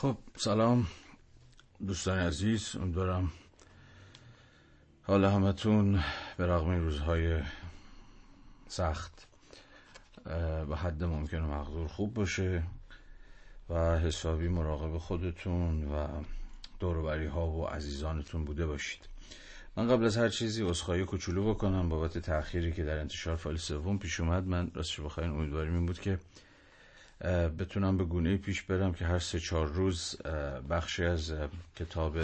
خب سلام. دوستان عزیز امیدوارم حال همتون به رغم این روزهای سخت به حد ممکن و مقدور خوب باشه و حسابی مراقب خودتون و دوروبری ها و عزیزانتون بوده باشید. من قبل از هر چیزی اصخایی کوچولو بکنم بابت تأخیری که در انتشار فایل سوم پیش اومد من راستش بخواین امیدواریم این بود که بتونم به گونه پیش برم که هر سه چهار روز بخشی از کتاب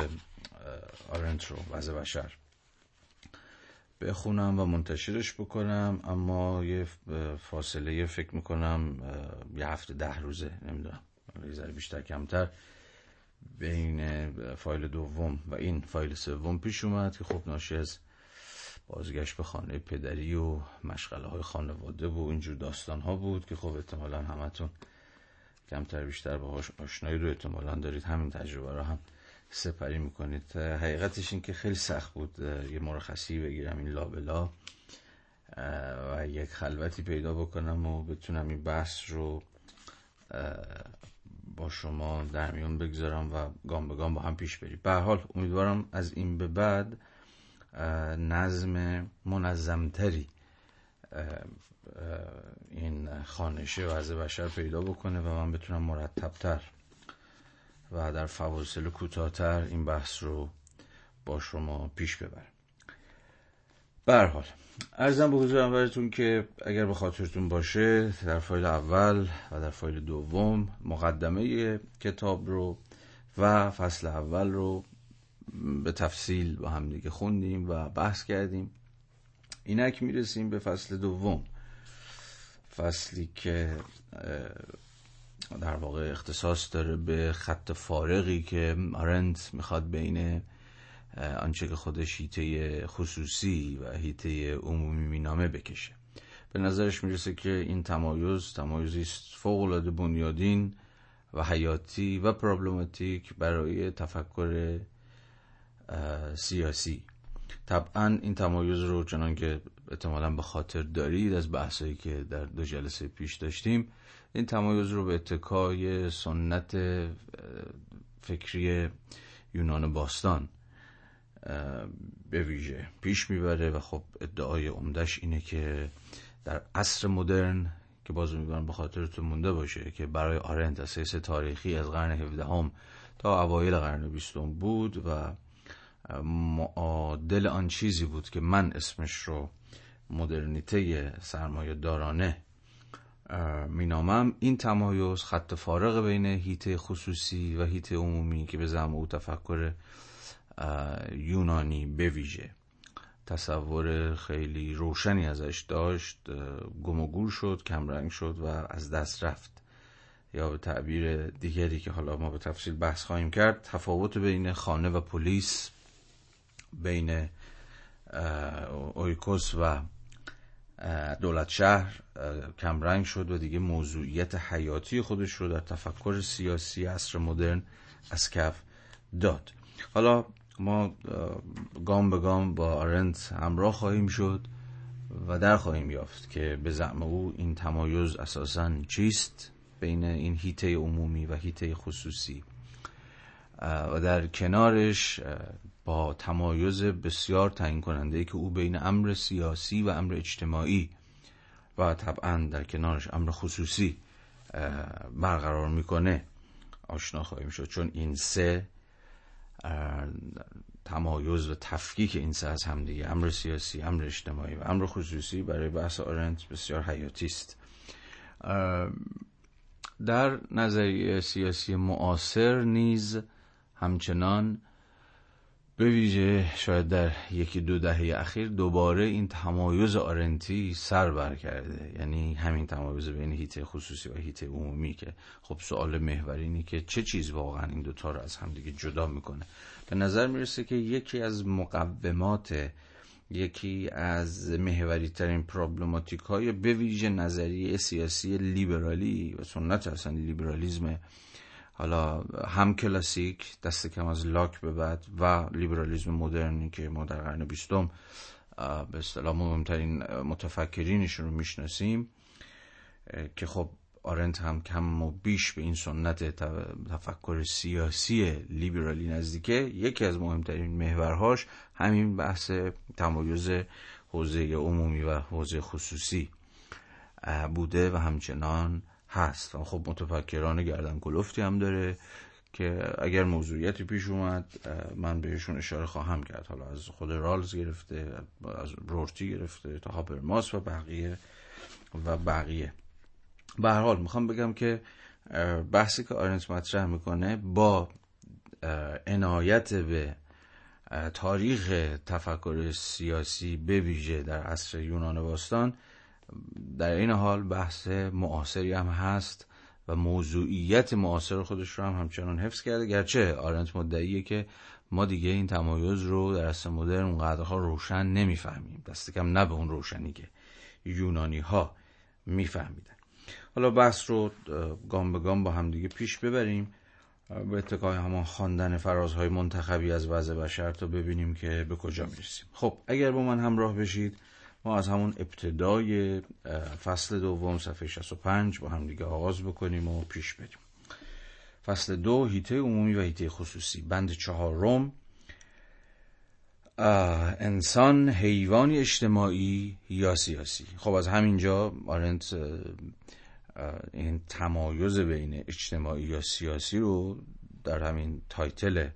آرنت رو وضع بشر بخونم و منتشرش بکنم. اما یه فاصله فکر می‌کنم یه هفته ده روزه نمی‌دونم یه بیشتر کمتر بین فایل دوم و این فایل سوم پیش اومد که خب ناشی از بازگشت به خانه پدری و مشغله های خانواده و اینجور داستان ها بود که خب احتمالا همتون کمتر بیشتر باهاش آشنایی رو احتمالا دارید. همین تجربه رو هم سپری می‌کنید. حقیقتش این که خیلی سخت بود یه مرخصی بگیرم این لابلا و یک خلوتی پیدا بکنم و بتونم این بحث رو با شما در میون بگذارم و گام به گام با هم پیش بریم. به حال امیدوارم از این به بعد نظم منظمتری این خانشه وضع بشر پیدا بکنه و من بتونم مرتبتر و در فواصل کوتاهتر این بحث رو با شما پیش ببرم. حال ارزم به حضور براتون که اگر به خاطرتون باشه در فایل اول و در فایل دوم مقدمه کتاب رو و فصل اول رو به تفصیل با هم دیگه خوندیم و بحث کردیم. اینک می‌رسیم به فصل دوم. فصلی که در واقع اختصاص داره به خط فارقی که آرنت می‌خواد بین آنچه که خودش هیته خصوصی و هیته عمومی مینامه بکشه. به نظرش می‌رسه که این تمایز تمایزی است فوق العاده بنیادین و حیاتی و پرابلماتیک برای تفکر سیاسی. طبعا این تمایز رو چنان که احتمالا به خاطر دارید از بحثایی که در دو جلسه پیش داشتیم این تمایز رو به اتکای سنت فکری یونان باستان به ویژه پیش می‌بره و خب ادعای عمدش اینه که در عصر مدرن که باز می‌برم به خاطرتون مونده باشه که برای آرنت اساس تاریخی از قرن 17 تا اوایل قرن بیستم بود و معادل آن چیزی بود که من اسمش رو مدرنیته سرمایه دارانه مینامم این تمایز خط فارغ بین هیته خصوصی و هیته عمومی که به زعم او تفکر یونانی بویژه. تصور خیلی روشنی ازش داشت گم و گور شد کمرنگ شد و از دست رفت. یا به تعبیر دیگری که حالا ما به تفصیل بحث خواهیم کرد تفاوت بین خانه و پلیس بین اویکوس و دولت شهر کمرنگ شد و دیگه موضوعیت حیاتی خودش رو در تفکر سیاسی عصر مدرن از کف داد. حالا ما گام به گام با آرنت همراه خواهیم شد و در خواهیم یافت که به زعم او این تمایز اساسا چیست بین این هیته عمومی و هیته خصوصی. و در کنارش با تمایز بسیار تعیین کننده که او بین امر سیاسی و امر اجتماعی و طبعا در کنارش امر خصوصی برقرار می‌کنه. آشنا خواهیم شد. چون این سه تمایز و تفکیک این سه از همدیگه امر سیاسی امر اجتماعی و امر خصوصی برای بحث آرنت بسیار حیاتی است. در نظریه سیاسی معاصر نیز همچنان به ویژه شاید در یکی دو دهه اخیر دوباره این تمایز آرنتی سر بر کرده یعنی همین تمایز بین هیته خصوصی و هیته عمومی که خب سوال محور اینه که چه چیز واقعا این دوتا رو از همدیگه جدا می‌کنه. به نظر می‌رسه که یکی از مقومات یکی از محوری ترین پرابلماتیک های به ویژه نظریه سیاسی لیبرالی و سنت اصلا لیبرالیزم حالا هم کلاسیک دست کم از لاک به بعد و لیبرالیزم مدرنی که ما در قرن بیستم به اصطلاح مهمترین متفکرینشون رو می‌شناسیم که خب آرنت هم کم و بیش به این سنت تفکر سیاسی لیبرالی نزدیکه. یکی از مهمترین محورهاش همین بحث تمایز حوزه عمومی و حوزه خصوصی بوده و همچنان هست. خب متفکران گردن کلفتی هم داره که اگر موضوعیتی پیش اومد من بهشون اشاره خواهم کرد. حالا از خود رالز گرفته از رورتی گرفته تا هاپرماس و بقیه و بقیه. به هر حال می‌خوام بگم که بحثی که آرنت مطرح می‌کنه با عنایت به تاریخ تفکر سیاسی به ویژه در عصر یونان باستان در این حال بحث معاصری هم هست و موضوعیت معاصر خودش رو هم همچنان حفظ کرده. گرچه آرنت مدعیه که ما دیگه این تمایز رو در عصر مدرن اونقدرها روشن نمی‌فهمیم. دست کم نه به اون روشنی که یونانی ها میفهمیدن. حالا بحث رو گام به گام با همدیگه پیش ببریم. به اتکای همان خواندن فرازهای منتخبی از وضع بشر تا ببینیم که به کجا می‌رسیم. خب اگر با من همراه بشید ما از همون ابتدای فصل دوم صفحه 65 با هم دیگه آغاز بکنیم و پیش بریم. فصل دو حیطه عمومی و حیطه خصوصی. بند چهارم انسان حیوانی اجتماعی یا سیاسی. خب از همینجا آرنت این تمایز بین اجتماعی یا سیاسی رو در همین title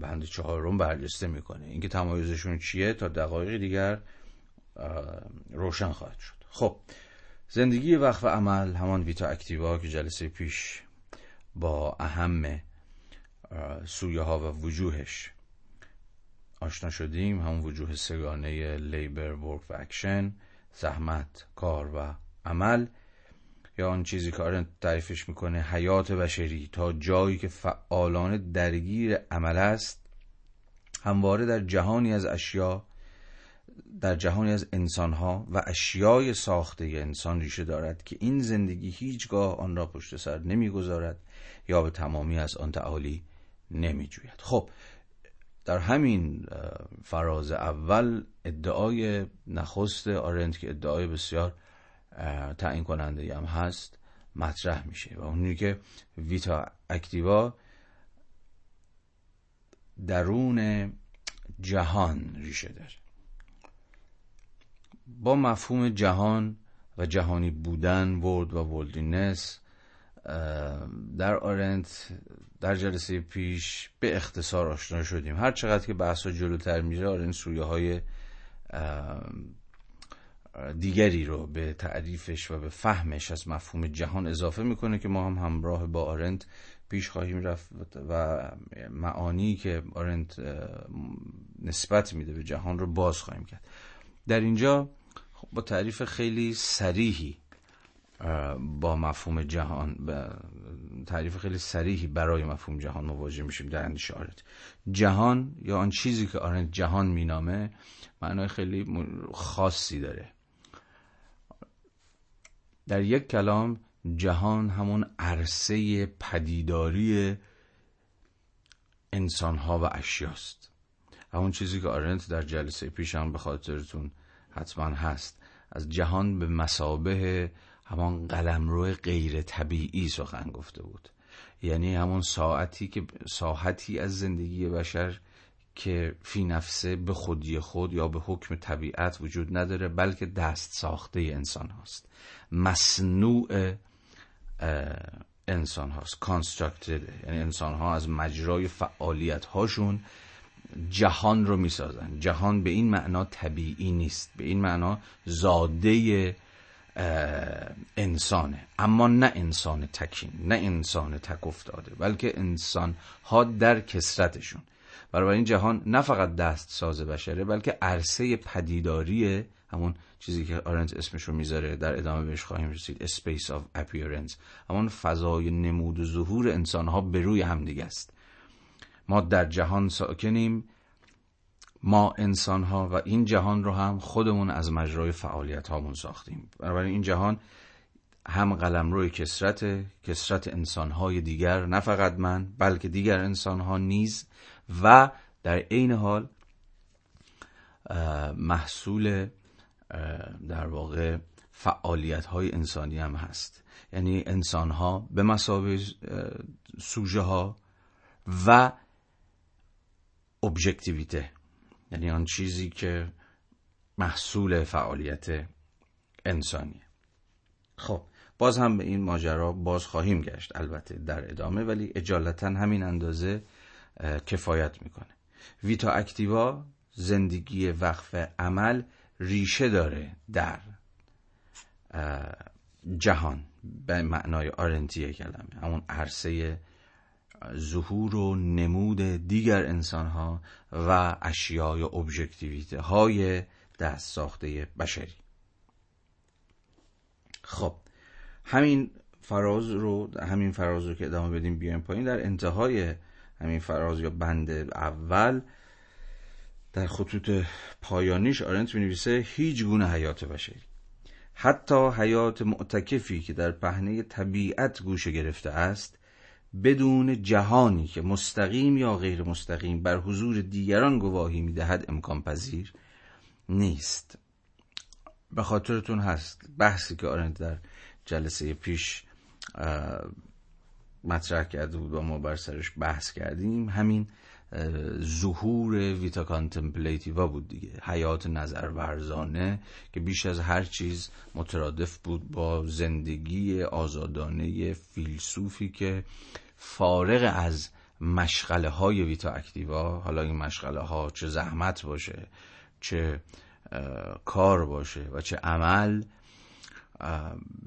بند چهارم برجسته می‌کنه. اینکه تمایزشون چیه تا دقایق دیگر روشن خواهد شد. خب زندگی وقف عمل همان vita activa که جلسه پیش با اهم سویه ها و وجوهش آشنا شدیم همون وجوه سه‌گانه labor work و اکشن زحمت کار و عمل. یا آن چیزی که آرنت تعریفش می‌کنه حیات بشری تا جایی که فعالانه درگیر عمل است همواره در جهانی از اشیا در جهانی از انسانها و اشیای ساخته انسان ریشه دارد که این زندگی هیچگاه آن را پشت سر نمی‌گذارد یا به تمامی از آن تعالی نمیجوید. خب در همین فراز اول ادعای نخست آرنت که ادعای بسیار تعیین کننده هم هست مطرح میشه و اونی که ویتا اکتیوا درون جهان ریشه داره. با مفهوم جهان و جهانی بودن ورد و ولدینس در آرنت در جلسه پیش به اختصار آشنا شدیم. هر چقدر که بحث جلوتر میره آرنت سویه های دیگری رو به تعریفش و به فهمش از مفهوم جهان اضافه می‌کنه که ما هم همراه با آرنت پیش خواهیم رفت و معانی که آرنت نسبت میده به جهان رو باز خواهیم کرد. در اینجا با تعریف خیلی سریحی با مفهوم جهان تعریف خیلی سریحی برای مفهوم جهان مواجه میشیم در اندیشه آرنت جهان یا آن چیزی که آرنت جهان مینامه معنای خیلی خاصی داره. در یک کلام جهان همون عرصه پدیداری انسانها و اشیاست. همون چیزی که آرنت در جلسه پیش هم به خاطرتون حتما هست. از جهان به مسابه همان قلمرو غیر طبیعی سخن گفته بود. یعنی همون ساعتی که ساحتی از زندگی بشر که فی نفسه به خودی خود یا به حکم طبیعت وجود نداره بلکه دست ساخته انسان هاست. مصنوع انسان هاست. کانسترکتد یعنی انسان ها از مجرای فعالیت هاشون جهان رو می‌سازن. جهان به این معنا طبیعی نیست به این معنا زاده انسانه. اما نه انسان تکین نه انسان تک افتاده بلکه انسان ها در کسرتشون. برای این جهان نه فقط دست ساز بشره بلکه عرصه پدیداری همون چیزی که آرنت اسمش رو می‌ذاره در ادامه بهش خواهیم رسید space of appearance. همون فضای نمود و ظهور انسان ها به روی همدیگه است. ما در جهان ساکنیم ما انسان ها و این جهان رو هم خودمون از مجرای فعالیت هامون ساختیم. بنابراین این جهان هم قلم روی کسرت کسرت انسان های دیگر نه فقط من بلکه دیگر انسان ها نیز و در عین حال محصول در واقع فعالیت های انسانی هم هست. یعنی انسان ها به مسابقه سوژه ها و ابژکتیویته یعنی آن چیزی که محصول فعالیت انسانیه. خب باز هم به این ماجرا باز خواهیم گشت البته در ادامه ولی اجالتا همین اندازه کفایت می‌کنه. ویتا اکتیوا زندگی وقف عمل ریشه داره در جهان به معنای آرنتی کلمه همون عرصه ظهور و نمود دیگر انسان ها و اشیاء یا ابژکتیویته های دست ساخته بشری. خب همین فراز رو همین فراز رو که ادامه بدیم بیایم پایین در انتهای همین فراز یا بند اول در خطوط پایانیش آرنت می نویسه هیچ گونه حیات بشری. حتی حیات معتکفی که در پهنه طبیعت گوشه گرفته است بدون جهانی که مستقیم یا غیر مستقیم بر حضور دیگران گواهی می‌دهد امکان پذیر نیست. به خاطرتون هست بحثی که آرنت در جلسه پیش مطرح کرده بود و ما بر سرش بحث کردیم. همین ظهور ویتا کانتمپلیتیوا بود دیگه. حیات نظر ورزانه که بیش از هر چیز مترادف بود با زندگی آزادانه فیلسوفی که فارغ از مشغله های ویتا اکتیوا حالا این مشغله ها چه زحمت باشه چه کار باشه و چه عمل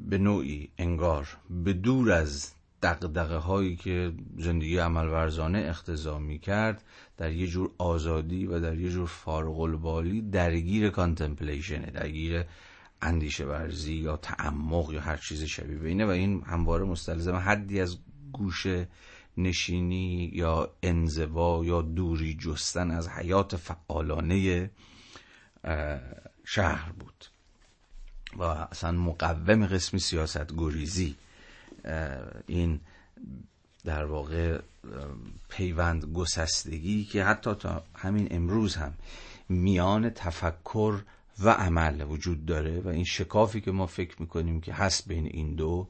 به نوعی انگار به دور از دقدقه هایی که زندگی عمل ورزانه اختضا می کرد در یه جور آزادی و در یه جور فارغ البالی درگیر کانتمپلیشنه درگیر اندیشه ورزی یا تعمق یا هر چیز شبیه بینه و این همواره مستلزم حدی از گوشه نشینی یا انزوا یا دوری جستن از حیات فعالانه شهر بود. و اصلا مقوم قسمی سیاست گریزی این در واقع پیوند گسستگی که حتی تا همین امروز هم میان تفکر و عمل وجود داره و این شکافی که ما فکر می‌کنیم که هست بین این دو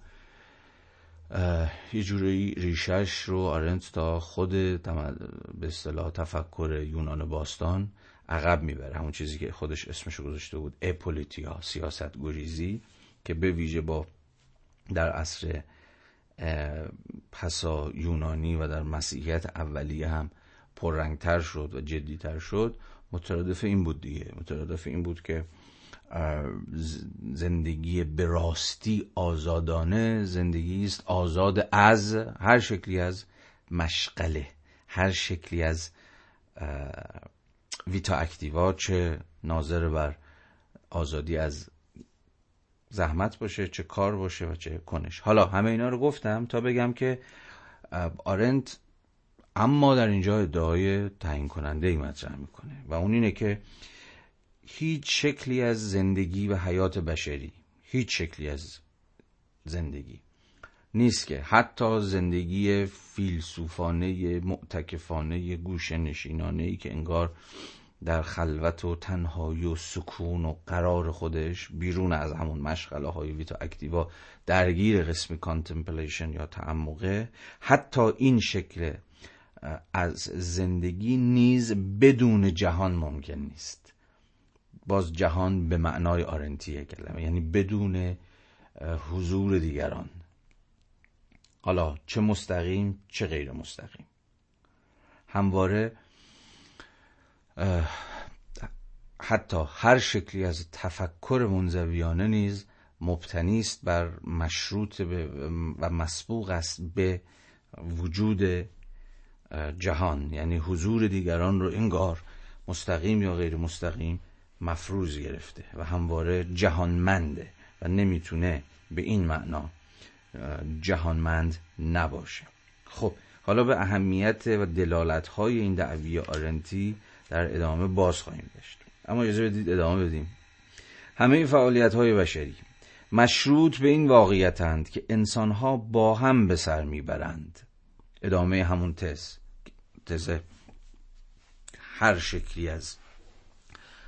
یه جوری ریشش رو آرنت تا خود به اصطلاح تفکر یونان باستان عقب می‌بره. همون چیزی که خودش اسمش گذاشته بود اپولیتیا سیاست گریزی که به ویژه با در عصر پسا یونانی و در مسیحیت اولیه هم پررنگتر شد و جدیتر شد مترادف این بود دیگه. مترادف این بود که زندگی به راستی آزادانه زندگی است. آزاد از هر شکلی از مشغله هر شکلی از ویتا اکتیوا چه ناظر بر آزادی از زحمت باشه چه کار باشه و چه کنش. حالا همه اینا رو گفتم تا بگم که آرنت اما در اینجا ادعای تعیین کننده ای مطرح می‌کنه و اون اینه که هیچ شکلی از زندگی و حیات بشری هیچ شکلی از زندگی نیست که حتی زندگی فیلسوفانه معتکفانه گوشه نشینانه ای که انگار در خلوت و تنهایی و سکون و قرار خودش بیرون از همون مشغله های vita activa درگیر قسم contemplation یا تعمقه حتی این شکل از زندگی نیز بدون جهان ممکن نیست. باز جهان به معنای آرنتیه کلمه یعنی بدون حضور دیگران. حالا چه مستقیم چه غیر مستقیم. همواره حتی هر شکلی از تفکر منزویانه نیز مبتنی است بر مشروط و مسبوق است به وجود جهان. یعنی حضور دیگران رو انگار مستقیم یا غیر مستقیم مفروض گرفته و همواره جهانمنده و نمی‌تونه به این معنا جهانمند نباشه. خب حالا به اهمیت و دلالت های این دعوی آرنتی در ادامه باز خواهیم داشت. اما اجازه بدید ادامه بدیم. همه این فعالیت های بشری مشروط به این واقعیتند که انسانها با هم به سر می‌برند. ادامه همون تز تز هر شکلی از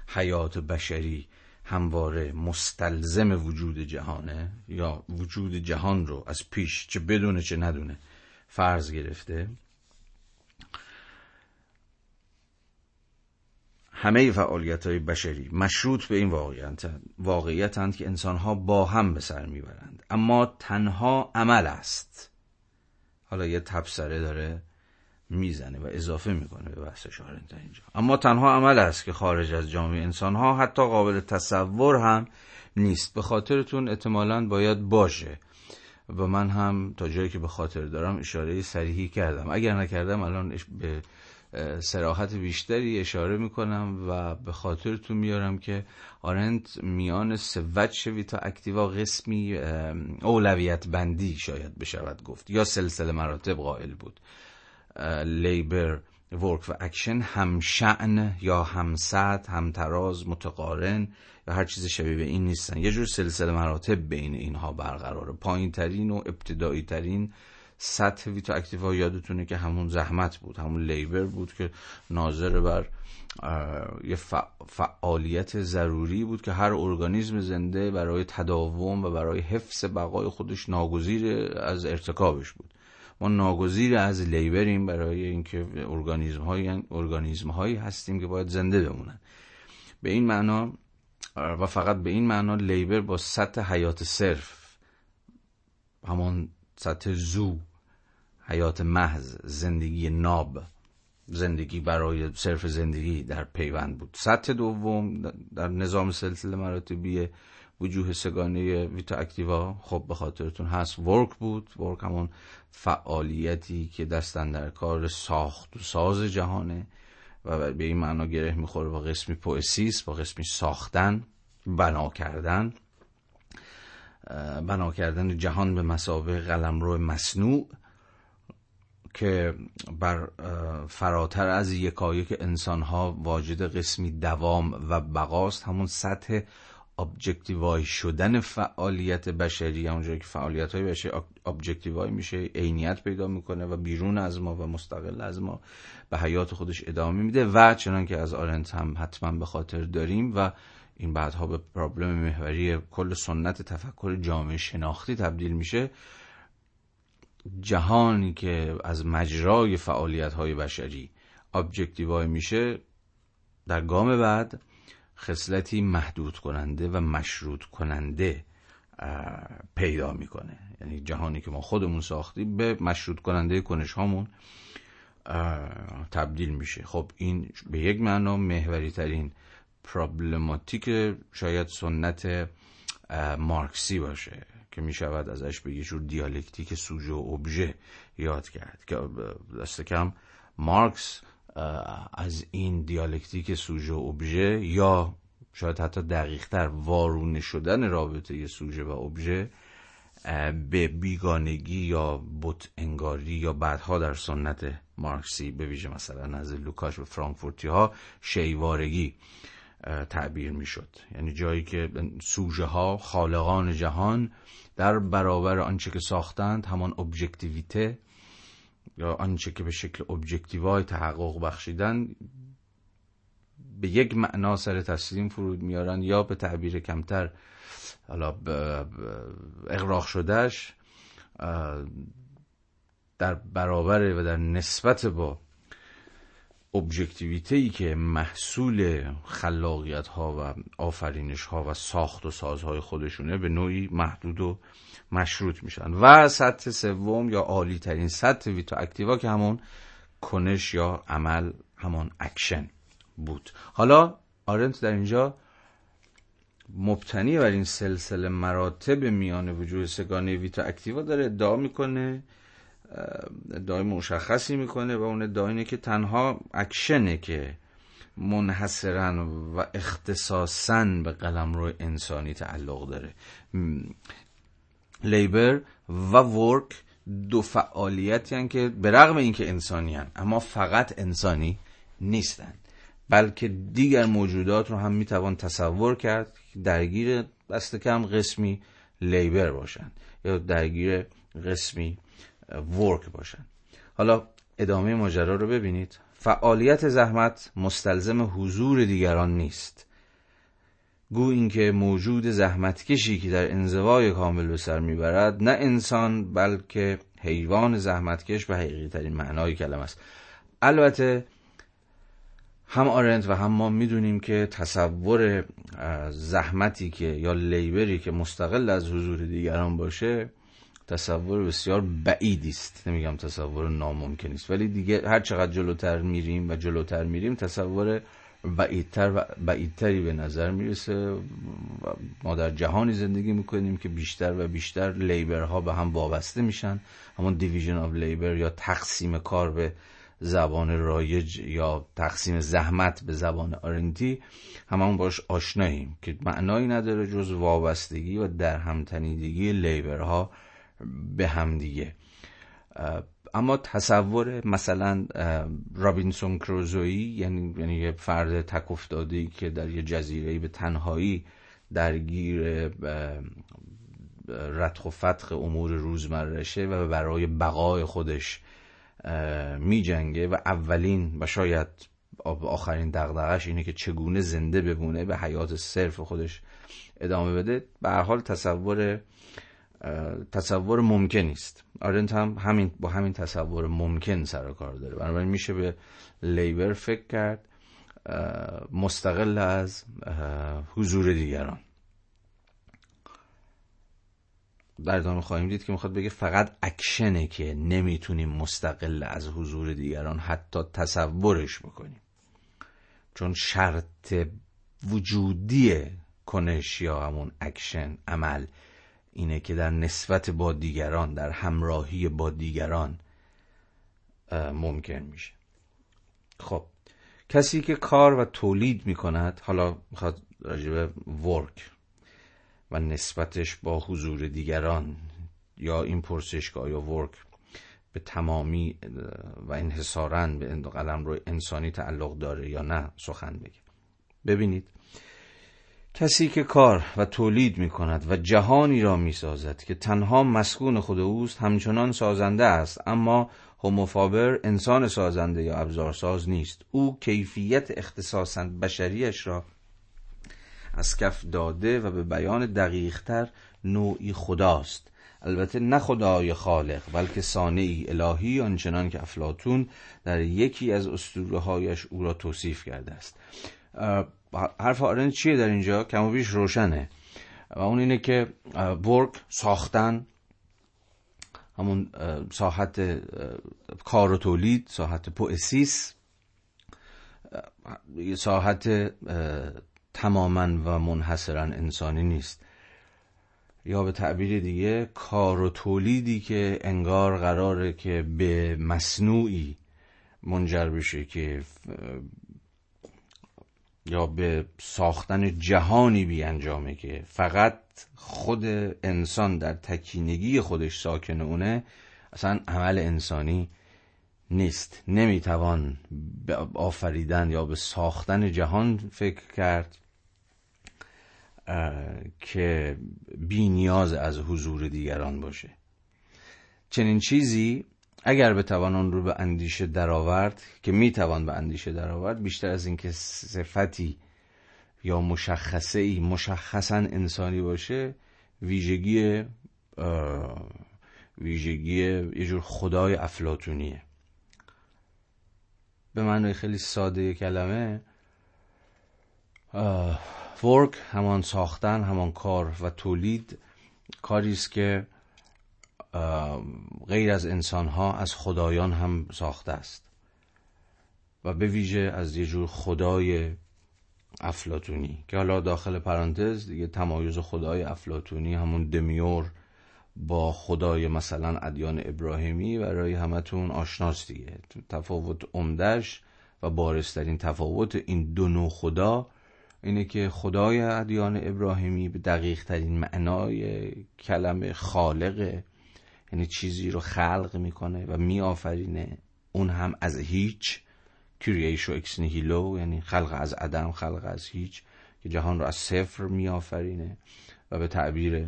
حیات بشری همواره مستلزم وجود جهانه یا وجود جهان رو از پیش چه بدونه چه ندونه فرض گرفته. همه فعالیت های بشری مشروط به این واقعیت واقعیتند که انسان ها با هم به سر می‌برند. اما تنها عمل است. حالا یه تبصره داره می‌زنه و اضافه می‌کنه به بحث شارنت اینجا. اما تنها عمل است که خارج از جامعه انسان ها حتی قابل تصور هم نیست. به خاطرتون احتمالا باید باشه. و من هم تا جایی که به خاطر دارم اشاره سریحی کردم. اگر نکردم الان به سراحت بیشتری اشاره می‌کنم و به خاطرتون میارم که آرنت میان سوت ویتا اکتیوا قسمی اولویت بندی شاید بشود گفت یا سلسله مراتب قائل بود. labor work و اکشن هم شأن یا هم سطح هم تراز متقارن یا هر چیز شبیه به این نیستن. یه جور سلسله مراتب بین اینها برقراره. پایین ترین و ابتدایی ترین سطح vita activa یادتونه که همون زحمت بود همون labor بود که ناظر بر یه فعالیت ضروری بود که هر ارگانیسم زنده برای تداوم و برای حفظ بقای خودش ناگزیر از ارتکابش بود. ما ناگزیر از لیبریم برای اینکه ارگانیسم هایی ارگانیسم هایی هستیم که باید زنده بمونن. به این معنا و فقط به این معنا لیبر با سطح حیات صرف همون سطح زو حیات محض زندگی ناب زندگی برای صرف زندگی در پیوند بود. سطح دوم در نظام سلسله مراتبی وجوه سگانه ویتا اکتیوا خب به خاطرتون هست ورک بود. ورک همون فعالیتی که دستن در کار ساخت و ساز جهانه و به این معنا گره می‌خوره با قسمی پوئسیس با قسمی ساختن بنا کردن. بنا کردن جهان به مسابقه قلمرو مصنوع که بر فراتر از یکایک انسان ها واجد قسمی دوام و بقاست. همون سطح ابجکتیوای شدن فعالیت بشری همونجایی که فعالیت های بشری objectify میشه عینیت پیدا می‌کنه و بیرون از ما و مستقل از ما به حیات خودش ادامه میده. و چنان که از آرنت هم حتما به خاطر داریم و این بعدها به problem محوری کل سنت تفکر جامعه شناختی تبدیل میشه. جهانی که از مجرای فعالیت های بشری objectify میشه در گام بعد خصلتی محدود کننده و مشروط کننده پیدا می‌کنه. یعنی جهانی که ما خودمون ساختیم به مشروط کننده کنش هامون تبدیل میشه. خب این به یک معنا محوری ترین پرابلماتیک شاید سنت مارکسی باشه که می شود ازش به یه جور دیالکتیک سوژه و ابژه یاد کرد. که دست کم مارکس از این دیالکتیک سوژه و ابژه یا شاید حتی دقیقتر وارونه شدن رابطه سوژه و ابژه به بیگانگی یا بت انگاری یا بعدها در سنت مارکسی به ویژه مثلا از لوکاش و فرانکفورتی ها شیءوارگی. تعبیر می‌شد. یعنی جایی که سوژه ها خالقان جهان در برابر آنچه که ساختند همان ابجکتیویته یا آنچه که به شکل objectify تحقق بخشیدن به یک معنا سر تسلیم فرود میارن یا به تعبیر کمتر حالا اغراق شدهش در برابر و در نسبت با ابجکتیویته ای که محصول خلاقیت ها و آفرینش ها و ساخت و سازهای خودشونه به نوعی محدود و مشروط میشن. و سطح سوم یا عالی ترین سطح ویتا اکتیوا که همون کنش یا عمل همون اکشن بود. حالا آرنت در اینجا مبتنی بر این سلسله مراتب میان وجوه سه‌گانه vita activa داره ادعا می‌کنه ادعای مشخصی می‌کنه و اون ادعا اینه که تنها اکشنه که منحصرا و اختصاصا به قلمرو انسانی تعلق داره. labor و ورک دو فعالیتی هن که به رغم اینکه انسانی هن اما فقط انسانی نیستن بلکه دیگر موجودات رو هم می‌توان تصور کرد درگیر دست کم قسمی لیبر باشن یا درگیر قسمی ورک باشن. حالا ادامه ماجرا رو ببینید. فعالیت زحمت مستلزم حضور دیگران نیست. گو اینکه موجود زحمتکشی که در انزوای کامل به سر می‌برد نه انسان بلکه حیوان زحمتکش به حقیقی ترین معنای کلمه است. البته هم آرنت و هم ما می‌دونیم که تصور زحمتی که یا لیبری که مستقل از حضور دیگران باشه تصور بسیار بعیدی است. نمیگم تصور ناممکن است. ولی دیگه هر چقدر جلوتر میریم و جلوتر میریم تصور بعیدتر و بعیدتری به نظر می‌رسه. ما در جهانی زندگی می‌کنیم که بیشتر و بیشتر لیبرها به هم وابسته میشن. همون دیویژن آف لیبر یا تقسیم کار به زبان رایج یا تقسیم زحمت به زبان آرنتی همون باش آشناییم که معنایی نداره جز وابستگی و در همتنیدگی لیبرها به هم دیگه. اما تصور مثلا رابینسون کروزویی یعنی یعنی یه فرد تک افتاده که در یه جزیره به تنهایی درگیر رتخ و فتخ امور روزمرشه و برای بقای خودش می جنگه و اولین و شاید آخرین دغدغش اینه که چگونه زنده بمونه به حیات صرف خودش ادامه بده. به حال تصور تصور ممکن است آرنت هم همین با همین تصور ممکن سر کار داره. بنابراین میشه به labor فکر کرد مستقل از حضور دیگران. در ادامه خواهیم دید که می‌خواد بگه فقط اکشنه که نمی‌تونیم مستقل از حضور دیگران حتی تصورش بکنیم. چون شرط وجودی کنش یا همون اکشن عمل اینه که در نسبت با دیگران در همراهی با دیگران ممکن میشه. خب کسی که کار و تولید می‌کند حالا می‌خواد راجبه ورک و نسبتش با حضور دیگران یا این پرسشگاه یا ورک به تمامی و انحصارا به قلم روی انسانی تعلق داره یا نه سخن بگه. ببینید کسی که کار و تولید می کند و جهانی را می سازد که تنها مسکون خود اوست همچنان سازنده است اما هوموفابر انسان سازنده یا ابزارساز نیست. او کیفیت اختصاصا بشریش را از کف داده و به بیان دقیقتر نوعی خداست. البته نه خدای خالق بلکه صانعی الهی آنچنان که افلاتون در یکی از اسطوره او را توصیف کرده است. حرف آرن چیه در اینجا؟ کم و بیش روشنه. و اون اینه که ورک ساختن همون ساحت کار و تولید ساحت پوئسیس ساحت تماما و منحصرا انسانی نیست. یا به تعبیر دیگه کار و تولیدی که انگار قراره که به مصنوعی منجر بشه که یا به ساختن جهانی بیانجامه که فقط خود انسان در تکینگی خودش ساکن اونه اصلا عمل انسانی نیست. نمی‌توان به آفریدن یا به ساختن جهان فکر کرد که بی نیاز از حضور دیگران باشه. چنین چیزی اگر بتوان آن رو به اندیشه درآورد که می‌توان به اندیشه درآورد بیشتر از اینکه صفتی یا مشخصه ای مشخصا انسانی باشه ویژگی ویژگی یه جور خدای افلاتونیه به معنای خیلی ساده کلمه ورک همان ساختن همان کار و تولید کاری است که غیر از انسان ها از خدایان هم ساخته است. و به ویژه از یه جور خدای افلاتونی که حالا داخل پرانتز دیگه تمایز خدای افلاتونی همون دمیور با خدای مثلا ادیان ابراهیمی برای همتون آشناست دیگه تفاوت عمدش و بارسترین تفاوت این دو نوع خدا اینه که خدای ادیان ابراهیمی به دقیق ترین معنای کلمه خالقه یعنی چیزی رو خلق می‌کنه و میآفرینه اون هم از هیچ کریشو اکس نیهیلو یعنی خلق از عدم خلق از هیچ که جهان رو از صفر میآفرینه و به تعبیر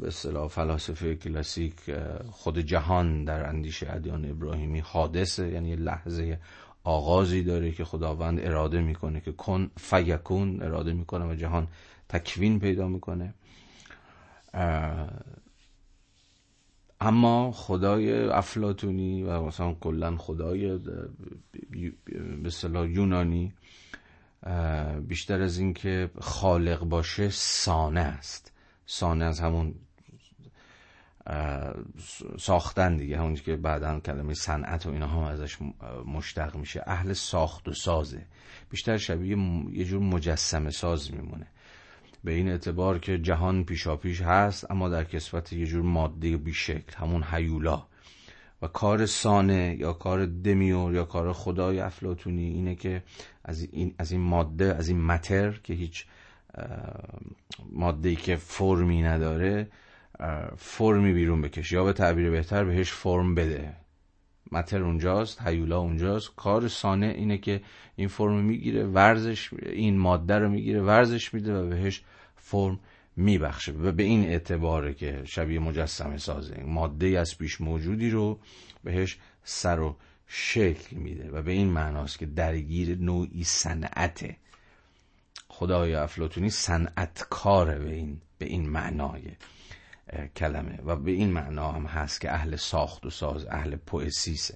به اصطلاح فلاسفه کلاسیک خود جهان در اندیشه ادیان ابراهیمی حادثه یعنی لحظه آغازی داره که خداوند اراده می‌کنه که کن فیکون اراده می‌کنه و جهان تکوین پیدا می‌کنه. اما خدای افلاتونی و مثلا کلا خدای به صلاح یونانی بیشتر از اینکه خالق باشه سانه است. سانه از همون ساختن دیگه همونی که بعدا کلمه صنعت و اینا هم ازش مشتق میشه. اهل ساخت و سازه. بیشتر شبیه یه جور مجسمه ساز میمونه. به این اعتبار که جهان پیشاپیش هست اما در کسبت یه جور ماده بیشکل همون حیولا و کار سانه یا کار دمیور یا کار خدای افلاتونی اینه که از این, از این ماده از این متر که هیچ ماده که فرمی نداره فرمی بیرون بکشه. یا به تعبیر بهتر بهش فرم بده. متر اونجاست هیولا اونجاست. کار سانه اینه که این فرم می‌گیره ورزش این ماده رو می‌گیره ورزش میده و بهش فرم میبخشه. و به این اعتباره که شبیه مجسمه سازه ماده از پیش موجودی رو بهش سر و شکل میده و به این معناست که درگیر نوعی صنعته خدای افلاتونی صنعتکاره به این به این معنای. کلمه. و به این معنا هم هست که اهل ساخت و ساز اهل پوئسیسه.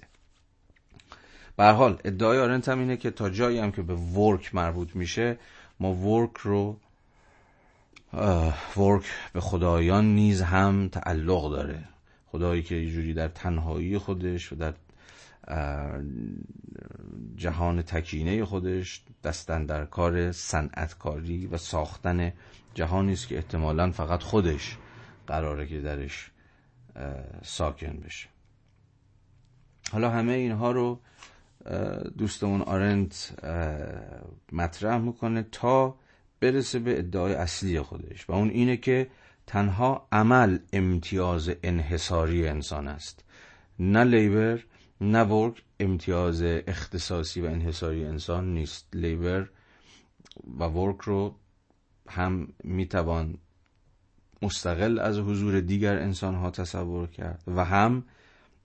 به حال ادعای آرنت هم اینه که تا جایی هم که به ورک مربوط میشه ما ورک رو ورک به خدایان نیز هم تعلق داره. خدایی که یه در تنهایی خودش و در جهان تکینه خودش دستن در کار صنعتکاری و ساختن جهانی است که احتمالا فقط خودش قراره که درش ساکن بشه. حالا همه اینها رو دوستمون آرنت مطرح می‌کنه تا برسه به ادعای اصلی خودش. و اون اینه که تنها عمل امتیاز انحصاری انسان است. نه لیبر نه ورک امتیاز اختصاصی و انحصاری انسان نیست. لیبر و ورک رو هم می‌توان مستقل از حضور دیگر انسان ها تصور کرد و هم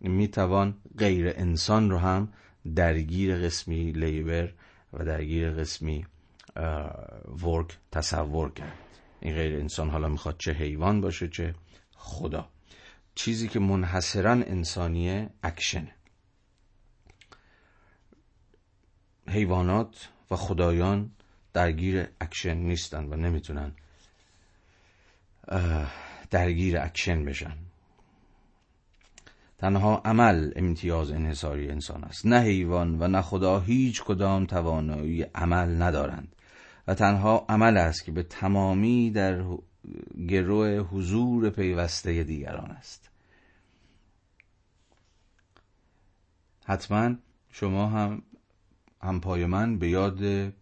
می‌توان غیر انسان رو هم درگیر قسمی لیبر و درگیر قسمی ورک تصور کرد. این غیر انسان حالا می‌خواد چه حیوان باشه چه خدا. چیزی که منحصرا انسانیه اکشنه. حیوانات و خدایان درگیر اکشن نیستن و نمی‌تونن درگیر اکشن بشن. تنها عمل امتیاز انحصاری انسان است. نه حیوان و نه خدا هیچ کدام توانایی عمل ندارند. و تنها عمل است که به تمامی در گرو حضور پیوسته دیگران است. حتما شما هم همپای من به یاد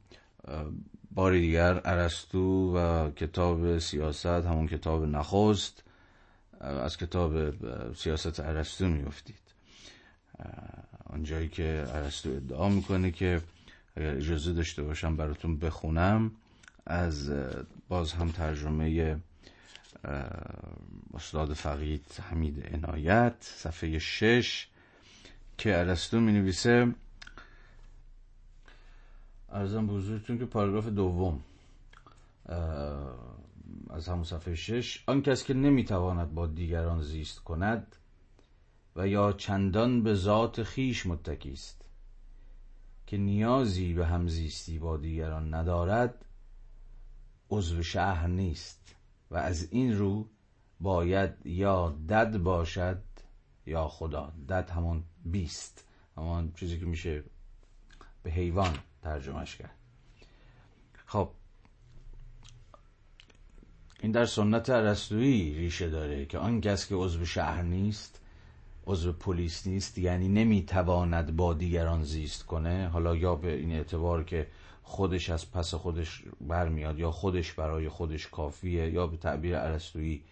بار دیگر ارسطو و کتاب سیاست همون کتاب نخست از کتاب سیاست ارسطو میفتید آنجایی که ارسطو ادعا می‌کنه که اگر اجازه داشته باشم براتون بخونم از باز هم ترجمه استاد فقید حمید عنایت صفحه شش که ارسطو می نویسه ارزم به حضورتون که پاراگراف دوم از همون صفحه شش آن کس که نمی‌تواند با دیگران زیست کند و یا چندان به ذات خیش متکی است که نیازی به همزیستی با دیگران ندارد عضو شهر نیست و از این رو باید یا دد باشد یا خدا. دد همون بیست همون چیزی که میشه به حیوان. ترجمهش کرد. خب این در سنت عرستویی ریشه داره که آن کس که عضو شهر نیست عضو پلیس نیست یعنی نمی‌تواند با دیگران زیست کنه حالا یا به این اعتبار که خودش از پس خودش برمیاد یا خودش برای خودش کافیه یا به تعبیر عرستویی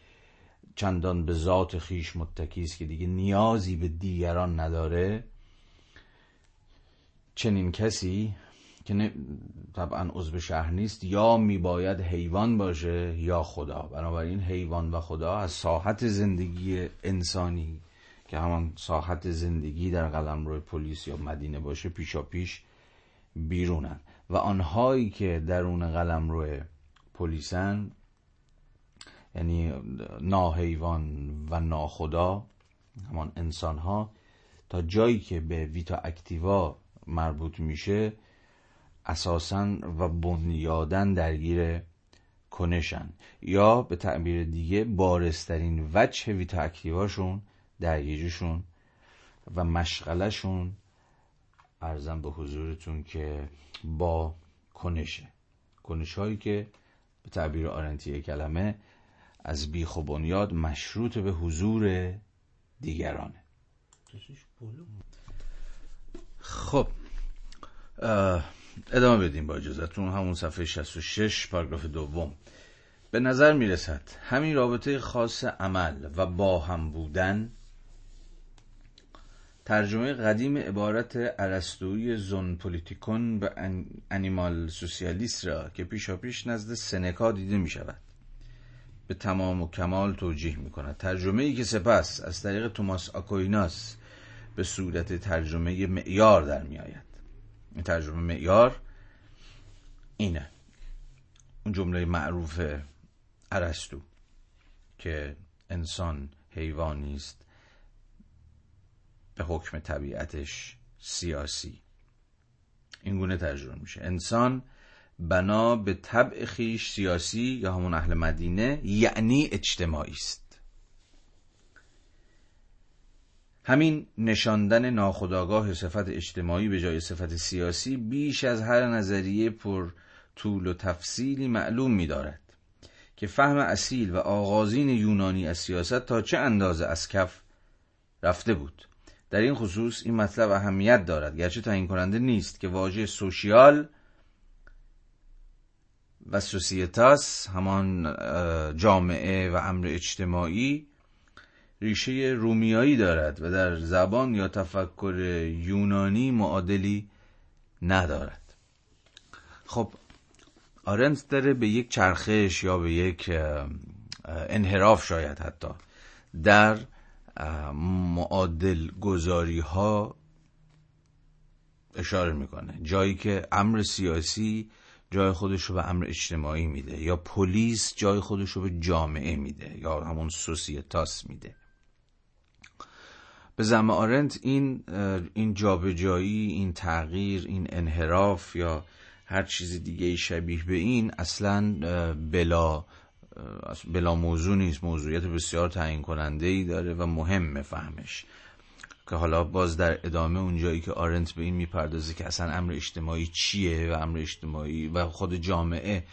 چندان به ذات خیش متکی است که دیگه نیازی به دیگران نداره چنین کسی که طبعا عضو شهر نیست یا میباید حیوان باشه یا خدا. بنابراین حیوان و خدا از ساحت زندگی انسانی که همان ساحت زندگی در قلم روی پلیس یا مدینه باشه پیشا پیش بیرونن. و آنهایی که درون قلم روی پلیسن یعنی ناحیوان و ناخدا همان انسان ها تا جایی که به ویتا اکتیوا مربوط میشه اساسا و بنیادن درگیر کنشن یا به تعبیر دیگه بارسترین وجه ویتا اکتیواشون درگیریشون و مشغلشون ارزم به حضورتون که با کنشه. کنش هایی که به تعبیر آرنتی کلمه از بیخ و بنیاد مشروط به حضور دیگرانه. خب ادامه بدیم با اجازتون همون صفحه 66 پاراگراف دوم. به نظر می‌رسد همین رابطه خاص عمل و با هم بودن ترجمه قدیم عبارت عرستوی زون پولیتیکون به انیمال سوسیالیست را که پیشا پیش نزد سنکا دیده می شود به تمام و کمال توجیه می کند ترجمه ای که سپس از طریق توماس آکویناس به صورت ترجمه معیار در می آید ترجمه معیار اینه. اون جمله معروف ارسطو که انسان حیوانی است به حکم طبیعتش سیاسی. این گونه ترجمه میشه. انسان بنا به طبع خیش سیاسی یا همون اهل مدینه یعنی اجتماعی است. همین نشاندن ناخداگاه صفت اجتماعی به جای صفت سیاسی بیش از هر نظریه پر طول و تفصیلی معلوم می دارد که فهم اصیل و آغازین یونانی از سیاست تا چه اندازه از کف رفته بود. در این خصوص این مطلب اهمیت دارد گرچه تعیین کننده نیست که واژه سوشیال و سوسیتاس همان جامعه و امر اجتماعی ریشه رومیایی دارد و در زبان یا تفکر یونانی معادلی ندارد. خب آرنت داره به یک چرخش یا به یک انحراف شاید حتی در معادل گذاری ها اشاره می‌کنه. جایی که امر سیاسی جای خودش رو به امر اجتماعی میده یا پلیس جای خودش رو به جامعه میده یا همون سوسیتاس میده. به زم آرنت این این جابجایی این تغییر این انحراف یا هر چیز دیگه شبیه به این اصلا بلا بلا موضوع نیست. موضوعیت بسیار تعیین کننده ای داره و مهم فهمش. که حالا باز در ادامه اونجایی که آرنت به این می‌پردازه که اصلا امر اجتماعی چیه و امر اجتماعی و خود جامعه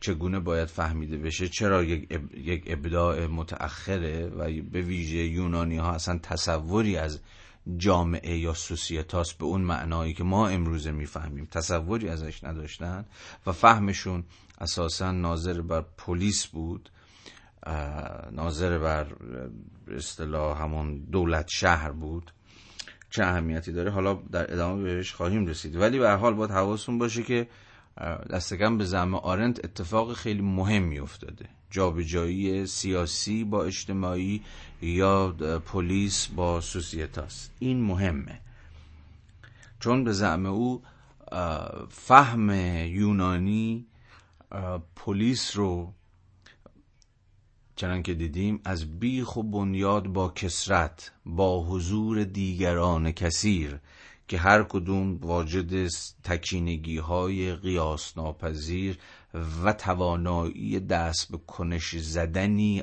چگونه باید فهمیده بشه؟ چرا یک, ابداع متأخره و به ویژه یونانی ها اصلا تصوری از جامعه یا سوسیتاس به اون معنایی که ما امروزه می‌فهمیم تصوری ازش نداشتن و فهمشون اساسا ناظر بر پلیس بود ناظر بر اصطلاح همون دولت شهر بود. چه اهمیتی داره؟ حالا در ادامه بهش خواهیم رسید. ولی به حال باید حواستون باشه که دستکم به زم آرنت اتفاق خیلی مهمی افتاده جابجایی سیاسی با اجتماعی یا پلیس با سوسیتاس این مهمه. چون به زعم او فهم یونانی پلیس رو چنان که دیدیم از بیخ و بنیاد با کسرت با حضور دیگران کثیر که هر کدوم واجد تکینگی های قیاس ناپذیر و توانایی دست به کنش زدنی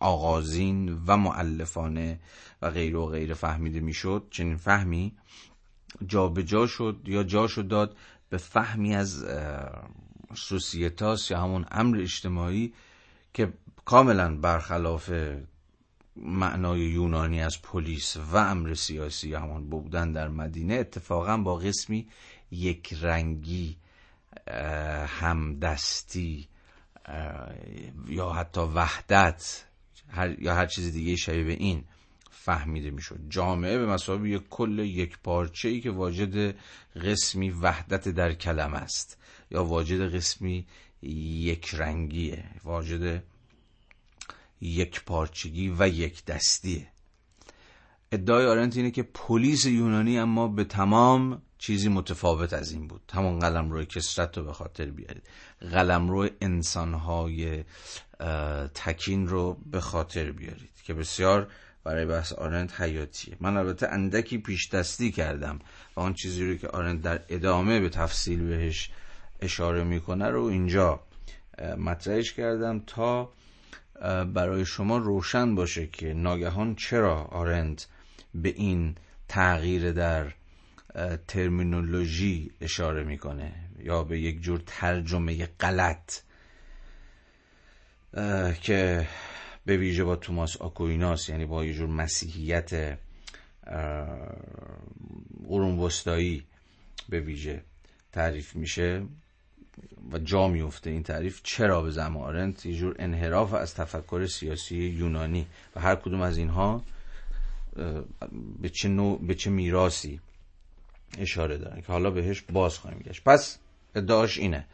آغازین و معلفانه و غیر و غیر فهمیده می‌شد. چنین فهمی شد یا جا شد داد به فهمی از سوسیتاس یا همون امر اجتماعی که کاملا برخلاف معنای یونانی از پلیس و امر سیاسی یا همون بودن در مدینه اتفاقا با قسمی یک رنگی همدستی یا حتی وحدت یا هر چیز دیگه شبیه به این فهمیده می‌شد. جامعه به مسابقه یک کل یک پارچه ای که واجد قسمی وحدت در کلم است یا واجد قسمی یک رنگیه واجد یک پارچگی و یک دستیه. ادعای آرنت اینه که پلیس یونانی اما به تمام چیزی متفاوت از این بود. همون قلم روی کسرت رو به خاطر بیارید. قلم روی انسانهای تکین رو به خاطر بیارید که بسیار برای بحث آرند حیاتیه. من البته اندکی پیش دستی کردم و آن چیزی رو که آرند در ادامه به تفصیل بهش اشاره می‌کنه رو اینجا مطرحش کردم تا برای شما روشن باشه که ناگهان چرا آرند به این تغییر در ترمینولوژی اشاره می‌کنه یا به یک جور ترجمه غلط؟ که به ویژه با توماس آکویناس یعنی با یه جور مسیحیت قرون وسطایی به ویژه تعریف میشه. و جا میفته این تعریف چرا به زمان آرنت یه جور انحراف از تفکر سیاسی یونانی؟ و هر کدوم از اینها به چه, نوع به چه میراسی اشاره دارن که حالا بهش باز خواهیم گشت. پس ادعاش اینه.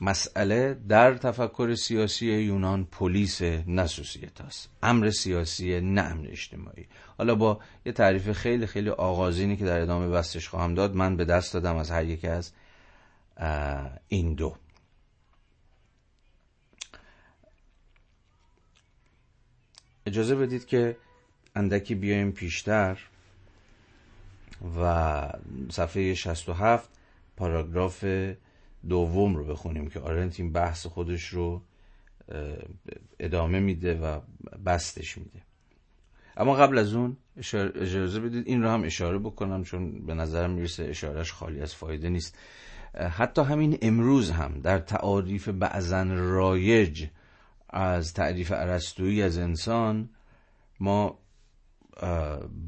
مسئله در تفکر سیاسی یونان پلیس نه است امر سیاسی نه امر اجتماعی. حالا با یه تعریف خیلی خیلی آغازینی که در ادامه بستش خواهم داد من به دست دادم از هر یکی از این دو. اجازه بدید که اندکی بیایم پیشتر و صفحه 67 پاراگراف دوم رو بخونیم که آرنت این بحث خودش رو ادامه میده و بستش میده. اما قبل از اون اجازه بدید این رو هم اشاره بکنم چون به نظرم می‌رسه اشارش خالی از فایده نیست. حتی همین امروز هم در تعاریف بعضن رایج از تعریف عرستویی از انسان ما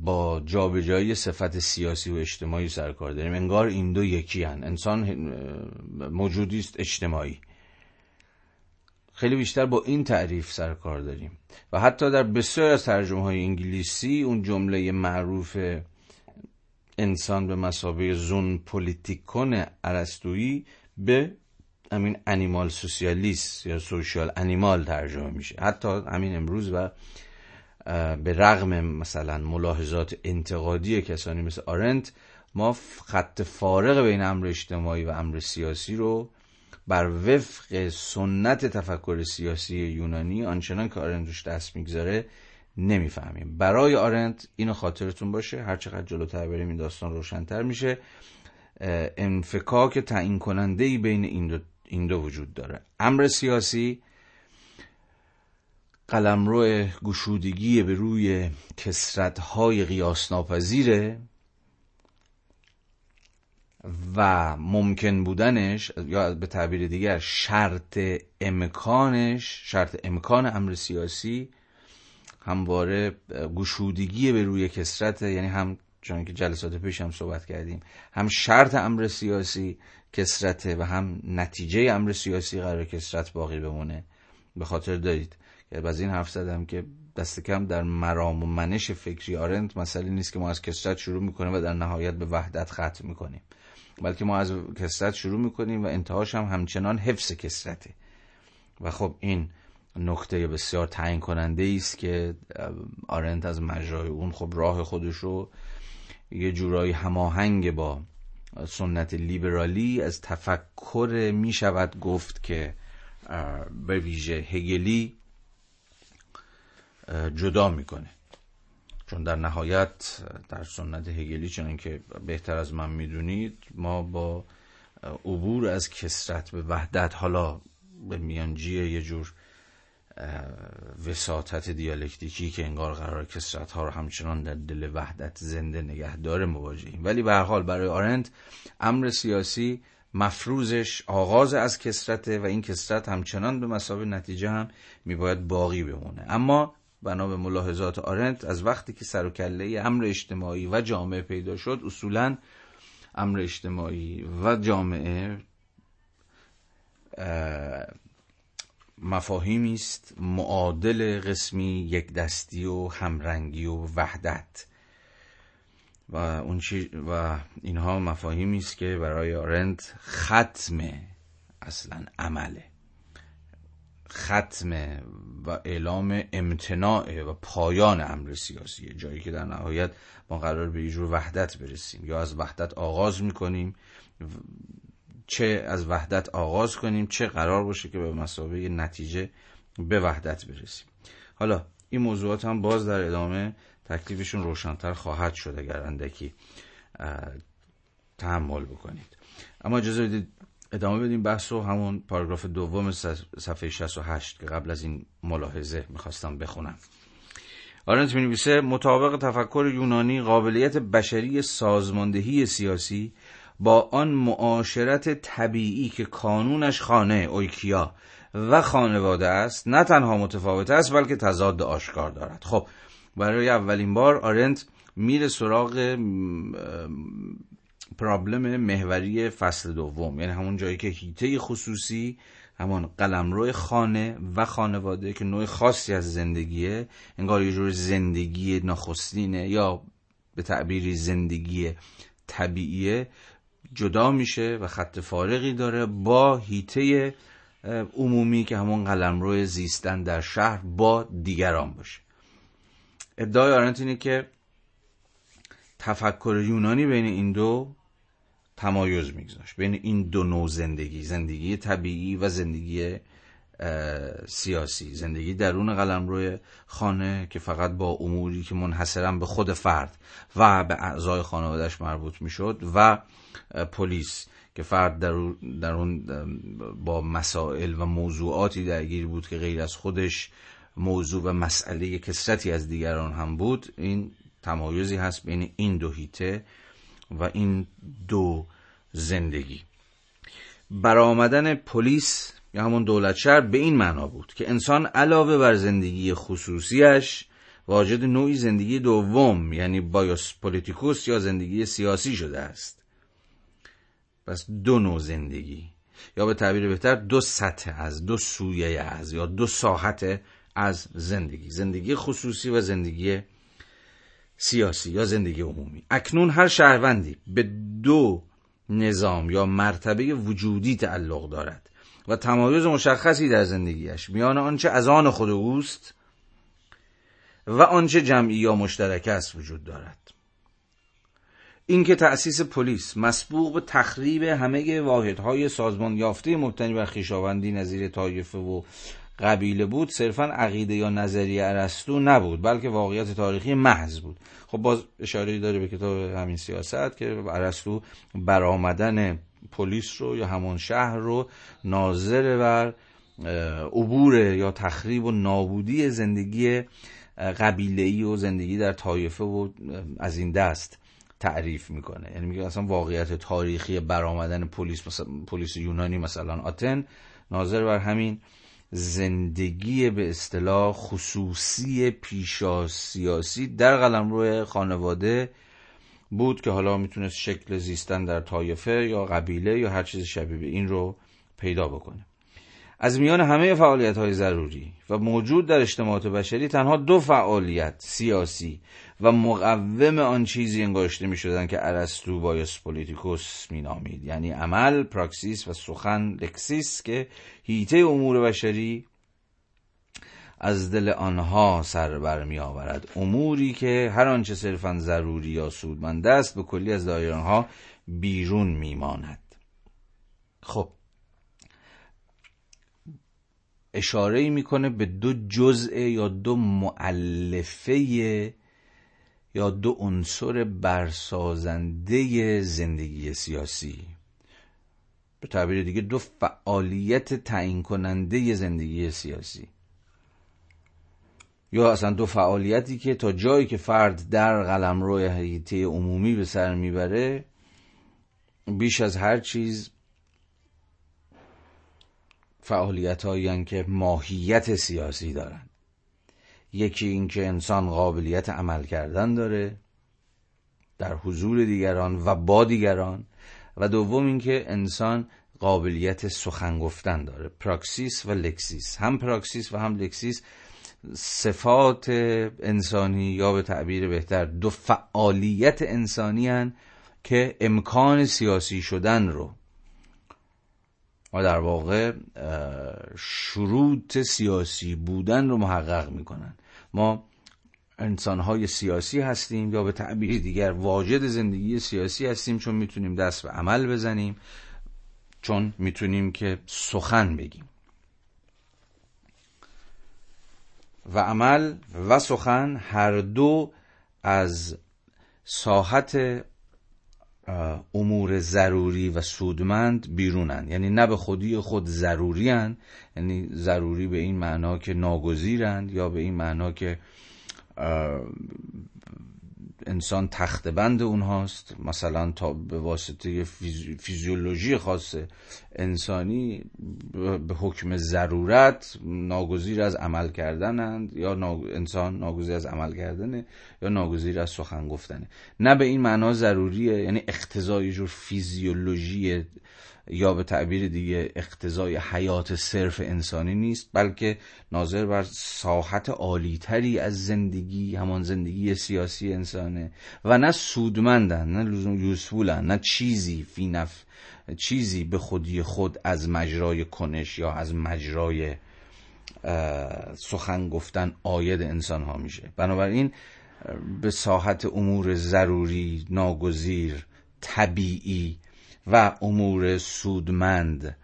با جابجایی صفت سیاسی و اجتماعی سرکار داریم. انگار این دو یکی هن. انسان موجودی است اجتماعی. خیلی بیشتر با این تعریف سرکار داریم. و حتی در بسیار از ترجمه های انگلیسی اون جمله معروف انسان به مسابه زون پولیتیکون عرستویی به همین انیمال سوسیالیست یا سوشیال انیمال ترجمه میشه. حتی همین امروز و به رغم مثلا ملاحظات انتقادی کسانی مثل آرنت ما خط فارق بین امر اجتماعی و امر سیاسی رو بر وفق سنت تفکر سیاسی یونانی آنچنان که آرنت روش دست می‌گذاره نمی‌فهمیم. برای آرنت اینو خاطرتون باشه. هر چقدر جلوتر بریم این داستان روشنتر میشه. انفکاک تعیین کننده ای بین این دو, این دو وجود داره. امر سیاسی قلمرو گشودگی به روی کسرت های قیاس ناپذیره و ممکن بودنش یا به تعبیر دیگر شرط امکانش شرط امکان امر سیاسی همواره گشودگی به روی کسرت یعنی هم چون که جلسات پیش هم صحبت کردیم هم شرط امر سیاسی کسرته و هم نتیجه امر سیاسی قرار کسرت باقی بمونه. به خاطر دارید که از این حرف زدم که دست کم در مرام و منش فکری آرنت مسئله نیست که ما از کسرت شروع می‌کنیم و در نهایت به وحدت ختم می‌کنیم بلکه ما از کسرت شروع می‌کنیم و انتهاش هم همچنان حفظ کسرته و خب این نکته بسیار تعیین کننده است که آرنت از مجرای اون خب راه خودش رو یه جورایی هماهنگ با سنت لیبرالی از تفکر می شود گفت که به ویژه هگلی جدا می‌کنه. چون در نهایت در سنت هگلی چنان که بهتر از من می‌دونید ما با عبور از کسرت به وحدت حالا به میانجی یه جور وساطت دیالکتیکی که انگار قرار کسرت ها رو همچنان در دل وحدت زنده نگه داره مواجهیم. ولی به هر حال برای آرند امر سیاسی مفروضش آغاز از کسرته و این کسرت همچنان به مسابه نتیجه هم میباید باقی بمونه. اما بنا به ملاحظات آرنت از وقتی که سر و کله امر اجتماعی و جامعه پیدا شد اصولا امر اجتماعی و جامعه مفاهیمی است معادل قسمی یک دستی و همرنگی و وحدت. و اون و اینها مفاهیمی است که برای آرنت ختم اصلا عمله. ختم و اعلام امتناع و پایان امر سیاسی جایی که در نهایت ما قرار به جور وحدت برسیم. یا از وحدت آغاز می‌کنیم چه از وحدت آغاز کنیم چه قرار باشه که به مسابقه نتیجه به وحدت برسیم. حالا این موضوعات هم باز در ادامه تکلیفشون روشنتر خواهد شد اگر اندکی تحمل بکنید. اما اجازه بدید ادامه بدیم بحث رو همون پاراگراف دوم صفحه 68 که قبل از این ملاحظه می‌خواستم بخونم. آرنت می نویسه مطابق تفکر یونانی قابلیت بشری سازماندهی سیاسی با آن معاشرت طبیعی که کانونش خانه اویکیا و خانواده است نه تنها متفاوت است بلکه تضاد آشکار دارد. خب برای اولین بار آرنت میره سراغ پرابلم محوری فصل دوم. یعنی همون جایی که هیته خصوصی همان قلمرو خانه و خانواده که نوع خاصی از زندگیه انگار یه جور زندگی نخستینه یا به تعبیری زندگی طبیعیه جدا میشه و خط فارقی داره با هیته عمومی که همون قلمرو زیستن در شهر با دیگران باشه. ادعای آرنت اینه که تفکر یونانی بین این دو تمایز میگذاشت بین این دو نوع زندگی زندگی طبیعی و زندگی سیاسی. زندگی درون قلمرو خانه که فقط با اموری که منحصرا به خود فرد و به اعضای خانوادهش مربوط می‌شد و پلیس که فرد در اون با مسائل و موضوعاتی درگیر بود که غیر از خودش موضوع و مسئله کسرتی از دیگران هم بود این تمایزی هست بین این دو هیته و این دو زندگی. برآمدن پلیس یا همون دولت شهر به این معنا بود که انسان علاوه بر زندگی خصوصیش واجد نوعی زندگی دوم یعنی بایوس پولیتیکوس یا زندگی سیاسی شده است. پس دو نوع زندگی. یا به تعبیر بهتر دو سطح از دو سویه از یا دو ساحت از زندگی. زندگی خصوصی و زندگی سیاسی یا زندگی عمومی. اکنون هر شهروندی به دو نظام یا مرتبه وجودی تعلق دارد و تمایز مشخصی در زندگیش میان آنچه از آن خود اوست و آنچه جمعی یا مشترک است وجود دارد. اینکه تأسیس پلیس مسبوق به تخریب همه واحدهای سازمان یافته مبتنی بر خویشاوندی نظیر طایفه و قبیله بود صرفا عقیده یا نظریه ارسطو نبود بلکه واقعیت تاریخی محض بود. خب باز اشاره داره به کتاب همین سیاست که ارسطو برآمدن پلیس رو یا همون شهر رو ناظر بر عبور یا تخریب و نابودی زندگی قبیله‌ای و زندگی در طایفه و از این دست. تعریف می‌کنه. یعنی میگه اصلا واقعیت تاریخی برآمدن پلیس پلیس یونانی مثلا آتن ناظر بر همین زندگی به اصطلاح خصوصی پیشا سیاسی در قلمرو خانواده بود که حالا می‌تونست شکل زیستن در طایفه یا قبیله یا هر چیز شبیه به این رو پیدا بکنه. از میان همه فعالیت های ضروری و موجود در اجتماعات بشری تنها دو فعالیت سیاسی و مقوم آن چیزی انگاشته می شدن که ارسطو bios politikos می نامید یعنی عمل پراکسیس و سخن lexis که حیطه امور بشری از دل آنها سر بر می آورد اموری که هر آنچه صرفا ضروری یا سودمند است به کلی از دایره آنها بیرون می ماند خب اشاره می‌کنه به دو جزء یا دو معلفه یا دو عنصر برسازنده زندگی سیاسی. به تعبیر دیگه دو فعالیت تعیین کننده زندگی سیاسی. یا اصلا دو فعالیتی که تا جایی که فرد در قلم روی حیطه عمومی به سر می‌بره بیش از هر چیز فعالیت هایی که ماهیت سیاسی دارند. یکی اینکه انسان قابلیت عمل کردن داره در حضور دیگران و با دیگران و دوم اینکه انسان قابلیت سخن گفتن داره. پراکسیس و lexis. هم پراکسیس و هم lexis صفات انسانی یا به تعبیر بهتر دو فعالیت انسانی هن که امکان سیاسی شدن رو و در واقع شروط سیاسی بودن رو محقق می‌کنن. ما انسانهای سیاسی هستیم یا به تعبیر دیگر واجد زندگی سیاسی هستیم چون می‌تونیم دست به عمل بزنیم چون می‌تونیم که سخن بگیم. و عمل و سخن هر دو از ساحت امور ضروری و سودمند بیرونن یعنی نه به خودی خود ضروری هن. یعنی ضروری به این معنا که ناگزیرند یا به این معنا که انسان تخت بند اونهاست. مثلا تا به واسطه فیزیولوژی خاص انسانی به حکم ضرورت ناگزیر از عمل کردنند یا انسان ناگزیر از عمل کردنه یا ناگزیر از سخن گفتنه. نه به این معنا ضروریه یعنی اقتضای جور فیزیولوژی یا به تعبیر دیگه اقتضای حیات صرف انسانی نیست بلکه ناظر بر ساحت عالیتری از زندگی همان زندگی سیاسی انسانه. و نه سودمندن نه لزوم یوسفولن نه چیزی فی نف چیزی به خودی خود از مجرای کنش یا از مجرای سخن گفتن عاید انسان ها میشه. بنابراین به ساحت امور ضروری ناگزیر طبیعی و امور سودمند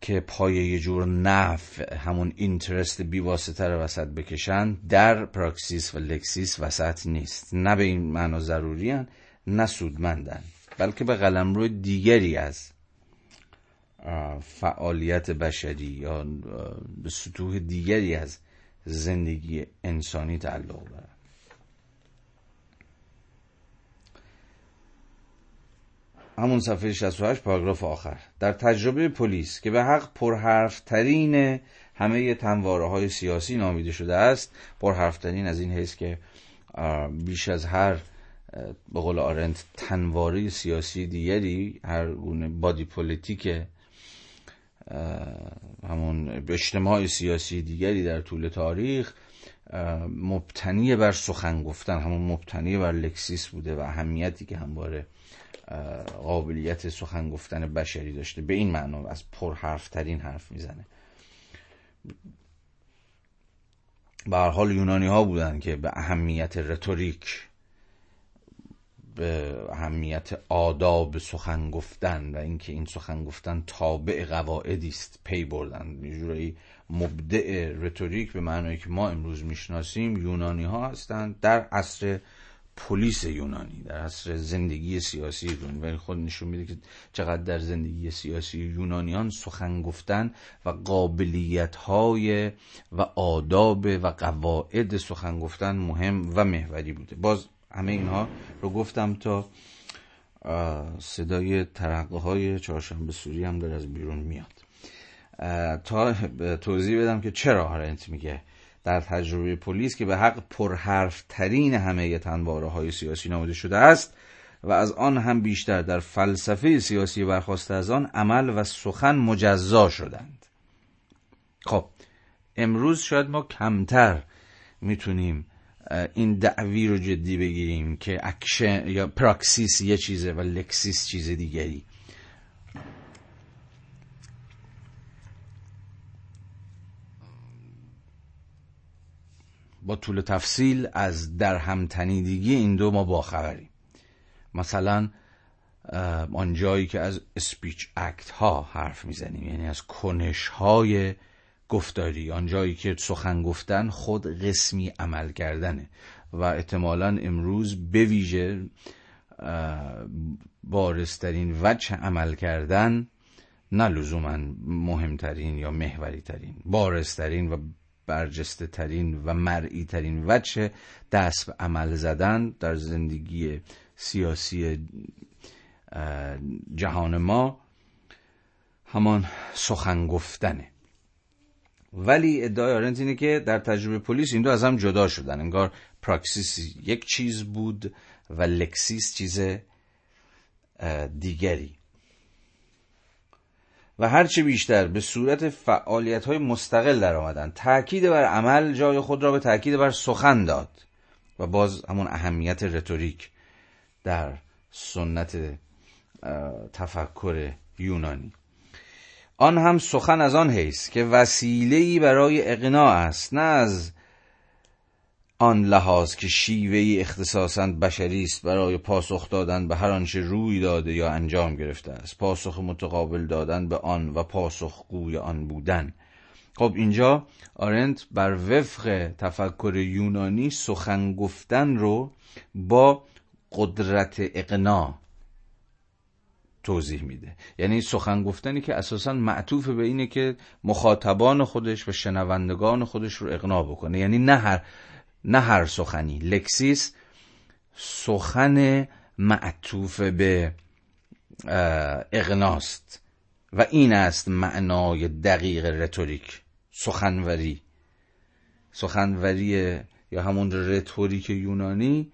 که پای یه جور نف همون interest بیواسطه رو وسط بکشن در پراکسیس و lexis وسط نیست. نه به این معنا ضروری هن نه سودمندن بلکه به قلمرو دیگری از فعالیت بشری یا به سطوح دیگری از زندگی انسانی تعلق همون صفحه 68 پاراگراف آخر. در تجربه پلیس که به حق پرحرفترین همه تنواره های سیاسی نامیده شده است پرحرفترین از این حیث که بیش از هر به قول آرنت تنواره سیاسی دیگری هر گونه بادی پولیتیک همون اجتماع سیاسی دیگری در طول تاریخ مبتنی بر سخن گفتن همون مبتنی بر لکسیس بوده و اهمیتی که همواره قابلیت سخن گفتن بشری داشته. به این معنا از پرحرفترین حرف می‌زنه. به حال یونانی ها بودن که به اهمیت رتوریک به اهمیت آداب سخن گفتن و اینکه این سخن گفتن تابع قواعدی است پی بردن. یه جورایی مبدع رتوریک به معنایی که ما امروز می‌شناسیم یونانی ها هستند در عصر پلیس یونانی در عصر زندگی سیاسی یونانی. ولی خود نشون میده که چقدر در زندگی سیاسی یونانیان سخن گفتن و قابلیت های و آداب و قواعد سخن گفتن مهم و محوری بوده. باز همه اینها رو گفتم تا صدای ترقه های چهارشنبه سوری هم در از بیرون میاد. تا توضیح بدم که چرا آرنت میگه در تجربه پلیس که به حق پرحرف ترین همه تنواره های سیاسی نامیده شده است و از آن هم بیشتر در فلسفه سیاسی برخاسته از آن عمل و سخن مجزا شدند. خب امروز شاید ما کمتر می‌تونیم این دعوی رو جدی بگیریم که اکشن یا پراکسیس یه چیزه و lexis چیز دیگری. با طول تفصیل از در همتنیدگی این دو ما باخبریم. مثلا آنجایی که از اسپیچ اکت ها حرف می‌زنیم یعنی از کنش های گفتاری آنجایی که سخن گفتن خود قسمی عمل کردنه و احتمالا امروز به ویژه بارسترین وجه عمل کردن نه لزوما مهمترین یا محوری ترین بارسترین و برجسته ترین و مرئی ترین وجه دست به عمل زدن در زندگی سیاسی جهان ما همان سخن گفتنه. ولی ادعای آرنت اینه که در تجربه پلیس این دو از هم جدا شدن. انگار پراکسیس یک چیز بود و لکسیس چیز دیگری. و هرچه بیشتر به صورت فعالیت های مستقل در آمدن تأکید بر عمل جای خود را به تأکید بر سخن داد و باز همون اهمیت رتوریک در سنت تفکر یونانی. آن هم سخن از آن حیث که وسیله‌ای برای اقناع است نه از آن لحاظ که شیوهی اختصاصا بشری است برای پاسخ دادن به هر آنچه روی داده یا انجام گرفته است. پاسخ متقابل دادن به آن و پاسخگوی آن بودن. خب اینجا آرنت بر وفق تفکر یونانی سخن گفتن رو با قدرت اقناع توضیح میده. یعنی سخن گفتنی که اساسا معطوف به اینه که مخاطبان خودش و شنوندگان خودش رو اقناع بکنه. یعنی نه هر نه هر سخنی. لکسیس سخن معطوف به اقناست و این است معنای دقیق رتوریک. سخنوری. سخنوری یا همون رتوریک یونانی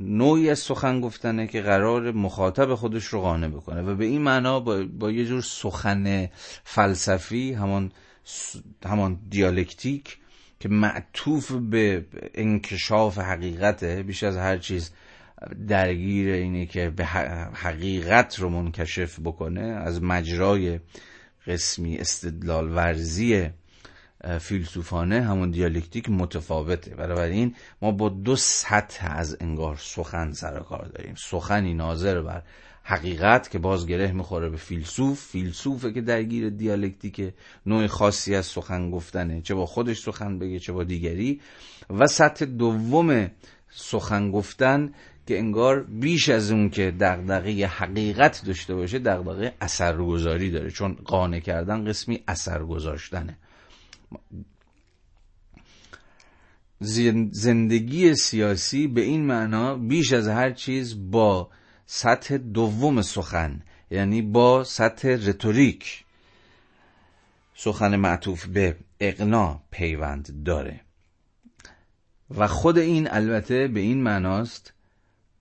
نوعی از سخن گفتنه که قرار مخاطب خودش رو قانع بکنه و به این معنا با, با یه جور سخن فلسفی همان همان دیالکتیک که معطوف به انکشاف حقیقته بیش از هر چیز درگیر اینه که به حقیقت رو منکشف بکنه از مجرای قسمی استدلال ورزی فیلسوفانه همون دیالکتیک متفاوته. بنابراین ما با دو سطح از انگار سخن سر کار داریم. سخنی ناظر بر حقیقت که باز گره می‌خوره به فیلسوف فیلسوفه که درگیر دیالکتیک نوع خاصی از سخن گفتنه چه با خودش سخن بگه چه با دیگری. و سطح دوم سخن گفتن که انگار بیش از اون که دغدغه حقیقت داشته باشه دغدغه اثرگذاری داره. چون قانع کردن قسمی اثر گذاشتنه. زندگی سیاسی به این معنا بیش از هر چیز با سطح دوم سخن یعنی با سطح رتوریک. سخن معطوف به اقنا پیوند داره. و خود این البته به این معناست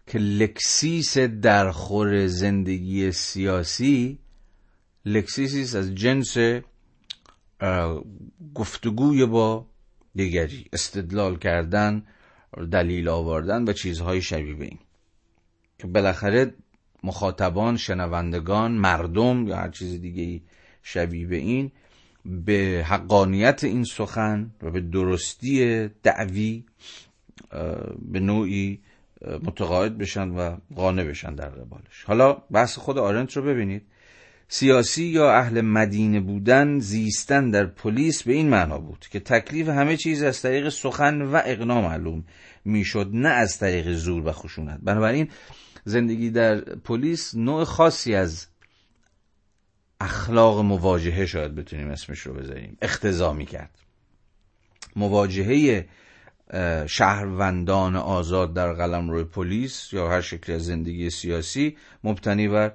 که لکسیس درخور زندگی سیاسی لکسیسی از جنس گفتگوی با دیگری استدلال کردن دلیل آوردن و چیزهای شبیه به این. که بالاخره مخاطبان شنوندگان مردم یا هر چیز دیگه شبیه به این به حقانیت این سخن و به درستی دعوی به نوعی متقاعد بشن و قانع بشن در قبالش. حالا بحث خود آرنت رو ببینید. سیاسی یا اهل مدینه بودن زیستن در پلیس به این معنا بود که تکلیف همه چیز از طریق سخن و اقنا معلوم می‌شد نه از طریق زور و خشونت. بنابراین زندگی در پلیس نوع خاصی از اخلاق مواجهه شاید بتونیم اسمش رو بذاریم. اختزا کرد مواجهه شهروندان آزاد در قلم روی پلیس یا هر شکل از زندگی سیاسی مبتنی بر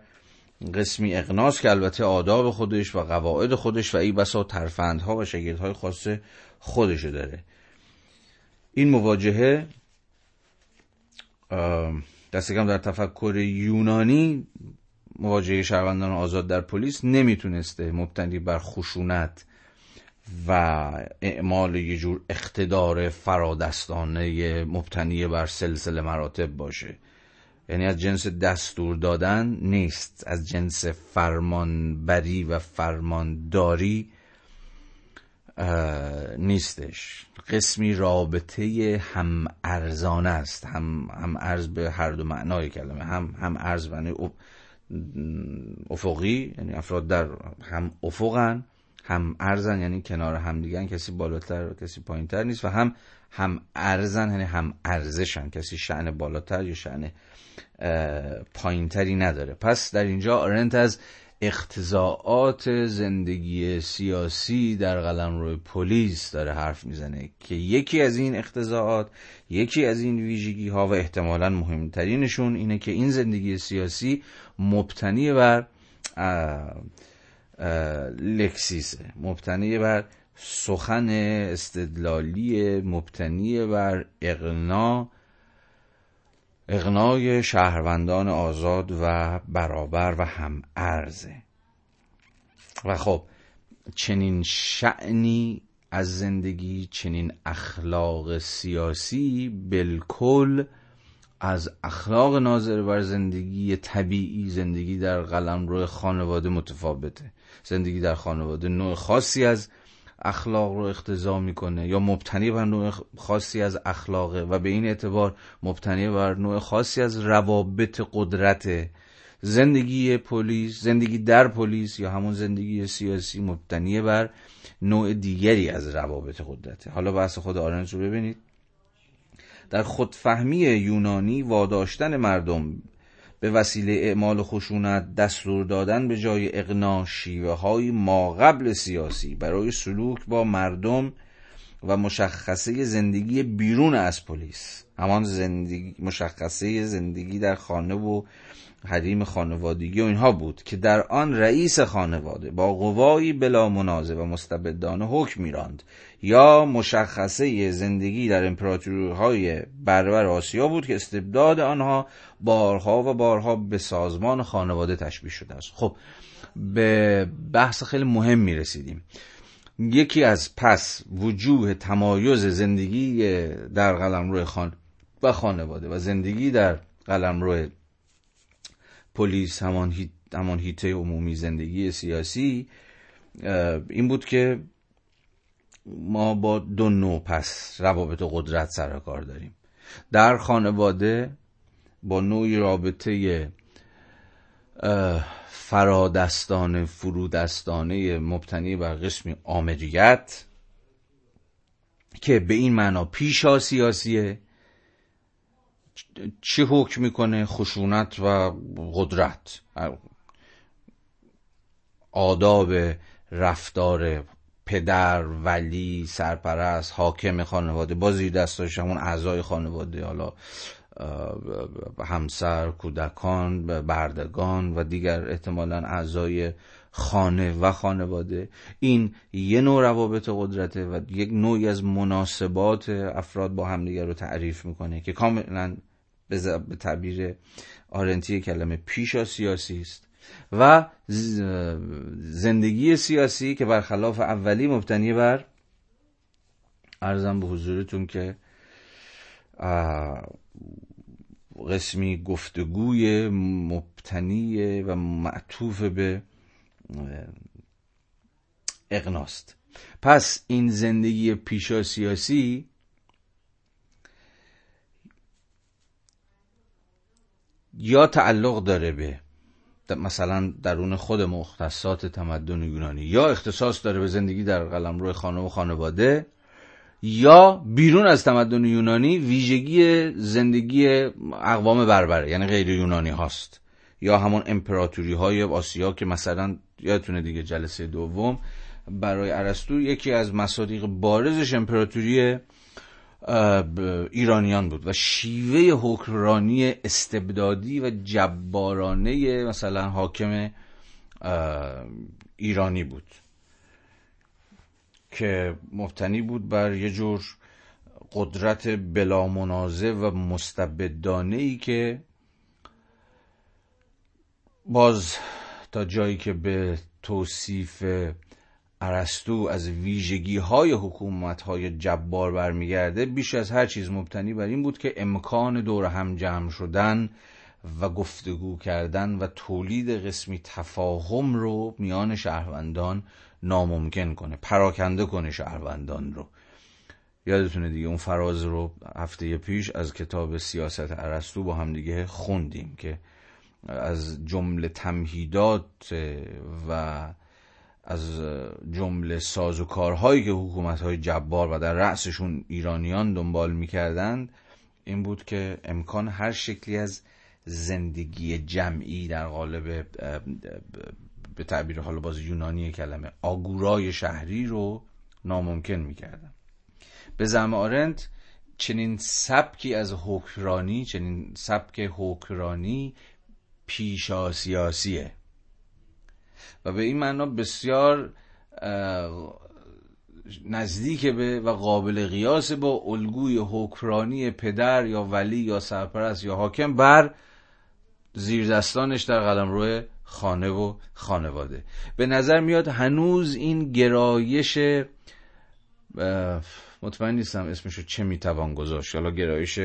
قسمی اقناس که البته آداب خودش و قواعد خودش و ای بسا ترفندها و شگردهای خاص خودش داره. این مواجهه دست کم در تفکر یونانی مواجهه شهروندان آزاد در پلیس نمی‌تونسته مبتنی بر خشونت و اعمال یه جور اقتدار فرادستانه مبتنی بر سلسله مراتب باشه. یعنی از جنس دستور دادن نیست. از جنس فرمانبری و فرمانداری نیستش. قسمی رابطه هم ارزانه است. هم, هم ارز به هر دو معنای کلمه. هم هم ارز یعنی افقی یعنی افراد در هم افقن هم ارزن یعنی کنار هم دیگن کسی بالاتر کسی پایینتر نیست. و هم هم ارزن یعنی هم ارزشن. کسی شعن بالاتر یا شعن پایینتری نداره. پس در اینجا آرنت از اختزاعات زندگی سیاسی در قلم روی پلیس داره حرف می‌زنه که یکی از این اختزاعات یکی از این ویژگی ها و احتمالا مهمترینشون اینه که این زندگی سیاسی مبتنی بر لکسیسه مبتنی بر سخن استدلالی مبتنی بر اقنا اقنای شهروندان آزاد و برابر و هم ارزه و خب چنین شعنی از زندگی چنین اخلاق سیاسی بالکل از اخلاق ناظر بر زندگی طبیعی زندگی در قلم روی خانواده متفاوته. زندگی در خانواده نوع خاصی از اخلاق رو اختضا می‌کنه یا مبتنی بر نوع خاصی از اخلاقه و به این اعتبار مبتنی بر نوع خاصی از روابط قدرت زندگی پلیس زندگی در پلیس یا همون زندگی سیاسی مبتنی بر نوع دیگری از روابط قدرته حالا بحث خود آرنج رو ببینید. در خودفهمی یونانی واداشتن مردم به وسیله اعمال خشونت دستور دادن به جای اقنا شیوه های ما قبل سیاسی برای سلوک با مردم و مشخصه زندگی بیرون از پلیس. همان زندگی مشخصه زندگی در خانه و حریم خانوادگی و اینها بود که در آن رئیس خانواده با قوایی بلا منازه و مستبدانه حکم میراند یا مشخصه زندگی در امپراتوری بربر آسیا بود که استبداد آنها بارها و بارها به سازمان خانواده تشبیه شده است. خب به بحث خیلی مهم می رسیدیم. یکی از پس وجوه تمایز زندگی در قلمرو خان و خانواده و زندگی در قلمرو پلیس همان, هیت، همان هیته عمومی زندگی سیاسی این بود که ما با دو نوع پس روابط قدرت سر کار داریم. در خانواده با نوعی رابطه فرادستانه فرودستانه مبتنی بر قسمی آمریت که به این معنا پیشا سیاسیه چی حکم می‌کنه؟ خشونت و قدرت. آداب رفتار پدر ولی سرپرست حاکم خانواده با زیر دستاش همون اعضای خانواده حالا همسر کودکان بردگان و دیگر احتمالا اعضای خانه و خانواده. این یه نوع روابط قدرته و یک نوعی از مناسبات افراد با همدیگر رو تعریف می‌کنه که کاملا به تعبیر آرنتی کلمه پیشا سیاسی است. و زندگی سیاسی که برخلاف اولی مبتنی بر ارزم به حضورتون که قسمی گفتگوی مبتنی و معطوف به اقناست پس این زندگی پیشا سیاسی یا تعلق داره به مثلا درون خود مختصات تمدن یونانی یا اختصاص داره به زندگی در قلمرو خانه و خانواده یا بیرون از تمدن یونانی ویژگی زندگی اقوام بربره یعنی غیر یونانی هاست. یا همون امپراتوری های آسیا که مثلا یادتونه دیگه جلسه دوم برای ارسطو یکی از مصادیق بارزش امپراتوری ایرانیان بود و شیوه حکمرانی استبدادی و جبارانه مثلا حاکم ایرانی بود. که مبتنی بود بر یه جور قدرت بلا منازه و مستبدانه ای که باز تا جایی که به توصیف ارسطو از ویژگی های حکومت های جبار برمیگرده بیش از هر چیز مبتنی بر این بود که امکان دور هم جمع شدن و گفتگو کردن و تولید قسمی تفاهم رو میان شهروندان ناممکن کنه پراکنده کنه شهروندان رو. یادتونه دیگه اون فراز رو هفته پیش از کتاب سیاست ارسطو با هم دیگه خوندیم که از جمله تمهیدات و از جمله سازوکارهایی که حکومت های جبار و در رأسشون ایرانیان دنبال می‌کردند این بود که امکان هر شکلی از زندگی جمعی در قالب به تعبیر حالا باز یونانی کلمه آگورای شهری رو ناممکن می‌کردن. به زم آرنت چنین سبکی از حکرانی چنین سبک حکرانی پیشا سیاسیه و به این معنا بسیار نزدیک به و قابل قیاس با الگوی حکرانی پدر یا ولی یا سرپرست یا حاکم بر زیردستانش در قلم روی خانه و خانواده. به نظر میاد هنوز این گرایش مطمئن نیستم اسمشو چه می‌توان گذاشت. حالا گرایش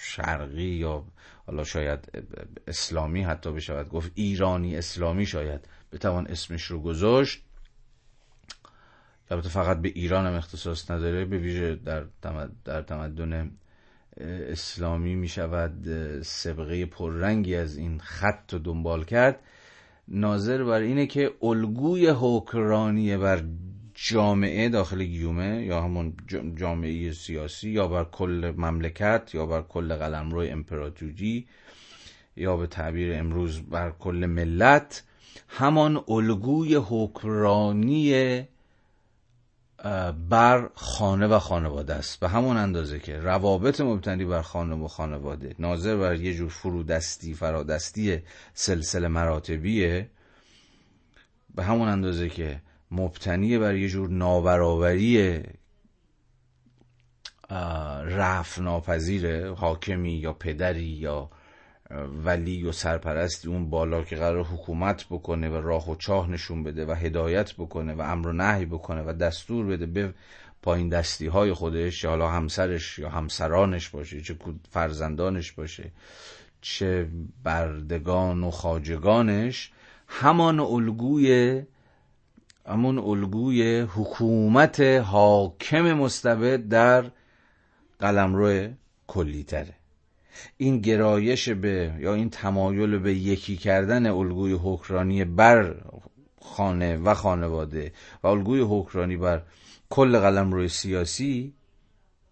شرقی یا حالا شاید اسلامی حتی بشود. گفت ایرانی اسلامی شاید بتوان اسمش رو گذاشت. البته فقط به ایران هم اختصاص نداره به ویژه در, در تمدن اسلامی می شود سبقه پررنگی از این خط رو دنبال کرد. ناظر بر اینه که الگوی حکرانی بر جامعه داخل گیومه یا همون جامعه سیاسی یا بر کل مملکت یا بر کل قلمرو امپراتوری یا به تعبیر امروز بر کل ملت همان الگوی حکرانی بر خانه و خانواده است. به همون اندازه که روابط مبتنی بر خانه و خانواده ناظر بر یه جور فرودستی فرادستی سلسله مراتبیه به همون اندازه که مبتنی بر یه جور نابرابری رفع ناپذیر حاکمی یا پدری یا ولی و سرپرستی اون بالا که قرار حکومت بکنه و راه و چاه نشون بده و هدایت بکنه و امر و نهی بکنه و دستور بده به پایین دستی های خودش یا حالا همسرش یا همسرانش باشه چه فرزندانش باشه چه بردگان و خاجگانش همان الگوی همون الگوی حکومت حاکم مستبد در قلمرو کلیتره. این گرایش به یا این تمایل به یکی کردن الگوی حکرانی بر خانه و خانواده و الگوی حکرانی بر کل قلم روی سیاسی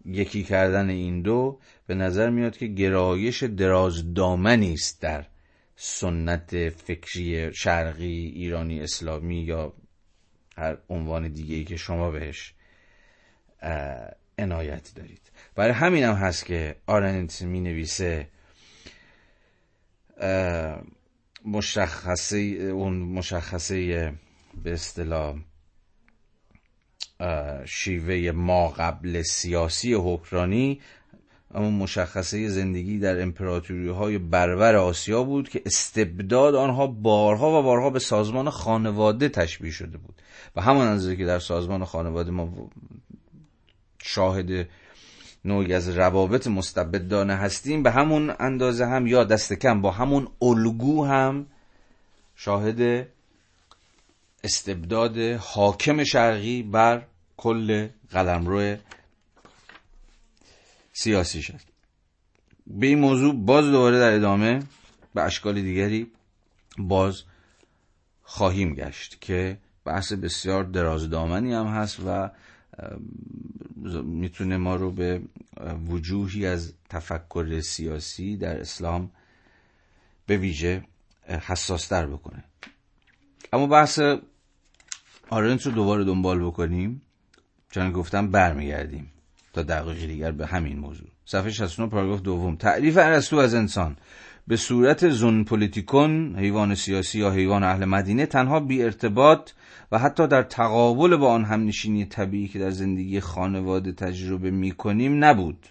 یکی کردن این دو به نظر میاد که گرایش درازدامنی است در سنت فکری شرقی ایرانی اسلامی یا هر عنوان دیگه ای که شما بهش عنایت دارید. برای همین هم هست که آرنت می نویسه مشخصه اون مشخصه به اصطلاح شیوه ما قبل سیاسی حکرانی اما مشخصه زندگی در امپراتوری های برور آسیا بود که استبداد آنها بارها و بارها به سازمان خانواده تشبیه شده بود. و همان اندازه که در سازمان خانواده ما شاهد نوعی از روابط مستبدانه هستیم به همون اندازه هم یا دست کم با همون الگو هم شاهد استبداد حاکم شرقی بر کل قلمرو سیاسی شد. به این موضوع باز دوباره در ادامه به اشکال دیگری باز خواهیم گشت که بحث بسیار درازدامنی هم هست و می‌تونه ما رو به وجوهی از تفکر سیاسی در اسلام به ویژه حساستر بکنه. اما بحث آرنت رو دوباره دنبال بکنیم. چون گفتم برمیگردیم تا دقیقی دیگر به همین موضوع. صفحه 69 پاراگراف دوم. تعریف ارسطو از انسان. به صورت زون پولیتیکون حیوان سیاسی یا حیوان اهل مدینه تنها بی ارتباط و حتی در تقابل با آن همنشینی طبیعی که در زندگی خانواده تجربه می کنیم نبود.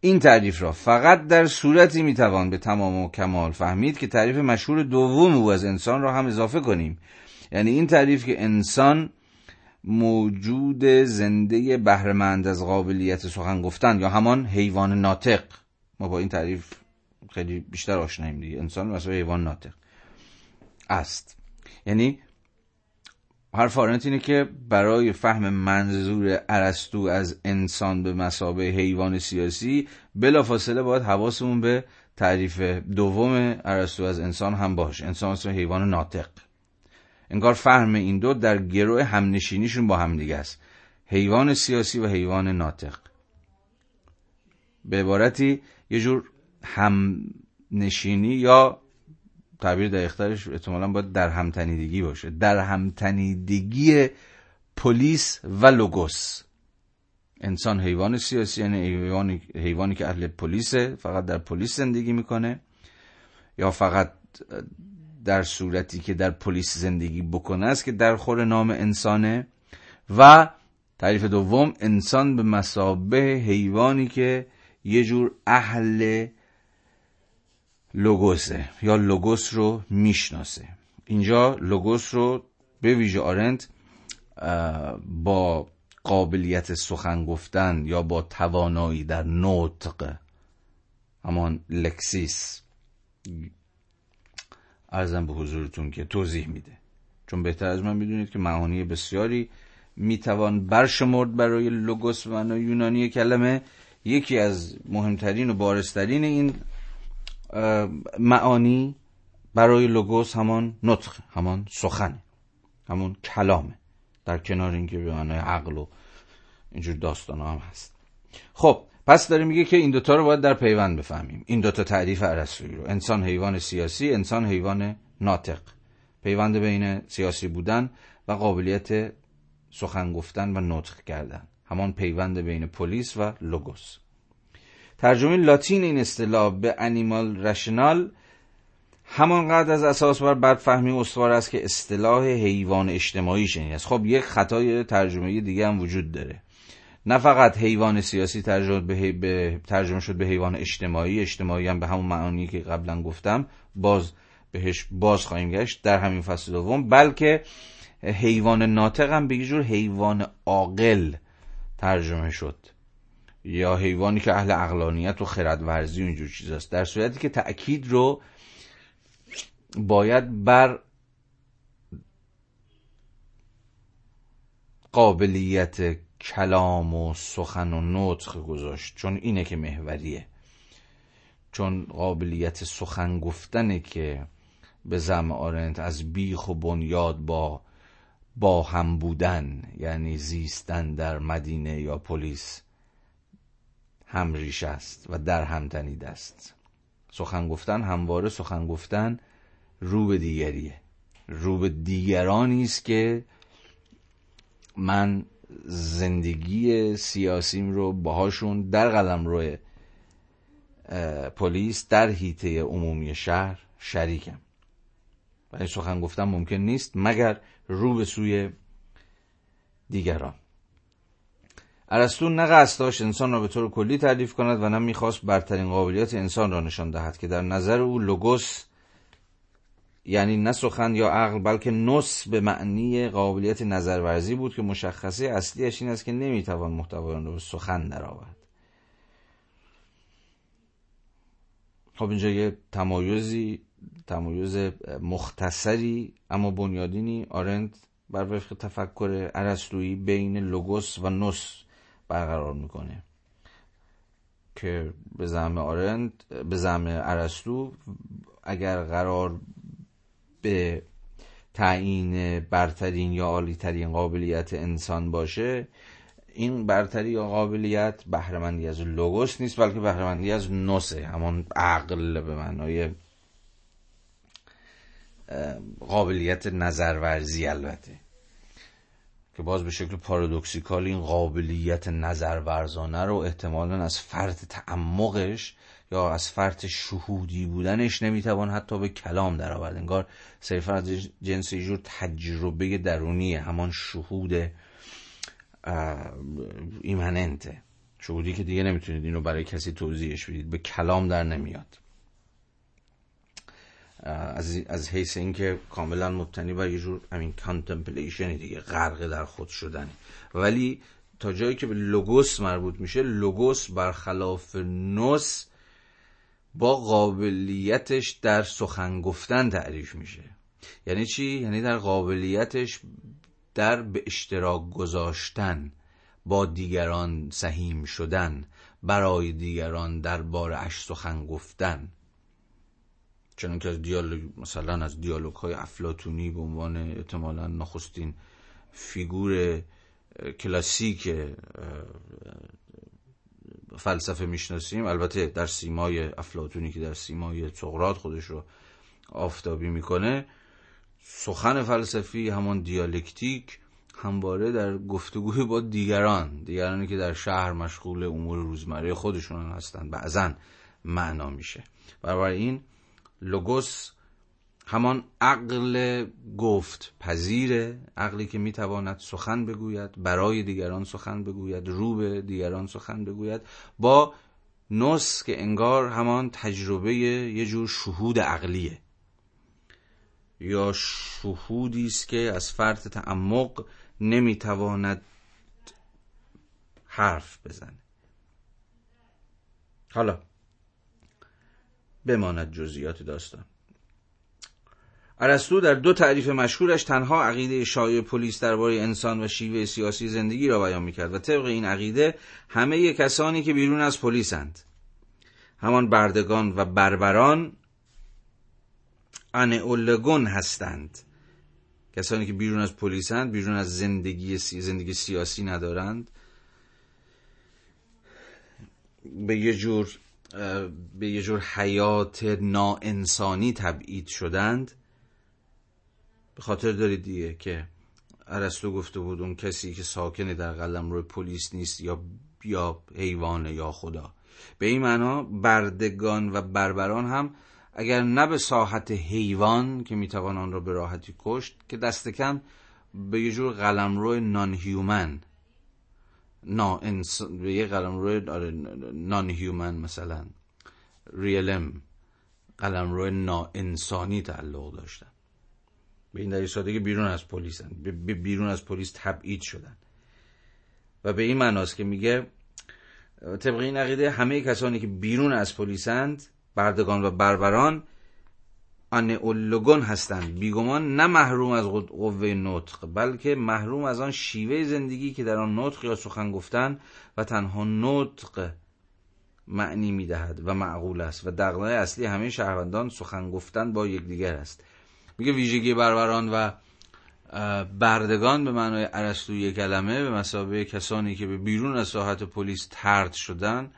این تعریف را فقط در صورتی می‌توان به تمام و کمال فهمید که تعریف مشهور دوم او از انسان را هم اضافه کنیم. یعنی این تعریف که انسان موجود زنده بهرهمند از قابلیت سخن گفتن یا همان حیوان ناطق. ما با این تعریف خیلی بیشتر آشناییم دیگه. انسان مثلا حیوان ناطق است. یعنی حرف آرنت اینه که برای فهم منظور ارسطو از انسان به مسابه حیوان سیاسی بلافاصله باید حواسمون به تعریف دوم ارسطو از انسان هم باشه. انسان مثل حیوان ناطق. انگار فهم این دو در گروه همنشینیشون با هم دیگه است. حیوان سیاسی و حیوان ناطق. به عبارتی یه جور همنشینی یا تعبیر دقیقترش احتمالا باید در همتنیدگی باشه. در همتنیدگی پلیس و لوگوس. انسان حیوان سیاسی یعنی حیوانی, حیوانی که اهل پلیسه فقط در پلیس زندگی می‌کنه یا فقط در صورتی که در پلیس زندگی بکنه است که در خور نام انسانه. و تعریف دوم انسان به مسابه حیوانی که یه جور اهل لوگوسه یا لوگوس رو می‌شناسه. اینجا لوگوس رو به ویژه آرنت با قابلیت سخن گفتن یا با توانایی در نطق همان لکسیس ارزم به حضورتون که توضیح میده. چون بهتر از من می‌دونید که معانی بسیاری می‌توان برشمرد برای لوگوس و یونانی کلمه. یکی از مهمترین و بارسترین این معانی برای لوگوس همان نطق همان سخن همون کلامه. در کنار به معنای عقل و اینجور داستان هم هست. خب پس داره میگه که این دوتا رو باید در پیوند بفهمیم. این دوتا تعریف عرصوی رو. انسان حیوان سیاسی انسان حیوان ناطق. پیوند بین سیاسی بودن و قابلیت سخن گفتن و نطق کردن. همان پیوند بین پلیس و لوگوس. ترجمه لاتین این اصطلاح به انیمال رشنال همانقدر از اساس بر بدفهمی استوار است که اصطلاح حیوان اجتماعی شنید. است خب یک خطای ترجمه دیگه هم وجود داره. نه فقط حیوان سیاسی ترجمه, به, به ترجمه شد به حیوان اجتماعی اجتماعی هم به همون معانی که قبلا گفتم باز بهش باز خواهیم گشت در همین فصل دوم بلکه حیوان ناطق هم به جور حیوان عاقل ترجمه شد. یا حیوانی که اهل اقلانیت و خردورزی و اینجور چیز است در صورتی که تأکید رو باید بر قابلیت کلام و سخن و نطق گذاشت. چون اینه که محوریه. چون قابلیت سخن گفتنه که به زم آرنت از بیخ و بنیاد با با هم بودن یعنی زیستن در مدینه یا پلیس. همریش است و در هم تنید است. سخن گفتن همواره سخن گفتن رو به دیگریه. رو به دیگرانی است که من زندگی سیاسیم رو باهاشون در قلم روی پلیس در هیته عمومی شهر شریکم. و سخن گفتن ممکن نیست مگر رو به سوی دیگران. ارسطو نه قصد داشت انسان را به طور کلی تعریف کند و نه می‌خواست برترین قابلیت انسان را نشان دهد که در نظر او لوگوس یعنی نه سخن یا عقل بلکه نص به معنی قابلیت نظرورزی بود که مشخصه اصلیش این است که نمی‌توان محتوایان را به سخن درآورد. خب اینجا یه تمایزی تمایز مختصری اما بنیادینی آرند بر وفق تفکر ارسطویی بین لوگوس و نص برقرار می‌کنه. که به زعم آرند به زعم ارسطو اگر قرار به تعیین برترین یا عالیترین قابلیت انسان باشه این برتری یا قابلیت بهرهمندی از لوگوس نیست بلکه بهرهمندی از نوسه همون عقل به معنای قابلیت نظرورزی البته. که باز به شکل پارادوکسیکال این قابلیت نظرورزانه رو احتمالا از فرط تعمقش یا از فرط شهودی بودنش نمی‌توان حتی به کلام درآورد. انگار صرفا از جنس جور تجربه درونی همان شهود ایمننته. شهودی که دیگه نمی‌تونید اینو برای کسی توضیحش بدید. به کلام در نمیاد. از, از حیث اینکه کاملا مبتنی بر یه جور همین contemplation دیگه غرق در خود شدن ولی تا جایی که به لوگوس مربوط میشه لوگوس برخلاف nous با قابلیتش در سخن گفتن تعریف میشه. یعنی چی؟ یعنی در قابلیتش در به اشتراک گذاشتن با دیگران سهیم شدن برای دیگران در اش سخن گفتن. چون که از دیالوگ مثلا از دیالوگ های افلاتونی به عنوان احتمالا نخستین فیگور کلاسیک فلسفه می‌شناسیم. البته در سیمای افلاتونی که در سیمای سقراط خودش رو آفتابی می‌کنه سخن فلسفی همان دیالکتیک همواره در گفتگوی با دیگران دیگرانی که در شهر مشغول امور روزمره خودشون هستند بعضا معنا میشه. برای این لوگوس همان عقل گفت پذیره عقلی که می‌تواند سخن بگوید برای دیگران سخن بگوید رو به دیگران سخن بگوید با نس که انگار همان تجربه یه جور شهود عقلیه. یا شهودی است که از فرط تعمق نمی‌تواند حرف بزنه. حالا بماند جزئیات داستان. ارسطو در دو تعریف مشهورش تنها عقیده شایع پلیس درباره انسان و شیوه سیاسی زندگی را بیان می‌کرد و طبق این عقیده همه کسانی که بیرون از پلیسند. همان بردگان و بربران انئولگون هستند. کسانی که بیرون از پلیسند بیرون از زندگی زندگی سیاسی ندارند. به یه جور به یه جور حیات ناانسانی تبعید شدند. به خاطر دارید دیگه که ارسطو گفته بود اون کسی که ساکنه در قلم روی پلیس نیست یا یا حیوانه یا خدا. به این معنا بردگان و بربران هم اگر نه به ساحت حیوان که می‌توان آن را به راحتی کشت که دست کم به یه جور قلمرو non-human نا یه قلمرو آره non-human مثلا realm قلمرو نا انسانی تعلق داشتن. به این دلیل سادگی بیرون از پلیسن. بیرون از پلیس تبعید شدن. و به این معناست که میگه طبق این عقیده همه کسانی که بیرون از پلیسند بردگان و بربران آنئولوگون هستند بیگمان نه محروم از قوه نطق بلکه محروم از آن شیوه زندگی که در آن نطق یا سخن گفتن و تنها نطق معنی می‌دهد و معقول است و دقنه اصلی همه شهروندان سخن گفتن با یکدیگر است. میگه ویژگی بربران و بردگان به معنای ارسطویی کلمه به مسابقه کسانی که به بیرون از ساحت پلیس ترد شدن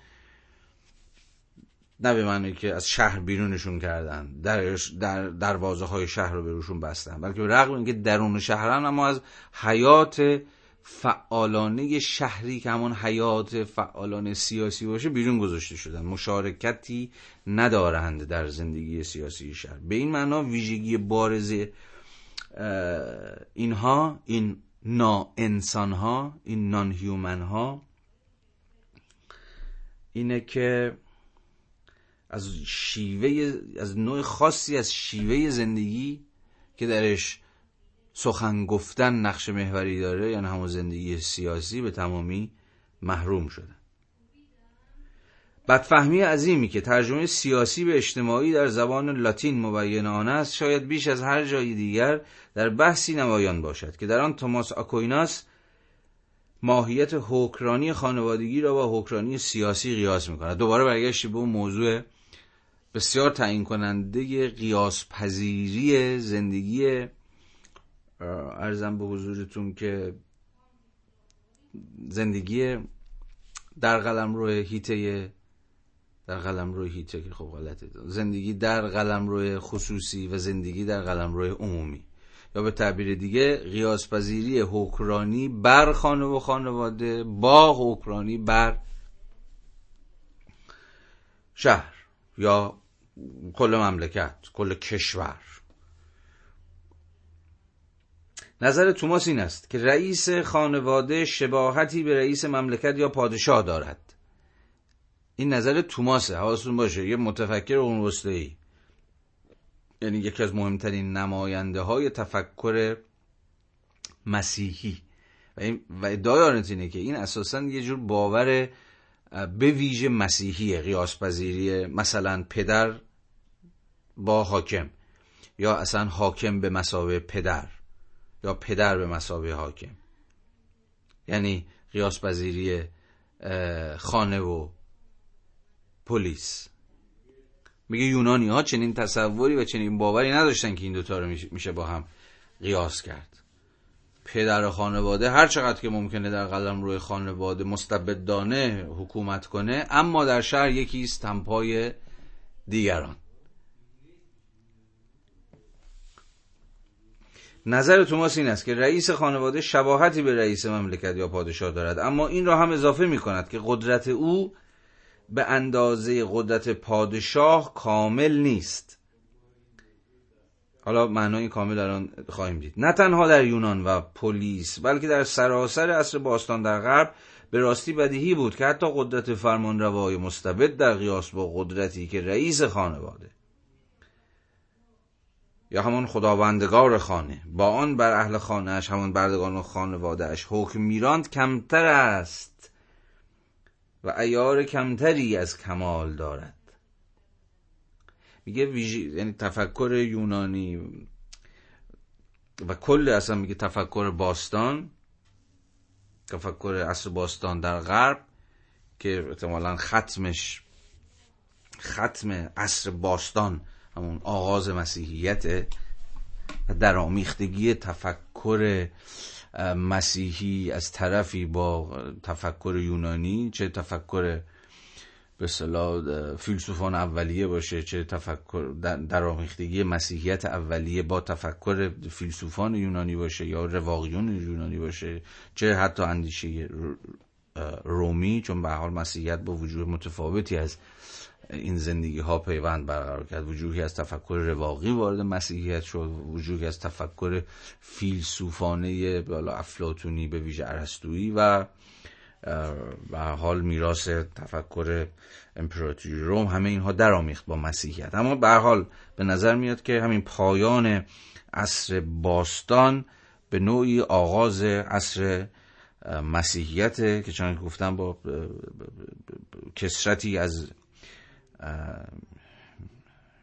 نه به معنی که از شهر بیرونشون کردن در در دروازه های شهر رو به بستن بلکه به رغم اینکه درون شهرن اما از حیات فعالانه شهری که همون حیات فعالانه سیاسی باشه بیرون گذاشته شدن. مشارکتی ندارند در زندگی سیاسی شهر. به این معنا ویژگی بارز اینها این نا ها این نان هیومن ها اینه که از شیوه از نوع خاصی از شیوه زندگی که درش سخن گفتن نقش محوری داره یعنی همون زندگی سیاسی به تمامی محروم شده. بدفهمی عظیمی که ترجمه سیاسی به اجتماعی در زبان لاتین مبین آن است شاید بیش از هر جای دیگر در بحثی نمایان باشد که در آن توماس آکویناس ماهیت حکرانی خانوادگی را با حکرانی سیاسی قیاس می‌کند. دوباره برگشتی به اون موضوع بسیار تعیین کننده قیاس پذیری زندگی ارزم به حضورتون که زندگی در قلم روی هیته در قلم روی هیته که خب غلطه. زندگی در قلم روی خصوصی و زندگی در قلم روی عمومی. یا به تعبیر دیگه قیاس پذیری حکرانی بر خانه و خانواده با حکرانی بر شهر. یا کل مملکت کل کشور. نظر توماس این است که رئیس خانواده شباهتی به رئیس مملکت یا پادشاه دارد. این نظر توماسه حواستون باشه یه متفکر اون ای یعنی یکی از مهمترین نماینده های تفکر مسیحی. و, و ادعای اینه که این اساسا یه جور باور به ویژه مسیحی قیاس پذیری مثلا پدر با حاکم یا اصلا حاکم به مسابه پدر یا پدر به مسابه حاکم. یعنی قیاس پذیری خانه و پلیس. میگه یونانی ها چنین تصوری و چنین باوری نداشتن که این دوتا رو میشه با هم قیاس کرد. پدر خانواده هر چقدر که ممکنه در قلم روی خانواده مستبدانه حکومت کنه اما در شهر یکی است تنپای دیگران. نظر توماس این است که رئیس خانواده شباهتی به رئیس مملکت یا پادشاه دارد اما این را هم اضافه می کند که قدرت او به اندازه قدرت پادشاه کامل نیست. حالا معنای کامل الان خواهیم دید. نه تنها در یونان و پلیس بلکه در سراسر عصر باستان در غرب به راستی بدیهی بود که حتی قدرت فرمانروای مستبد در قیاس با قدرتی که رئیس خانواده. یا همون خداوندگار خانه. با آن بر اهل خانهش همون بردگان و خانوادهش حکم میراند کمتر است و ایار کمتری از کمال دارد. میگه ویژی... یعنی تفکر یونانی و کل اصلا میگه تفکر باستان تفکر اصر باستان در غرب که احتمالا ختمش ختم عصر باستان همون آغاز مسیحیت در آمیختگی تفکر مسیحی از طرفی با تفکر یونانی چه تفکر به صلاح فیلسوفان اولیه باشه چه تفکر در آمیختگی مسیحیت اولیه با تفکر فیلسوفان یونانی باشه یا رواقیون یونانی باشه چه حتی اندیشه رومی چون به حال مسیحیت با وجود متفاوتی از این زندگی ها پیوند برقرار کرد. وجودی از تفکر رواقی وارد مسیحیت شد وجودی از تفکر فیلسوفانه بالا افلاتونی به ویژه ارسطویی و به حال میراث تفکر امپراتوری روم همه اینها درآمیخت با مسیحیت اما به حال به نظر میاد که همین پایان عصر باستان به نوعی آغاز عصر مسیحیت که چون گفتم با کسرتی از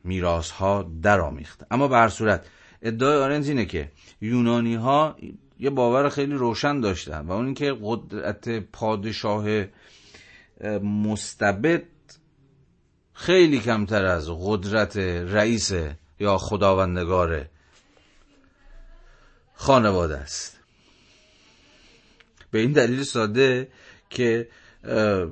میراث ها درآمیخت اما به هر صورت ادعای آرنز اینه که یونانی ها یه باور خیلی روشن داشتن و اون اینکه قدرت پادشاه مستبد خیلی کمتر از قدرت رئیس یا خداوندگار خانواده است. به این دلیل ساده که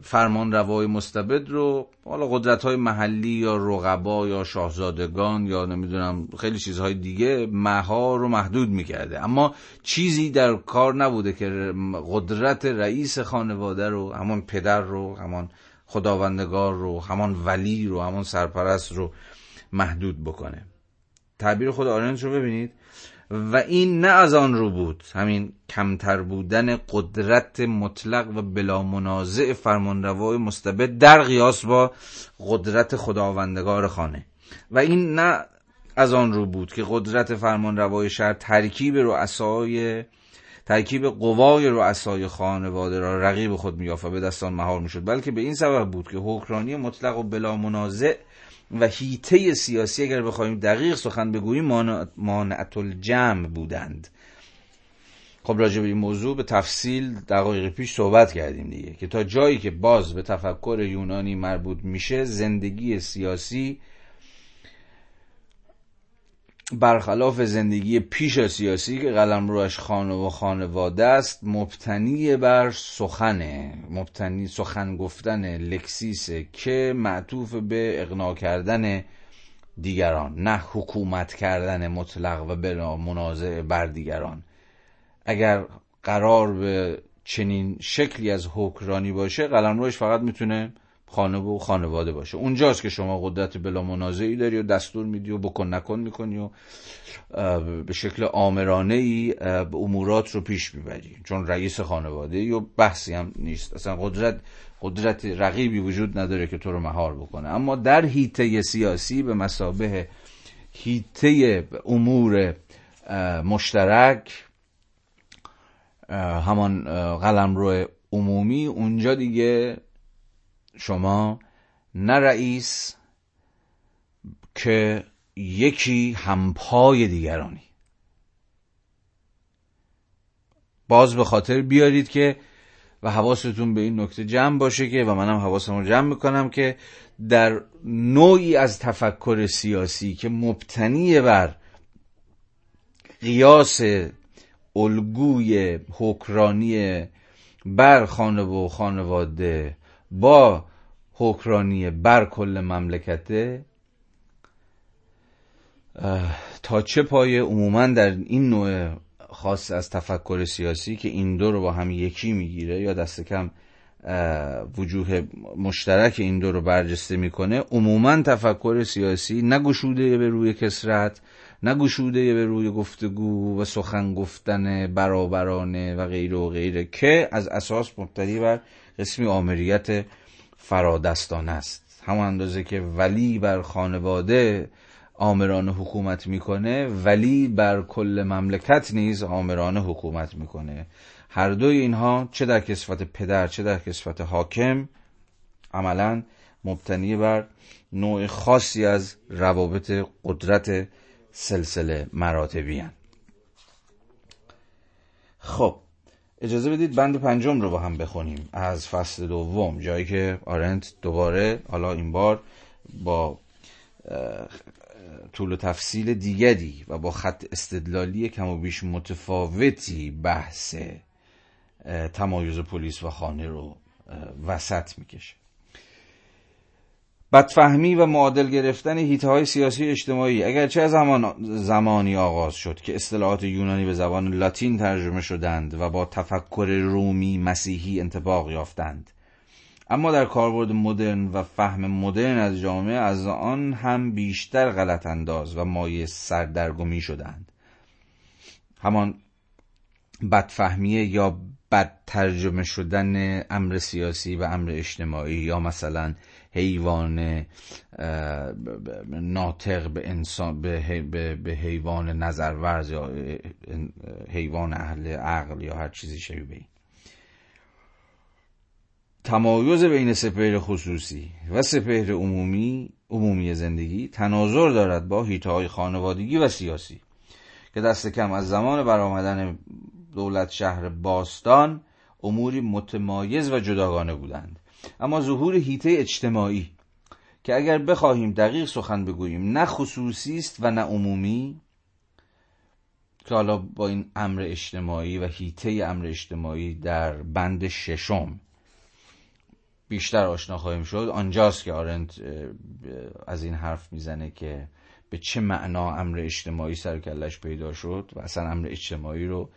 فرمان روای مستبد رو حالا قدرت های محلی یا رقبا یا شاهزادگان یا نمی‌دونم خیلی چیزهای دیگه مها رو محدود می‌کرده. اما چیزی در کار نبوده که قدرت رئیس خانواده رو همان پدر رو همان خداوندگار رو همان ولی رو همان سرپرست رو محدود بکنه. تعبیر خود آرنج رو ببینید. و این نه از آن رو بود. همین کمتر بودن قدرت مطلق و بلا منازع فرمانروای مستبد در قیاس با قدرت خداوندگار خانه. و این نه از آن رو بود که قدرت فرمانروای شهر ترکیب رؤسای ترکیب قوای رؤسای خانواده را رقیب خود میافت و به دستان مهار می‌شد. بلکه به این سبب بود که حکرانی مطلق و بلا منازع و هیته سیاسی اگر بخوایم دقیق سخن بگوییم مانعت الجمع بودند. خب راجع به این موضوع به تفصیل دقایق پیش صحبت کردیم دیگه که تا جایی که باز به تفکر یونانی مربوط میشه زندگی سیاسی برخلاف زندگی پیش سیاسی که قلم روش خانه و خانواده است مبتنی بر سخنه. مبتنی سخن گفتن لکسیسه که معطوف به اقناع کردن دیگران نه حکومت کردن مطلق و بلا منازع بر دیگران. اگر قرار به چنین شکلی از حکرانی باشه قلم روش فقط می‌تونه خانه و خانواده باشه. اونجاست که شما قدرت بلا منازعی داری و دستور میدی و بکن نکن می‌کنی و به شکل آمرانه ای امورات رو پیش می‌بری. چون رئیس خانواده و بحثی هم نیست. اصلا قدرت قدرت رقیبی وجود نداره که تو رو مهار بکنه. اما در هیته سیاسی به مسابه هیته امور مشترک همان قلمرو عمومی اونجا دیگه شما نه رئیس که یکی همپای دیگرانی. باز به خاطر بیارید که و حواستون به این نکته جمع باشه که و منم حواسم رو جمع می‌کنم که در نوعی از تفکر سیاسی که مبتنی بر قیاس الگوی حکرانی بر خانه و خانواده با حکرانی بر کل مملکته تا چه پایه عموما در این نوع خاص از تفکر سیاسی که این دو رو با هم یکی می‌گیره یا دست کم وجوه مشترک این دو رو برجسته می‌کنه عموما تفکر سیاسی نگشوده به روی کسرت نگشوده به روی گفتگو و سخن گفتن برابرانه و غیره و غیره که از اساس مبتنی بر قسمی آمریت فرادستان است همون اندازه که ولی بر خانواده آمران حکومت می‌کنه ولی بر کل مملکت نیز آمران حکومت می‌کنه هر دوی اینها چه در کسفت پدر چه در کسفت حاکم عملا مبتنی بر نوع خاصی از روابط قدرت سلسله مراتبی هن. خب اجازه بدید بند پنجم رو با هم بخونیم. از فصل دوم جایی که آرنت دوباره حالا این بار با طول و تفصیل دیگری و با خط استدلالی کم و بیش متفاوتی بحث تمایز پلیس و خانه رو وسط می‌کشه. بدفهمی و معادل گرفتن هیته های سیاسی اجتماعی. اگرچه از زمان زمانی آغاز شد که اصطلاحات یونانی به زبان لاتین ترجمه شدند و با تفکر رومی مسیحی انتباق یافتند. اما در کاربرد مدرن و فهم مدرن از جامعه از آن هم بیشتر غلط انداز و مایه سردرگمی شدند. همان بدفهمیه یا بد ترجمه شدن امر سیاسی و امر اجتماعی یا مثلا حیوان ناطق به انسان به, به حیوان نظرورز یا حیوان اهل عقل یا هر چیزی شبیه تمایز بین سپهر خصوصی و سپهر عمومی عمومی زندگی تناظر دارد با هیته خانوادگی و سیاسی که دست کم از زمان برآمدن دولت شهر باستان اموری متمایز و جداگانه بودند. اما ظهور هیته اجتماعی که اگر بخواهیم دقیق سخن بگوییم نه خصوصی است و نه عمومی که حالا با این امر اجتماعی و هیته امر اجتماعی در بند ششم بیشتر آشنا خواهیم شد آنجاست که آرنت از این حرف می‌زنه که به چه معنا امر اجتماعی سرکلش پیدا شد و اصلا امر اجتماعی رو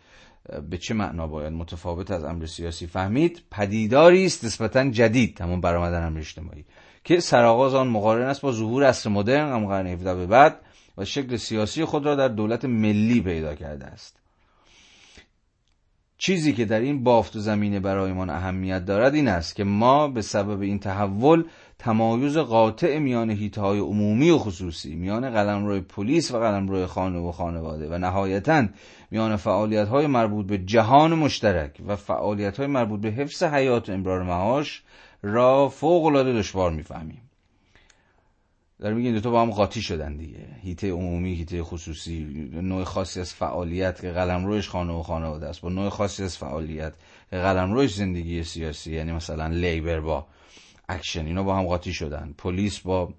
به چه معنا باید متفاوت از امر سیاسی فهمید؟ پدیداری است نسبتا جدید همون برآمدن امر اجتماعی که سرآغاز آن مقارن است با ظهور عصر مدرن هم قرن 17 به بعد و شکل سیاسی خود را در دولت ملی پیدا کرده است. چیزی که در این بافت و زمینه برایمان اهمیت دارد این است که ما به سبب این تحول تمایز قاطع میان های عمومی و خصوصی میان قلمرو پلیس و قلمرو خانه و خانواده و نهایتا میان فعالیت های مربوط به جهان مشترک و فعالیت های مربوط به حفظ حیات و امرار معاش را فوق العاده دشوار می‌فهمیم. در میگه این دو با هم قاطی شدن دیگه. هیته عمومی هیته خصوصی نوع خاصی از فعالیت که رویش خانه و خانواده است. با نوع خاصی از فعالیت که رویش زندگی سیاسی یعنی مثلا labor با اکشن اینا با هم قاطی شدن. پلیس با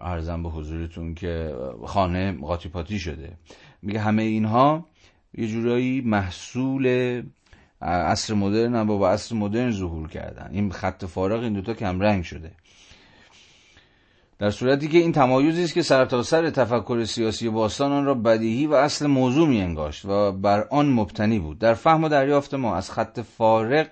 ارزم به حضورتون که خانه قاطی پاتی شده. میگه همه اینها یه جورایی محصول عصر مدرن هم با عصر مدرن ظهور کردن. این خط فارغ این دوتا کم رنگ شده. در صورتی که این تمایزی است که سرتاسر سر تفکر سیاسی باستان آن را بدیهی و اصل موضوع می انگاشت و بر آن مبتنی بود. در فهم و دریافت ما از خط فارق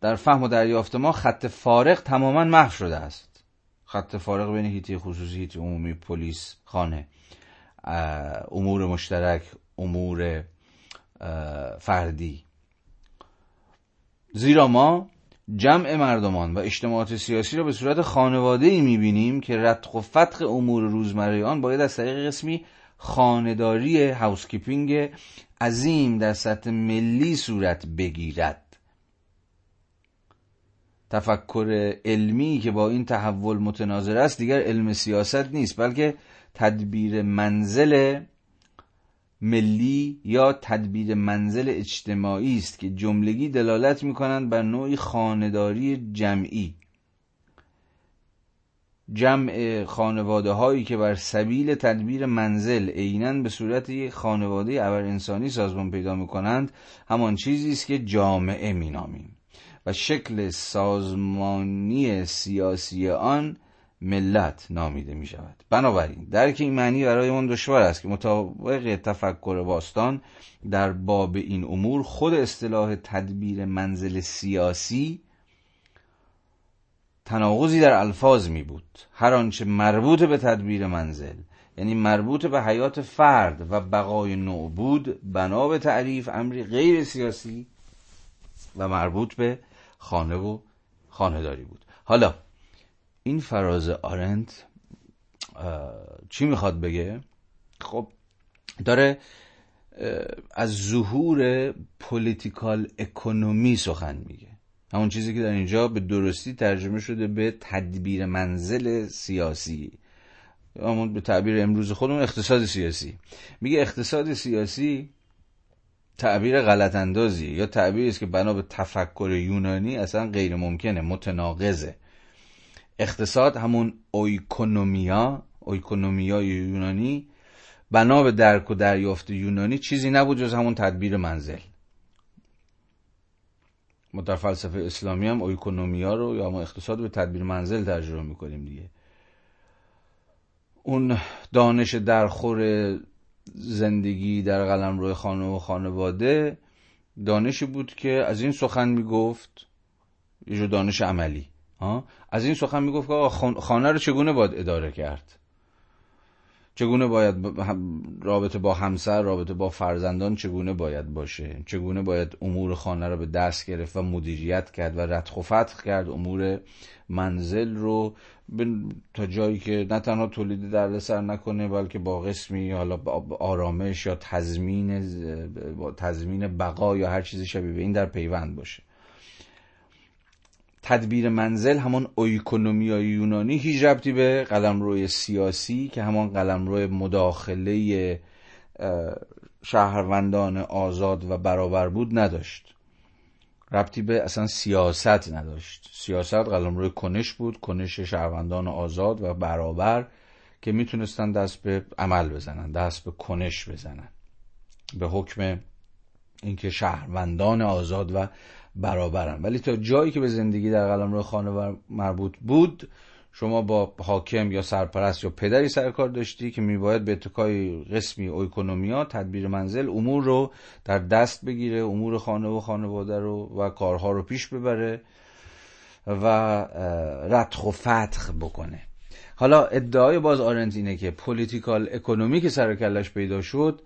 در فهم و دریافت ما خط فارق تماما محو شده است. خط فارق بین هیتی خصوصی هیتی عمومی پلیس خانه امور مشترک امور فردی. زیرا ما جمع مردمان و اجتماعات سیاسی را به صورت خانواده ای می‌بینیم که رتق و فتق امور روزمره آن باید از طریق قسمی خانداری housekeeping عظیم در سطح ملی صورت بگیرد. تفکر علمی که با این تحول متناظر است دیگر علم سیاست نیست بلکه تدبیر منزل ملی یا تدبیر منزل اجتماعی است که جملگی دلالت می کنند بر نوعی خانداری جمعی. جمع خانواده هایی که بر سبیل تدبیر منزل عینا به صورت یک خانواده ابر انسانی سازمان پیدا می کنند همان چیزی است که جامعه می نامیم و شکل سازمانی سیاسی آن ملت نامیده می شود بنابراین درک این معنی برای من دشوار است که مطابق تفکر باستان در باب این امور خود اصطلاح تدبیر منزل سیاسی تناقضی در الفاظ می بود هر آنچه مربوط به تدبیر منزل یعنی مربوط به حیات فرد و بقای نوع بود بنا به تعریف امری غیر سیاسی و مربوط به خانه و خانهداری بود. حالا این فراز آرنت چی می‌خواد بگه؟ خب داره از ظهور پولیتیکال اکونومی سخن میگه. همون چیزی که در اینجا به درستی ترجمه شده به تدبیر منزل سیاسی. همون به تعبیر امروز خودمون اقتصاد سیاسی. میگه اقتصاد سیاسی تعبیر غلط اندازی یا تعبیری است که بنا به تفکر یونانی اصلا غیر ممکنه متناقضه. اقتصاد همون اویکونومیا اویکونومیا یونانی. بنا به درک و دریافت یونانی چیزی نبود جز همون تدبیر منزل. ما در فلسفه اسلامی هم اویکونومیا رو یا ما اقتصاد به تدبیر منزل ترجمه می‌کنیم دیگه. اون دانش درخور زندگی در قلم روی خانه و خانواده دانشی بود که از این سخن می‌گفت یه جو دانش عملی. از این سخن می‌گفت که خانه رو چگونه باید اداره کرد؟ چگونه باید رابطه با همسر رابطه با فرزندان چگونه باید باشه؟ چگونه باید امور خانه رو به دست گرفت و مدیریت کرد و ردخ و فتح کرد؟ امور منزل رو تا جایی که نه تنها تولید دردسر نکنه بلکه با قسمی حالا آرامش یا تضمین تضمین بقا یا هر چیزی شبیه به این در پیوند باشه. تدبیر منزل همون اویکونومیای یونانی هیچ ربطی به قلمروی سیاسی که همون قلمرو مداخله شهروندان آزاد و برابر بود نداشت. ربطی به اصلا سیاست نداشت. سیاست قلمرو کنش بود کنش شهروندان آزاد و برابر که می‌تونستن دست به عمل بزنن دست به کنش بزنن. به حکم اینکه شهروندان آزاد و برابرن. ولی تا جایی که به زندگی در قلمرو خانه مربوط بود شما با حاکم یا سرپرست یا پدری سرکار داشتی که میباید به اتکای قسمی اویکونومیا تدبیر منزل امور رو در دست بگیره امور خانه و خانواده رو و کارها رو پیش ببره و ردخ و فتخ بکنه. حالا ادعای باز آرنت اینه که پولیتیکال اکونومی که سر کلش پیدا شد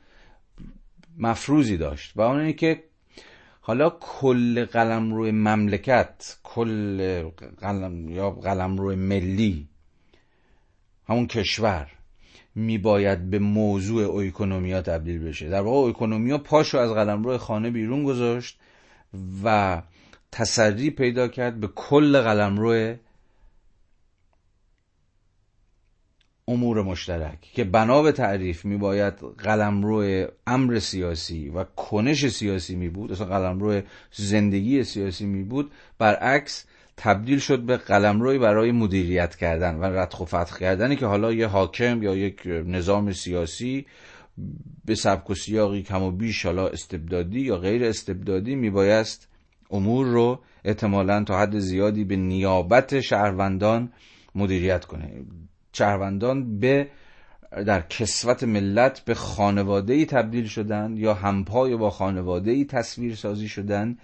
مفروضی داشت و اون اینه که حالا کل قلم روی مملکت کل قلم یا قلم روی ملی همون کشور میباید به موضوع اویکونومیا تبدیل بشه. در واقع اویکونومیا پاشو از قلم روی خانه بیرون گذاشت و تسری پیدا کرد به کل قلم روی امور مشترک که بنا به تعریف می باید قلمرو امر سیاسی و کنش سیاسی می بود اصلا قلمرو زندگی سیاسی می بود برعکس تبدیل شد به قلمروی برای مدیریت کردن و ردخ و فتح کردنی که حالا یه حاکم یا یک نظام سیاسی به سبک و سیاقی کم و بیش حالا استبدادی یا غیر استبدادی میبایست امور رو احتمالا تا حد زیادی به نیابت شهروندان مدیریت کنه. شهروندان به در کسوت ملت به خانواده ای تبدیل شدن یا همپای با خانواده ای تصویر سازی شدن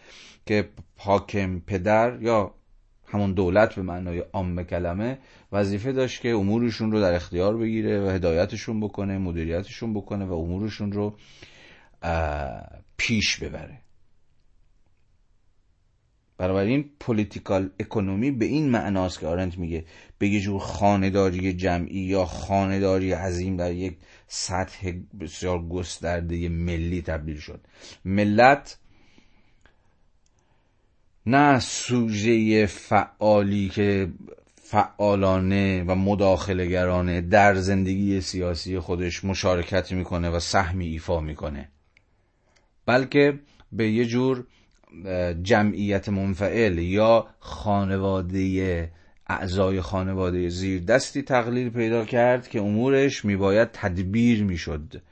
که حاکم پدر یا همون دولت به معنای عام کلمه وظیفه داشت که امورشون رو در اختیار بگیره و هدایتشون بکنه مدیریتشون بکنه و امورشون رو پیش ببره. بنابراین پولیتیکال اکونومی به این معناست که آرنت میگه به یه جور خانداری جمعی یا خانداری عظیم در یک سطح بسیار گسترده ملی تبدیل شد. ملت نه سوژه فعالی که فعالانه و مداخلگرانه در زندگی سیاسی خودش مشارکت می‌کنه و سهمی ایفا می‌کنه بلکه به یه جور جمعیت منفعل یا خانواده اعضای خانواده زیر دستی تقلیل پیدا کرد که امورش میباید تدبیر می‌شد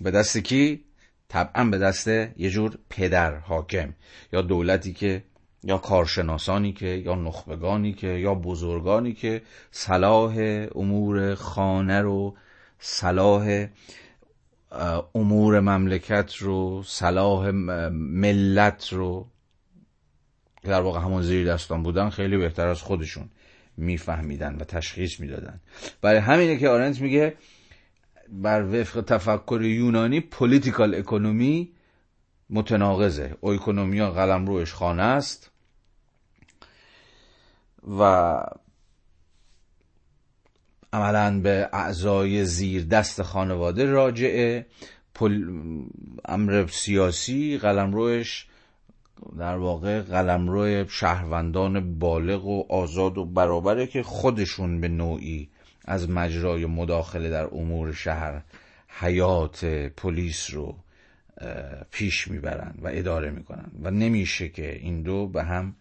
به دست کی؟ طبعا به دست یه جور پدر حاکم یا دولتی که یا کارشناسانی که یا نخبگانی که یا بزرگانی که صلاح امور خانه رو صلاح امور مملکت رو صلاح ملت رو که در واقع همون زیر دستان بودن خیلی بهتر از خودشون میفهمیدن و تشخیص می‌دادن. برای همینه که آرنت میگه بر وفق تفکر یونانی پولیتیکال اکونومی متناقضه. اکونومیا قلم روش خانه است و عملا به اعضای زیر دست خانواده راجعه. امر سیاسی قلمروش در واقع قلمرو شهروندان بالغ و آزاد و برابره که خودشون به نوعی از مجرای مداخله در امور شهر حیات پلیس رو پیش می‌برن و اداره می‌کنن. و نمیشه که این دو به هم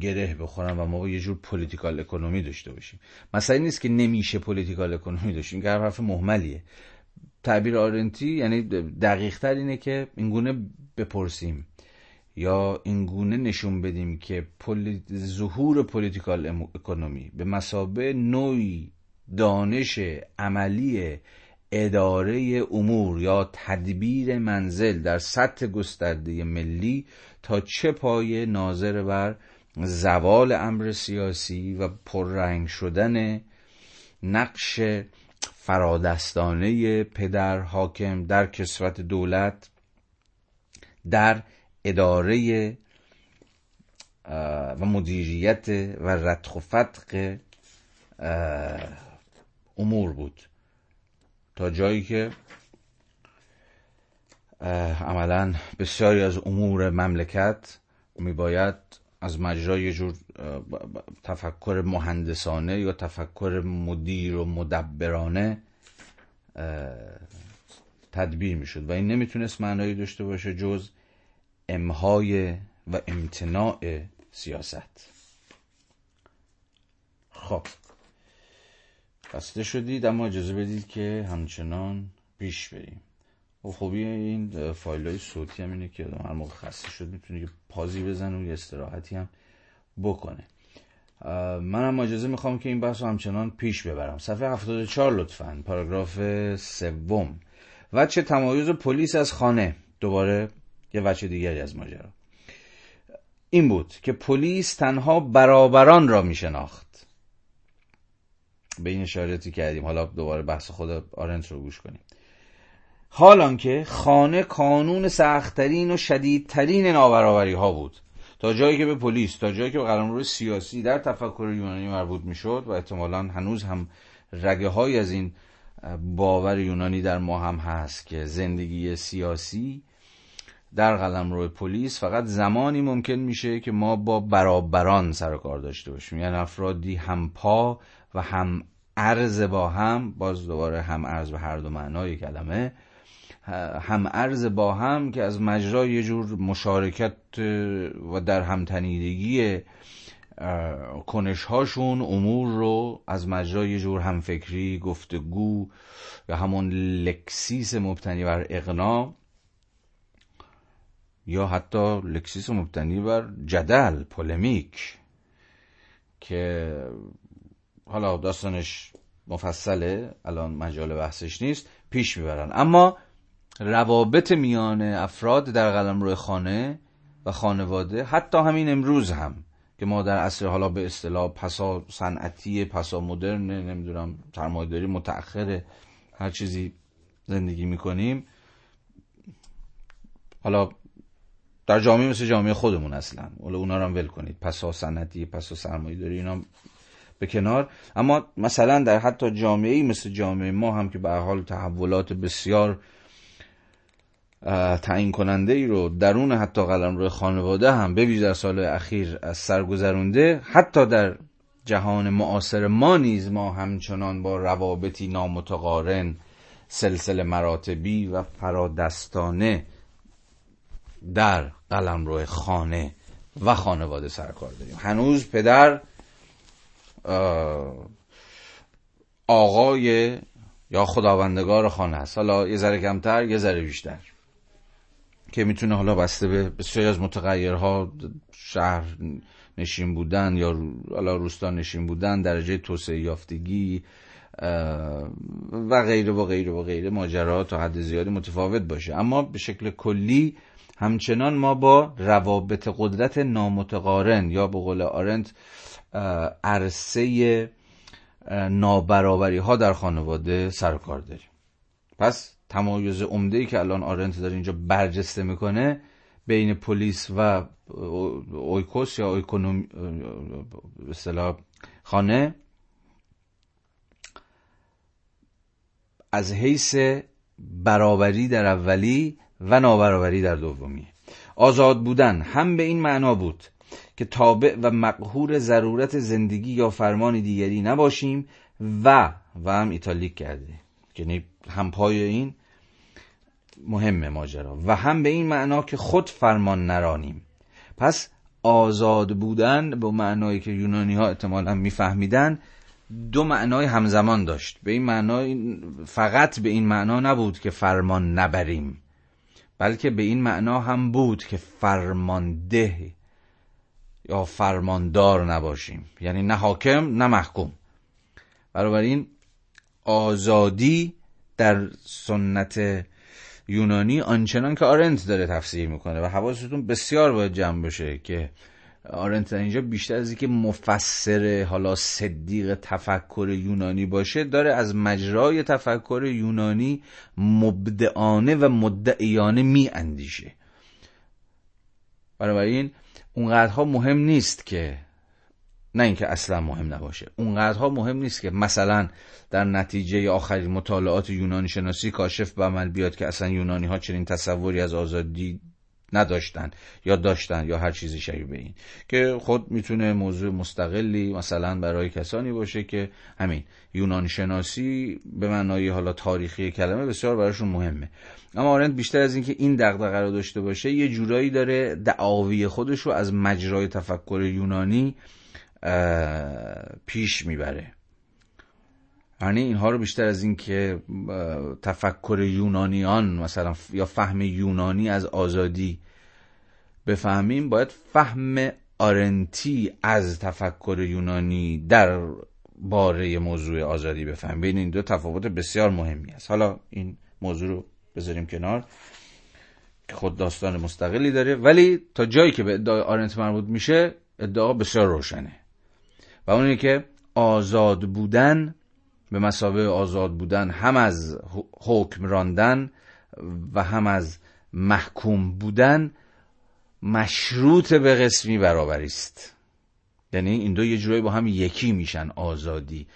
گره بخورن و ما یه جور political economy داشته باشیم. مثلا نیست که نمیشه political economy داشتیم که حرف مهملیه. تعبیر آرنتی یعنی دقیق تر اینه که اینگونه بپرسیم یا اینگونه نشون بدیم که ظهور political economy به مثابه نوعی دانش عملی اداره امور یا تدبیر منزل در سطح گسترده ملی تا چه پای ناظر بر زوال امر سیاسی و پررنگ شدن نقش فرادستانه پدر حاکم در کسوت دولت در اداره و مدیریت و ردخ و فتق امور بود. تا جایی که عملا بسیاری از امور مملکت میباید از مجرای جور تفکر مهندسانه یا تفکر مدیر و مدبرانه تدبیر می‌شد. و این نمی‌تونست معنایی داشته باشه جز امهای و امتناع سیاست. خب. بسته شدید اما اجازه بدید که همچنان پیش بریم. و خوبی این فایل های صوتی هم اینه که هر موقع خسته شد می‌تونه که پازی بزنه و یه استراحتی هم بکنه. من هم اجازه می‌خوام که این بحث رو همچنان پیش ببرم. صفحه 74 لطفا. پاراگراف سوم. وچه تمایز پلیس از خانه. دوباره یه وچه دیگری از ماجرا. این بود که پلیس تنها برابران را میشناخت. به این اشارتی کردیم. حالا دوباره بحث خود آرنت رو گوش کنیم. حالان که خانه کانون سختترین و شدیدترین نابرابری ها بود. تا جایی که به پلیس تا جایی که به قلمرو سیاسی در تفکر یونانی مربوط می‌شد و احتمالا هنوز هم رگه های از این باور یونانی در ما هم هست که زندگی سیاسی در قلمرو پلیس فقط زمانی ممکن میشه که ما با برابران سر کار داشته باشیم. یعنی افرادی هم پا و هم عرض با هم باز دوباره هم عرض به هر دو معنای کلمه هم عرض با هم که از مجرای یه جور مشارکت و در همتنیدگی کنش هاشون امور رو از مجرای یه جور همفکری گفتگو یا همون لکسیس مبتنی بر اقنا یا حتی لکسیس مبتنی بر جدل پولمیک که حالا داستانش مفصله الان مجال بحثش نیست پیش می‌برن. اما روابط میان افراد در قلمرو خانه و خانواده حتی همین امروز هم که ما در عصر حالا به اصطلاح پسا صنعتی پسا مدرن نمی‌دونم سرمایه‌داری متأخر هر چیزی زندگی می‌کنیم. حالا در جامعه مثل جامعه خودمون اصلا. حالا اونا رو هم ول کنید. پسا صنعتی پسا سرمایه‌داری اینا به کنار. اما مثلا در حتی جامعه مثل جامعه ما هم که به حال تحولات بسیار تعیین کننده ای رو درون حتی قلم روی خانواده هم به در سال اخیر از سر گذرونده حتی در جهان معاصر ما نیز ما همچنان با روابطی نامتقارن سلسله مراتبی و فرادستانه در قلم روی خانه و خانواده سرکار داریم. هنوز پدر آقای یا خداوندگار خانه است. حالا یه ذره کمتر یه ذره بیشتر. که می‌تونه حالا بسته به بسیاری از متغیرها شهر نشین بودن یا حالا روستا نشین بودن درجه توسعه یافتگی و غیره و غیره و غیره ماجرا تا حد زیادی متفاوت باشه. اما به شکل کلی همچنان ما با روابط قدرت نامتقارن یا به قول آرنت عرصه نابرابری ها در خانواده سرکار داریم. پس تمایز عمده ای که الان آرنت داره اینجا برجسته می‌کنه بین پلیس و اویکوس یا اویکونوم اصطلاح خانه از حیث برابری در اولی و نابرابری در دومی. آزاد بودن هم به این معنا بود که تابع و مقهور ضرورت زندگی یا فرمان دیگری نباشیم و و هم ایتالیک کرده یعنی هم پای این مهم ماجرا. و هم به این معنا که خود فرمان نرانیم. پس آزاد بودن به معنایی که یونانی ها احتمالا میفهمیدن دو معنای همزمان داشت. به این معنا فقط به این معنا نبود که فرمان نبریم بلکه به این معنا هم بود که فرمانده یا فرماندار نباشیم. یعنی نه حاکم نه محکوم. این آزادی در سنت یونانی آنچنان که آرنت داره تفسیر می‌کنه و حواستون بسیار باید جمع بشه که آرنت اینجا بیشتر از اینکه مفسر حالا صدیق تفکر یونانی باشه داره از مجرای تفکر یونانی مبدعانه و مدعیانه می اندیشه بنابراین اونقدرها مهم نیست که نه اینکه اصلا مهم نباشه. اونقدرها مهم نیست که مثلا در نتیجه آخرین مطالعات یونانی شناسی کاشف به عمل بیاد که اصلا یونانی ها چنین تصوری از آزادی نداشتن یا داشتن یا هر چیزی شبیه این. که خود می‌تونه موضوع مستقلی مثلا برای کسانی باشه که همین یونان شناسی به معنای حالا تاریخی کلمه بسیار براشون مهمه. اما آرند بیشتر از اینکه این دغدغه رو داشته باشه یه جورایی داره دعاوی خودش رو از مجرای تفکر یونانی پیش می‌بره. یعنی اینها رو بیشتر از اینکه تفکر یونانیان مثلا یا فهم یونانی از آزادی بفهمیم باید فهم آرنتی از تفکر یونانی در باره موضوع آزادی بفهمیم. بین این دو تفاوت بسیار مهمی است. حالا این موضوع رو بذاریم کنار. که خود داستان مستقلی داره. ولی تا جایی که به ادعای آرنت مربوط میشه ادعا بسیار روشنه. و اونی که آزاد بودن به مسابقه آزاد بودن هم از حکم راندن و هم از محکوم بودن مشروط به قسمی برابری است. یعنی این دو یه جورایی با هم یکی میشن آزادی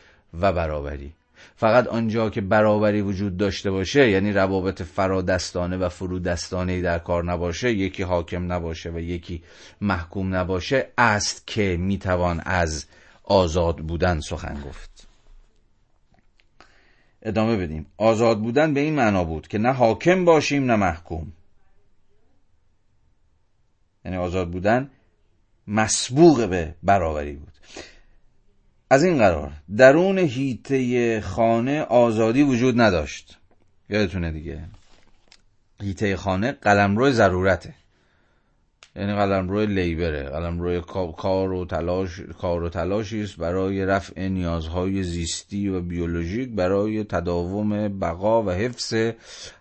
و برابری. فقط آنجا که برابری وجود داشته باشه یعنی روابط فرادستانه و فرودستانه در کار نباشه یکی حاکم نباشه و یکی محکوم نباشه است که می‌توان از آزاد بودن سخن گفت. ادامه بدیم. آزاد بودن به این معنا بود که نه حاکم باشیم نه محکوم. یعنی آزاد بودن مسبوق به برابری بود. از این قرار درون هیته خانه آزادی وجود نداشت. یادتونه دیگه. هیته خانه قلمرو ضرورته. یعنی قلمرو لیبره. قلمرو کار و تلاش کار و تلاشی است برای رفع نیازهای زیستی و بیولوژیک برای تداوم بقا و حفظ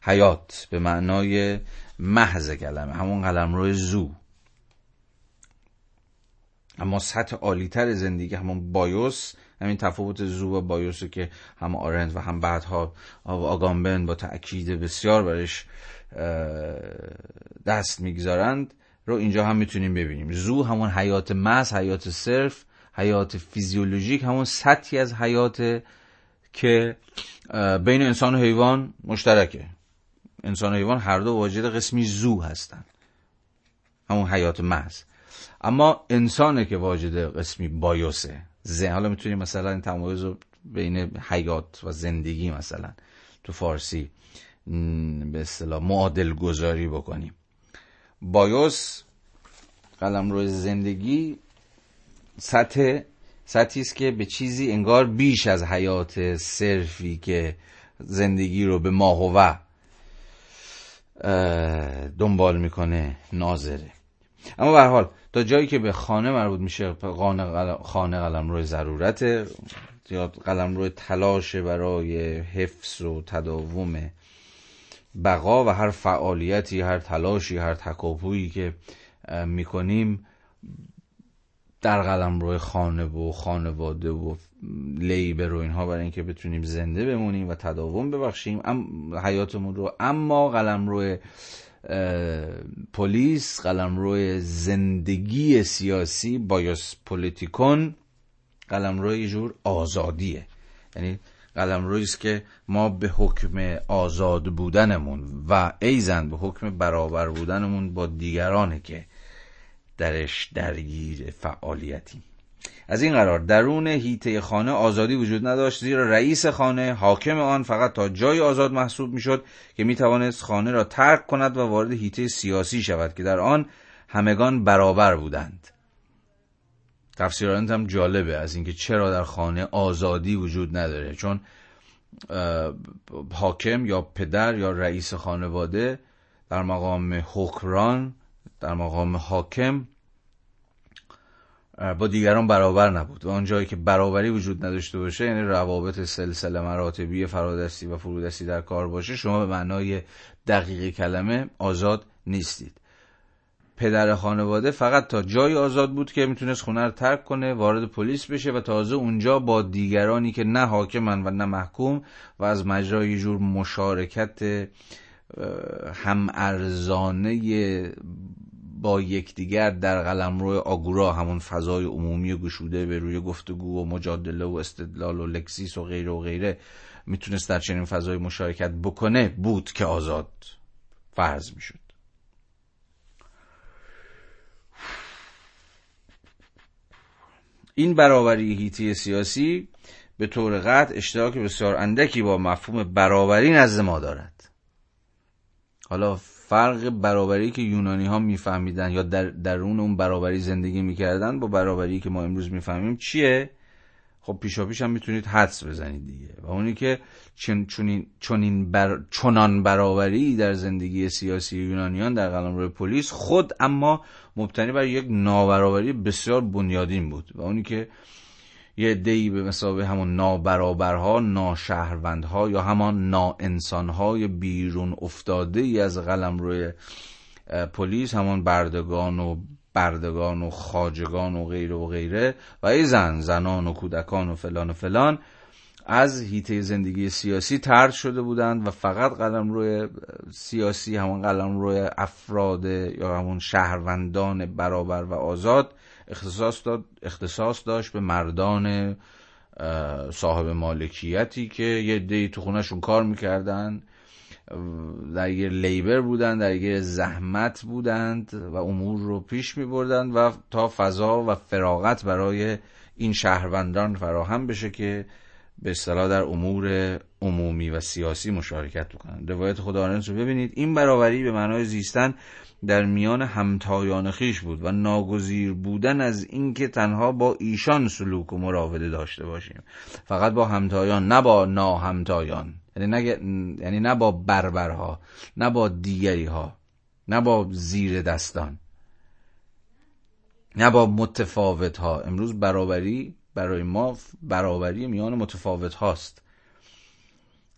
حیات به معنای محض کلمه. همون قلمرو زو. اما سطح عالیتر زندگی همون بایوس همین تفاوت زو و بایوس که هم آرند و هم بعدها آگامبن با تأکید بسیار برش دست می‌گذارند. رو اینجا هم می‌تونیم ببینیم. زو همون حیات محض حیات صرف حیات فیزیولوژیک همون سطحی از حیات که بین انسان و حیوان مشترکه. انسان و حیوان هر دو واجد قسمی زو هستن. همون حیات محض اما انسانه که واجد قسمی بایوسه. زن حالا می‌تونیم مثلا این تمایز رو بین حیات و زندگی مثلا تو فارسی به اصطلاح معادل گذاری بکنیم. بایوس قلم روی زندگی سطح سطحی است که به چیزی انگار بیش از حیات صرفی که زندگی رو به ماهوه دنبال می‌کنه ناظره. اما به حال تا جایی که به خانه مربوط میشه خانه قلم روی ضرورت یا قلم روی تلاش برای حفظ و تداوم بقا و هر فعالیتی هر تلاشی هر تکاپویی که می‌کنیم در قلم روی خانه و خانواده و لیبر و اینها برای اینکه بتونیم زنده بمونیم و تداوم ببخشیم. حیاتمون رو اما قلم روی پلیس قلم روی زندگی سیاسی بایوس پولیتیکون قلم روی جور آزادیه. یعنی قلم است که ما به حکم آزاد بودنمون و ایزن به حکم برابر بودنمون با دیگرانه که درش درگیر فعالیتیم. از این قرار درون هیته خانه آزادی وجود نداشت زیرا رئیس خانه حاکم آن فقط تا جای آزاد محسوب می‌شد که می توانست خانه را ترک کند و وارد هیته سیاسی شود که در آن همگان برابر بودند. تفسیرانت هم جالبه از اینکه چرا در خانه آزادی وجود نداره. چون حاکم یا پدر یا رئیس خانواده در مقام حکران در مقام حاکم با دیگران برابر نبود. و آنجایی که برابری وجود نداشته باشه یعنی روابط سلسله مراتبی فرادستی و فرودستی در کار باشه شما به معنای دقیق کلمه آزاد نیستید. پدر خانواده فقط تا جای آزاد بود که می‌تونست خونه رو ترک کنه وارد پلیس بشه و تازه اونجا با دیگرانی که نه حاکمن و نه محکوم و از مجرای جور مشارکت هم ارزانه با یکدیگر در قلمرو آگورا همون فضای عمومی گشوده به روی گفتگو و مجادله و استدلال و لکسیس و غیره و غیره می‌تونست در چنین فضای مشارکت بکنه بود که آزاد فرض می‌شد. این برابری هیتی سیاسی به طور قطع اشتراک بسیار اندکی با مفهوم برابری نزد ما دارد. حالا فرق برابری که یونانی ها میفهمیدن یا در درون اون برابری زندگی می‌کردن با برابری که ما امروز می‌فهمیم چیه؟ خب پیشا پیش هم می‌تونید حدس بزنید دیگه. و اونی که چنین چنین بر چنان برابری در زندگی سیاسی یونانیان در قلمرو پلیس خود اما مبتنی بر یک نابرابری بسیار بنیادین بود و اونی که یه دی به مسابقه همون نابرابرها ناشهروندها یا همان ناانسانهای بیرون افتاده ای از قلم روی پلیس همان بردگان و بردگان و خاجگان و غیره و غیره و ای زن زنان و کودکان و فلان و فلان از هیته زندگی سیاسی ترد شده بودند و فقط قلم روی سیاسی همون قلم روی افراد یا همون شهروندان برابر و آزاد اختصاص, داد اختصاص داشت به مردان صاحب مالکیتی که یه دی تو خونهشون کار می‌کردن. درگیر لیبر بودند درگیر زحمت بودند و امور رو پیش می بردند و تا فضا و فراغت برای این شهروندان فراهم بشه که به اصطلاح در امور عمومی و سیاسی مشارکت بکنند روایت خدا رو ببینید. این برابری به معنای زیستن در میان همتایان خیش بود و ناگزیر بودن از اینکه تنها با ایشان سلوک و مراوده داشته باشیم. فقط با همتایان نه با ناهمتایان. یعنی نه, یعنی نه با بربرها نه با دیگری ها نه با زیر دستان. نه با متفاوت ها امروز برابری برای ما برابری میان متفاوت هاست.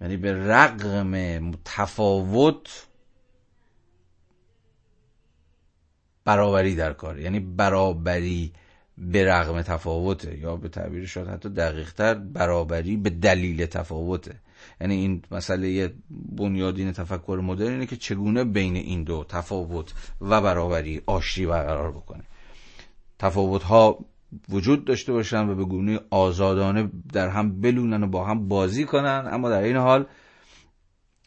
یعنی به رغم تفاوت برابری در کار. یعنی برابری به رغم تفاوته یا به تعبیر شاید حتی دقیقتر برابری به دلیل تفاوته. یعنی این مسئله بنیادین تفکر مدرن اینه که چگونه بین این دو تفاوت و برابری آشتی برقرار بکنه. تفاوت ها وجود داشته باشن و به گونه آزادانه در هم بلونن و با هم بازی کنن. اما در این حال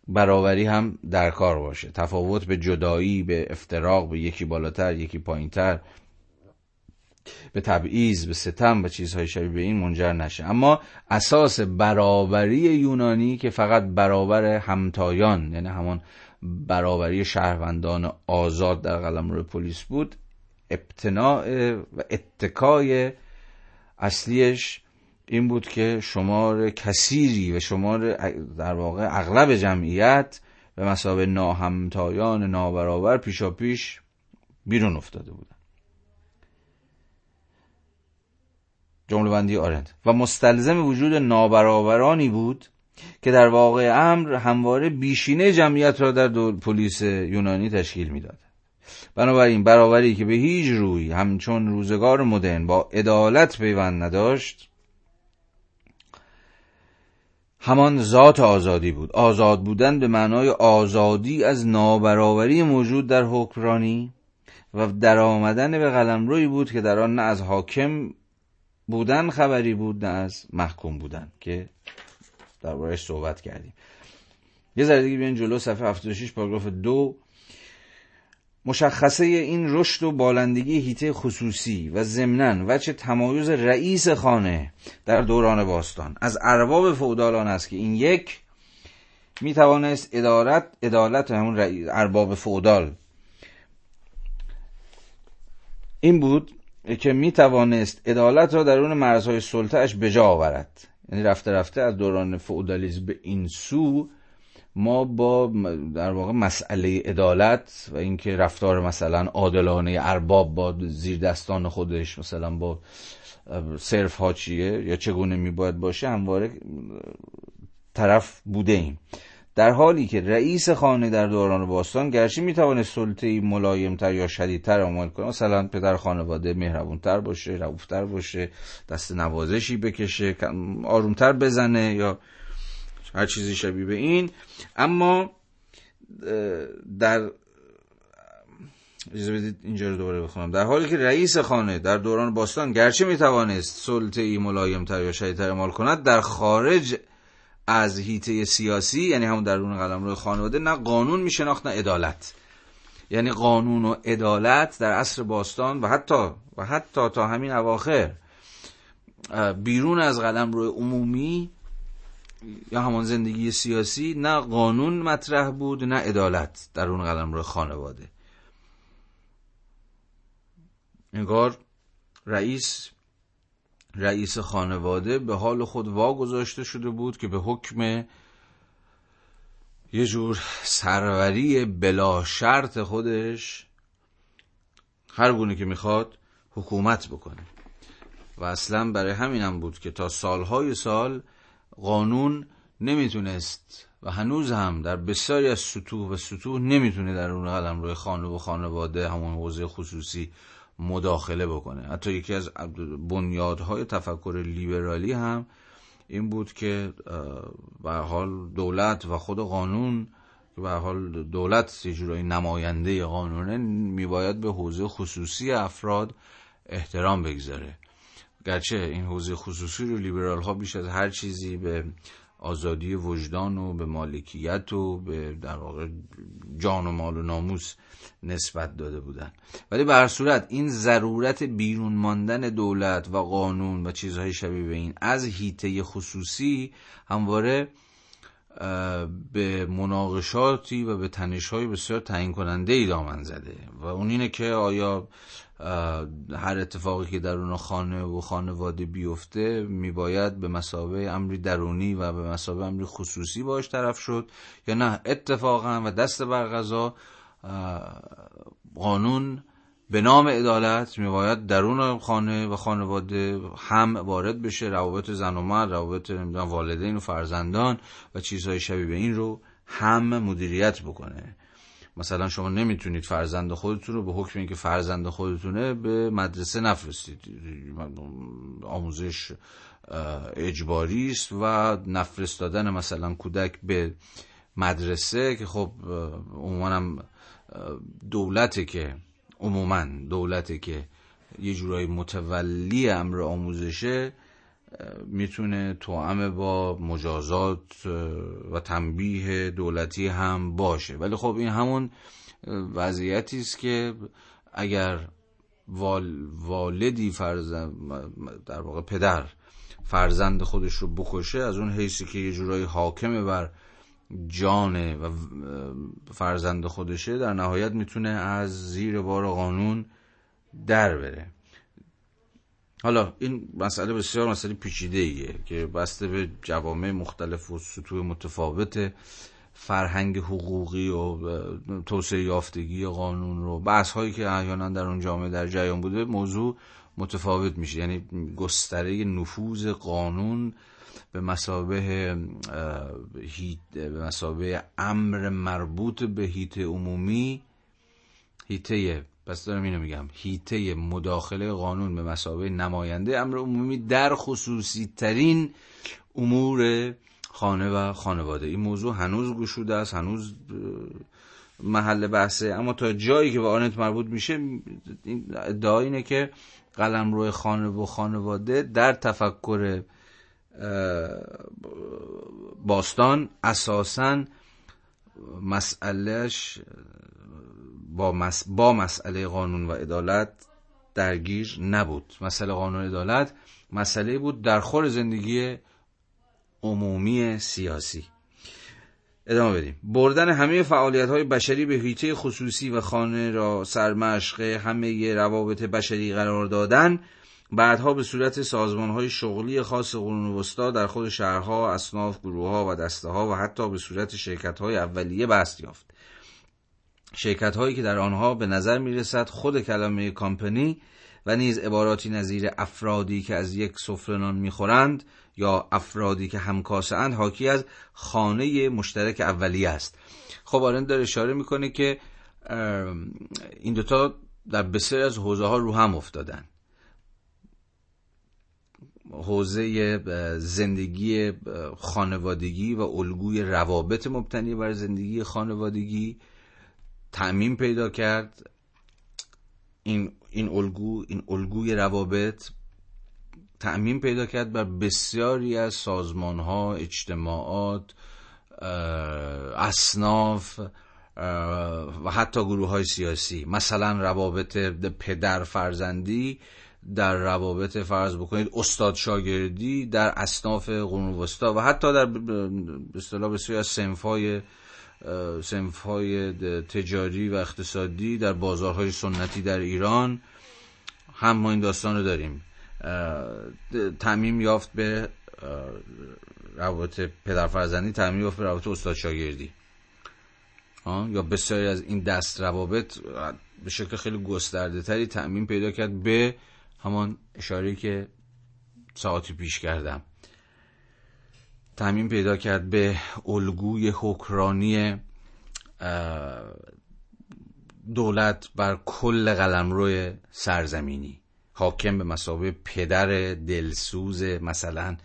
برابری هم در کار باشه. تفاوت به جدایی به افتراق به یکی بالاتر یکی پایینتر به تبعیض به ستم و چیزهای شبیه به این منجر نشه. اما اساس برابری یونانی که فقط برابر همتایان یعنی همون برابری شهروندان آزاد در قلمرو پلیس بود ابتناع و اتکای اصلیش این بود که شمار کثیری و شمار در واقع اغلب جمعیت به مسابه ناهمتایان نابرابر پیشا پیش بیرون افتاده بودن. جمله بندی آرند. و مستلزم وجود نابرابرانی بود که در واقع امر همواره بیشینه جمعیت را در پلیس یونانی تشکیل می‌داد. بنابراین برابری که به هیچ روی همچون روزگار مدرن با عدالت پیوند نداشت همان ذات آزادی بود. آزاد بودن به معنای آزادی از نابرابری موجود در حکمرانی و در آمدن به قلمروی بود که در آن نه از حاکم بودن خبری بود نه از محکوم بودن که دربارهش صحبت کردیم. یه ذره دیگه بیان جلو صفحه 76 پاراگراف دو. مشخصه این رشد و بالندگی هیته خصوصی و ضمناً وجه تمایز رئیس خانه در دوران باستان. از ارباب فودالان است که این یک می توانست ادارت عدالت همون ارباب فودال این بود که می توانست عدالت را درون مرزهای سلطهش به جا آورد. یعنی رفته رفته از دوران فئودالیسم به این سو ما با در واقع مسئله عدالت و اینکه رفتار مثلا عادلانه ارباب با زیر دستان خودش مثلا با صرف ها چیه یا چگونه می باید باشه همواره طرف بوده ایم. در حالی که رئیس خانه در دوران باستان گرچه می‌توانه سلطه ملایمتر یا شدیدتر عمل کنه مثلا پدر خانواده مهربونتر باشه رعوفتر باشه دست نوازشی بکشه آرومتر بزنه یا هر چیزی شبیه به این. اما در اجازه بدید اینجا رو دوباره بخونم. در حالی که رئیس خانه در دوران باستان گرچه می‌توانست سلطه ای ملایمتر یا شدیدتر اعمال کند در خارج از هیته سیاسی یعنی همون درون قلم روی خانواده نه قانون میشناخت نه عدالت. یعنی قانون و عدالت در عصر باستان و حتی و حتی تا همین اواخر بیرون از قلم روی عمومی یا همون زندگی سیاسی نه قانون مطرح بود نه عدالت در اون قلم روی خانواده. انگار رئیس رئیس خانواده به حال خود واگذاشته شده بود که به حکم یه جور سروری بلا شرط خودش هر گونه که می‌خواد حکومت بکنه. و اصلا برای همینم بود که تا سالهای سال قانون نمی‌تونست و هنوز هم در بسیاری از سطوح و سطوح نمی‌تونه در اون قلم روی خانه و خانواده همون حوزه خصوصی مداخله بکنه. حتی یکی از بنیادهای تفکر لیبرالی هم این بود که به حال دولت و خود قانون به حال دولت یه جورایی نماینده قانونه میباید به حوزه خصوصی افراد احترام بگذاره. گرچه این حوزه خصوصی رو لیبرال ها بیش از هر چیزی به آزادی وجدان و به مالکیت و به در واقع جان و مال و ناموس نسبت داده بودن. ولی به هر صورت این ضرورت بیرون ماندن دولت و قانون و چیزهای شبیه به این از هیته خصوصی همواره به مناقشاتی و به تنشهای بسیار تعیین کننده ای دامن زده و اون اینه که آیا هر اتفاقی که در اون خانه و خانواده بیفته میباید به مسابه امری درونی و به مسابه امری خصوصی باش طرف شد یا نه؟ اتفاقا و دست بر غذا قانون به نام عدالت میباید درون خانه و خانواده هم وارد بشه روابط زن و مرد روابط والدین و فرزندان و چیزهای شبیه به این رو هم مدیریت بکنه. مثلا شما نمی‌تونید فرزند خودتون رو به حکم اینکه فرزند خودتونه به مدرسه نفرستید. آموزش اجباری است و نفرستادن مثلا کودک به مدرسه که خب عموما دولته که عموما دولته که یه جورایی متولی امر آموزشه می‌تونه توأم با مجازات و تنبیه دولتی هم باشه. ولی خب این همون وضعیتی است که اگر والدی فرزند در واقع پدر فرزند خودش رو بکشه از اون حیثی که یه جورایی حاکمه بر جان و فرزند خودشه در نهایت می‌تونه از زیر بار قانون در بره. حالا این مسئله بسیار مسئله پیچیده ایه که بسته به جوامع مختلف و سطوح متفاوت فرهنگ حقوقی و توسعه یافتگی قانون رو بحث هایی که احیانا در اون جامعه در جریان بوده موضوع متفاوت میشه. یعنی گستره نفوذ قانون به مسابه به مسابه امر مربوط به هیت عمومی هیته پس دارم اینو میگم هیته مداخله قانون به مسابه نماینده امر عمومی در خصوصی ترین امور خانه و خانواده. این موضوع هنوز گشوده است هنوز محل بحثه. اما تا جایی که به آنت مربوط میشه ادعا اینه که قلم روی خانه و خانواده در تفکر باستان اساسا مسئلهش با, مس... با مسئله قانون و عدالت درگیر نبود. مسئله قانون عدالت مسئله بود در خور زندگی عمومی سیاسی. ادامه بدیم. بردن همه فعالیت های بشری به هیته خصوصی و خانه را سرمشق همه روابط بشری قرار دادن بعدها به صورت سازمان های شغلی خاص قرون وسطا در خود شهرها، اصناف، گروه ها و دسته ها و حتی به صورت شرکت های اولیه بست یافت. شرکت هایی که در آنها به نظر می رسد خود کلمه کامپنی و نیز عباراتی نظیر افرادی که از یک سفره می خورند یا افرادی که همکاسه اند حاکی از خانه مشترک اولیه است. خب آرند داره اشاره می‌کنه که این دوتا در بسیار از حوزه ها رو هم افتادن حوزه زندگی خانوادگی و الگوی روابط مبتنی بر زندگی خانوادگی تعمین پیدا کرد. این این الگو این الگوی روابط تعمین پیدا کرد بر بسیاری از سازمان ها اجتماعات اصناف و حتی گروه های سیاسی. مثلا روابط پدر فرزندی در روابط فرض بکنید استاد شاگردی در اصناف قرون وسطا و حتی در به اصطلاح بسیاری از سنفهای سنفهای تجاری و اقتصادی در بازارهای سنتی در ایران هم ما این داستان رو داریم. تعمیم یافت به روابط پدر فرزندی تعمیم یافت به روابط استاد شاگردی. یا بسیاری از این دست روابط به شکل خیلی گسترده تری تعمین پیدا کرد به همان اشاره که ساعتی پیش کردم. تعمین پیدا کرد به الگوی حکرانی دولت بر کل قلمرو سرزمینی. حاکم به مسابقه پدر دلسوز مثلا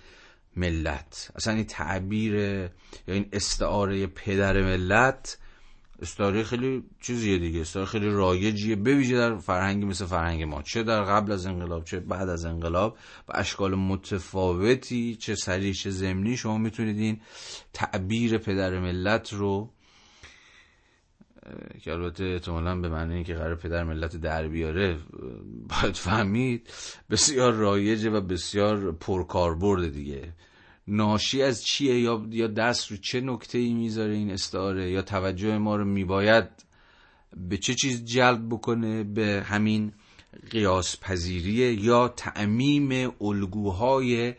ملت. اصلا این تعبیر یا این استعاره پدر ملت استعاره خیلی چیزیه دیگه. استعاره خیلی رایجیه. بویژه در فرهنگی مثل فرهنگ ما. چه در قبل از انقلاب چه بعد از انقلاب. و اشکال متفاوتی چه سریع چه زمینی شما می‌تونید این تعبیر پدر ملت رو که البته احتمالا به معنی اینکه قرار پدر ملت در بیاره باید فهمید بسیار رایجه و بسیار پرکاربرد دیگه. ناشی از چیه یا یا دست رو چه نکته ای می‌ذاره این استعاره؟ یا توجه ما رو میباید به چه چیز جلب بکنه؟ به همین قیاس پذیریه یا تعمیم الگوهای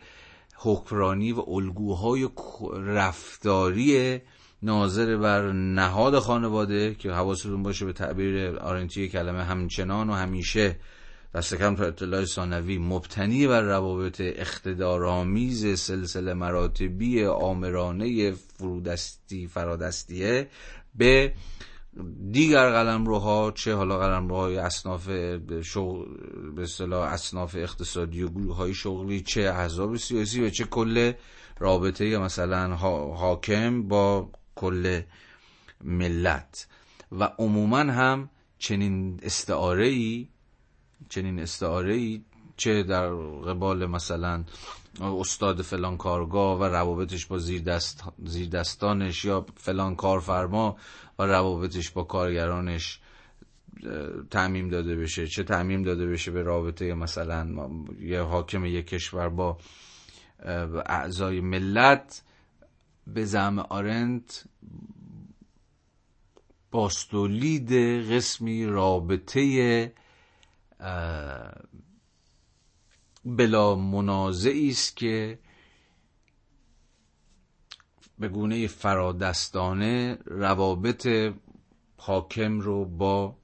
حکرانی و الگوهای رفتاری ناظر بر نهاد خانواده که حواستون باشه به تعبیر آرنتی کلمه همچنان و همیشه دست کم تا اطلاع ثانوی مبتنی بر روابط اقتدارآمیز سلسله مراتبی آمرانه فرودستی فرادستیه به دیگر قلمروها چه حالا قلمروهای اصناف به اصطلاح اصناف اقتصادی و گروه های شغلی چه احزاب سیاسی و چه کل رابطه مثلا حاکم با کل ملت. و عموما هم چنین استعاره ای چنین استعاره ای چه در قبال مثلا استاد فلان کارگاه و روابطش با زیر, دست، زیر دستانش یا فلان کارفرما و روابطش با کارگرانش تعمیم داده بشه چه تعمیم داده بشه به رابطه مثلا یه حاکم یک کشور با اعضای ملت به زعم آرنت باستولید قسمی رابطه بلا منازعی است که به گونه فرادستانه روابط حاکم رو با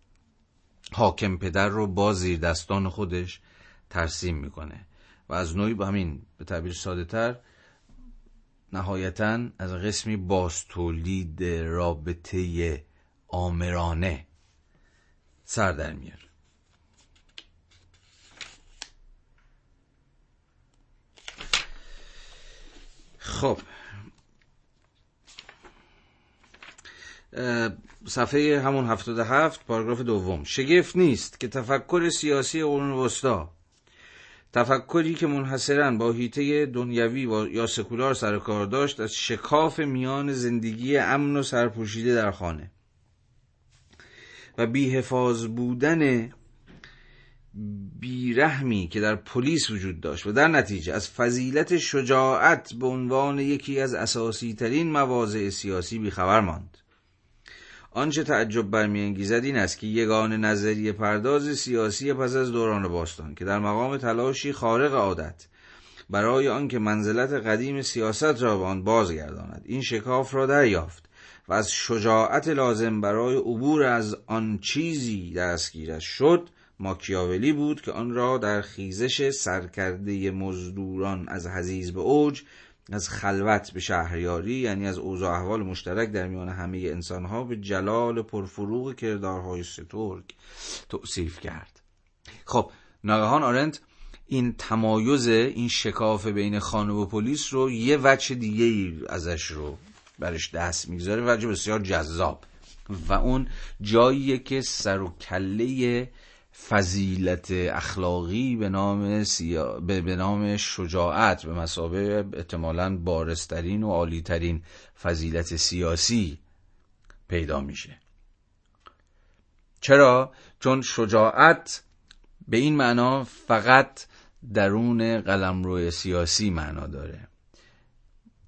حاکم پدر رو با زیر دستان خودش ترسیم می‌کنه. و از نوعی با همین به تعبیر ساده تر نهایتا از قسمی باستولید رابطه آمرانه سر در میاره. خب. صفحه همون هفتاد هفت پاراگراف دوم. شگفت نیست که تفکر سیاسی قرون وسطا تفکری که منحصرا با هیته دنیوی یا سکولار سر کار داشت از شکاف میان زندگی امن و سرپوشیده در خانه. و بیحفاظ بودن بیرحمی که در پلیس وجود داشت و در نتیجه از فضیلت شجاعت به عنوان یکی از اساسی ترین مواضع سیاسی بیخبر ماند. آنچه تعجب برمیانگیزد این است که یگان نظریه پرداز سیاسی پس از دوران باستان که در مقام تلاشی خارق عادت برای آنکه منزلت قدیم سیاست را به آن بازگرداند این شکاف را دریافت و از شجاعت لازم برای عبور از آن چیزی دستگیرش شد ماکیاولی بود که آن را در خیزش سرکرده مزدوران از حزیز به اوج از خلوت به شهریاری یعنی از اوضاع احوال مشترک در میان همه انسانها به جلال پرفروغ کردارهای سترگ توصیف کرد. خب ناگهان آرنت این تمایز این شکاف بین خانه و پلیس رو یه وجه دیگه ازش رو برش دست می‌گذاره وجه بسیار جذاب. و اون جاییه که سر و کله فضیلت اخلاقی به نام, سیا... به... نام شجاعت به مسابه احتمالا بارسترین و عالیترین فضیلت سیاسی پیدا میشه چرا؟ چون شجاعت به این معنا فقط درون قلمرو سیاسی معنا داره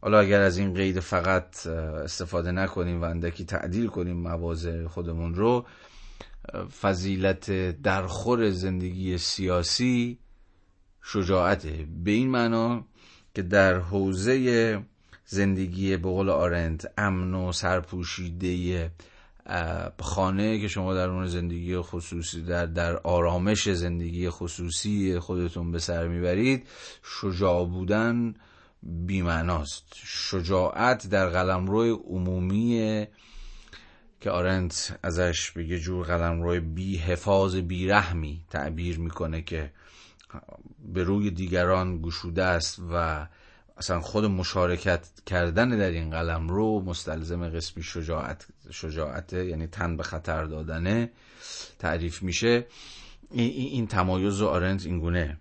حالا اگر از این قید فقط استفاده نکنیم و اندکی تعدیل کنیم مواضع خودمون رو فضیلت درخور زندگی سیاسی شجاعته به این معنا که در حوزه زندگی به قول آرنت امن و سرپوشیده خانه که شما در اون زندگی خصوصی در, در آرامش زندگی خصوصی خودتون به سر می‌برید شجاع بودن بیمعناست. شجاعت در قلمرو عمومی که آرنت ازش به یه جور قلم روی بی حفاظ بی رحمی تعبیر می‌کنه که به روی دیگران گشوده است و اصلا خود مشارکت کردن در این قلم رو مستلزم قسمی شجاعت شجاعته یعنی تن به خطر دادنه تعریف میشه. این تمایز آرنت اینگونه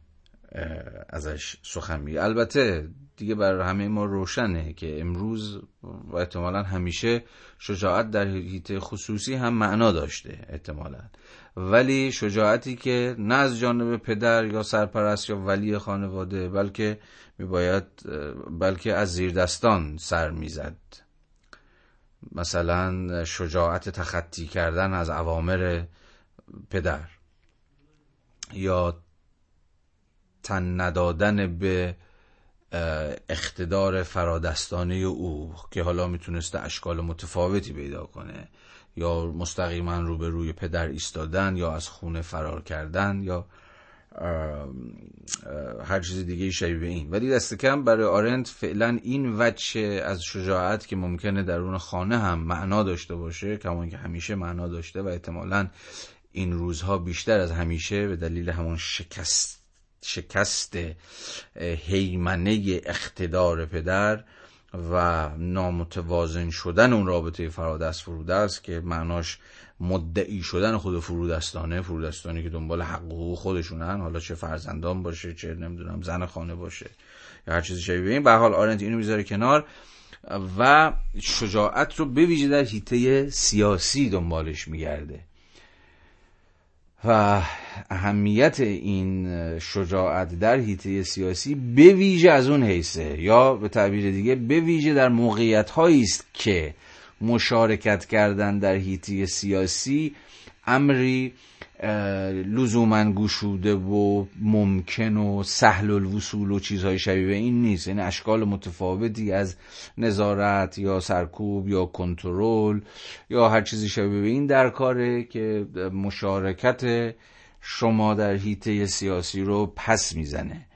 ازش سخن میگه. البته دیگه برای همه ما روشنه که امروز و احتمالا همیشه شجاعت در حیط خصوصی هم معنا داشته احتمالا. ولی شجاعتی که نه از جانب پدر یا سرپرست یا ولی خانواده بلکه میباید بلکه از زیر دستان سر می‌زد. مثلا شجاعت تخطی کردن از اوامر پدر یا تن ندادن به اقتدار فرادستانه او که حالا می‌تونسته اشکال متفاوتی پیدا کنه. یا مستقیما روبروی پدر ایستادن یا از خونه فرار کردن یا هر چیز دیگه شبیه به این. ولی دست کم برای آرنت فعلا این وجه از شجاعت که ممکنه درون خانه هم معنا داشته باشه کما که همیشه معنا داشته و احتمالا این روزها بیشتر از همیشه به دلیل همون شکست شکست حیمنه اقتدار پدر و نامتوازن شدن اون رابطه فرادست فرودست که معناش مدعی شدن خود فرودستانه. فرودستانی که دنبال حق و خودشونن. حالا چه فرزندان باشه چه نمی‌دونم زن خانه باشه یا هر چیزی شبیه این. به حال آرنت اینو می‌ذاره کنار و شجاعت رو به ویژه در حیطه سیاسی دنبالش میگرده. و اهمیت این شجاعت در حیطه سیاسی به ویژه از اون حیثه یا به تعبیر دیگه به ویژه در موقعیت هایی است که مشارکت کردن در حیطه سیاسی امری لزوما گشوده و ممکن و سهل الوصول و چیزهای شبیه این نیست. این یعنی اشکال متفاوتی از نظارت یا سرکوب یا کنترل یا هر چیزی شبیه این در کاره که مشارکت شما در حیطه سیاسی رو پس می‌زنه.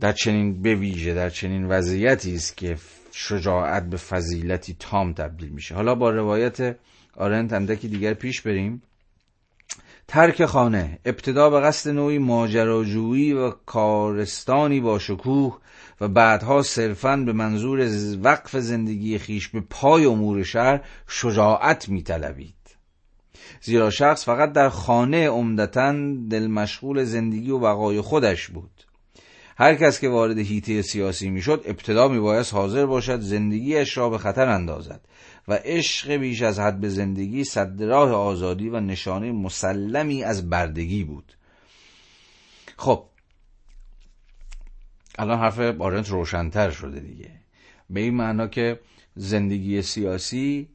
در چنین بویژه در چنین وضعیتی است که شجاعت به فضیلتی تام تبدیل میشه. حالا با روایت آرنت اندکی دیگر پیش بریم. ترک خانه ابتدا به قصد نوعی ماجراجویی و کارستانی با شکوه و بعدها صرفا به منظور وقف زندگی خیش به پای امور شهر شجاعت میطلبید. زیرا شخص فقط در خانه عمدتا دل مشغول زندگی و بقای خودش بود. هر کس که وارد هیته سیاسی می‌شد ابتدا میبایست حاضر باشد زندگیش را به خطر اندازد. و عشق بیش از حد به زندگی صد راه آزادی و نشانه مسلمی از بردگی بود. خب الان حرف بارنت روشنتر شده دیگه. به این معنا که زندگی سیاسی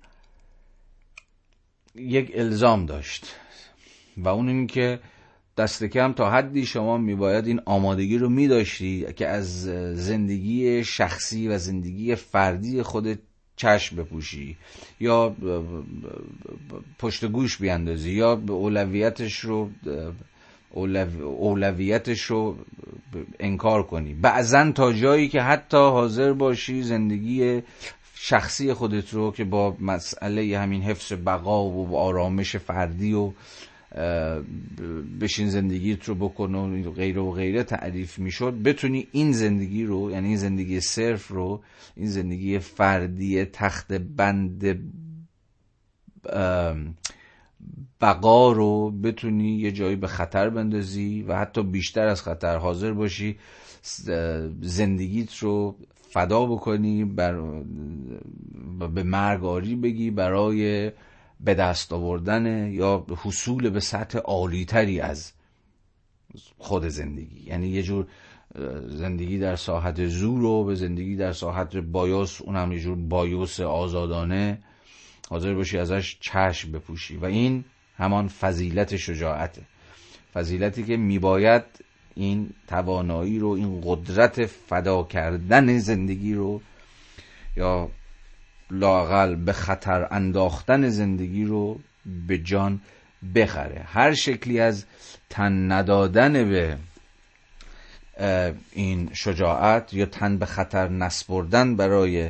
یک الزام داشت و اون این که دست کم تا حدی شما میباید این آمادگی رو میداشتی که از زندگی شخصی و زندگی فردی خودت چشم بپوشی یا پشت گوش بیاندازی یا اولویتش رو اولویتش رو انکار کنی. بعضا تا جایی که حتی حاضر باشی زندگی شخصی خودت رو که با مسئله همین حفظ بقا و آرامش فردی و بشین زندگیت رو بکن و غیره و غیره تعریف می‌شد. بتونی این زندگی رو یعنی این زندگی صرف رو این زندگی فردی تخت بند بقا رو بتونی یه جایی به خطر بندازی و حتی بیشتر از خطر حاضر باشی. زندگیت رو فدا بکنی بر به مرگاری بگی برای به دست آوردن یا حصول به سطح عالیتری از خود زندگی. یعنی یه جور زندگی در ساحت زور و به زندگی در ساحت بایوس اونم یه جور بایوس آزادانه. حاضر باشی ازش چشم بپوشی. و این همان فضیلت شجاعته فضیلتی که میباید این توانایی رو این قدرت فدا کردن زندگی رو یا لاقل به خطر انداختن زندگی رو به جان بخره. هر شکلی از تن ندادن به این شجاعت یا تن به خطر نسپردن برای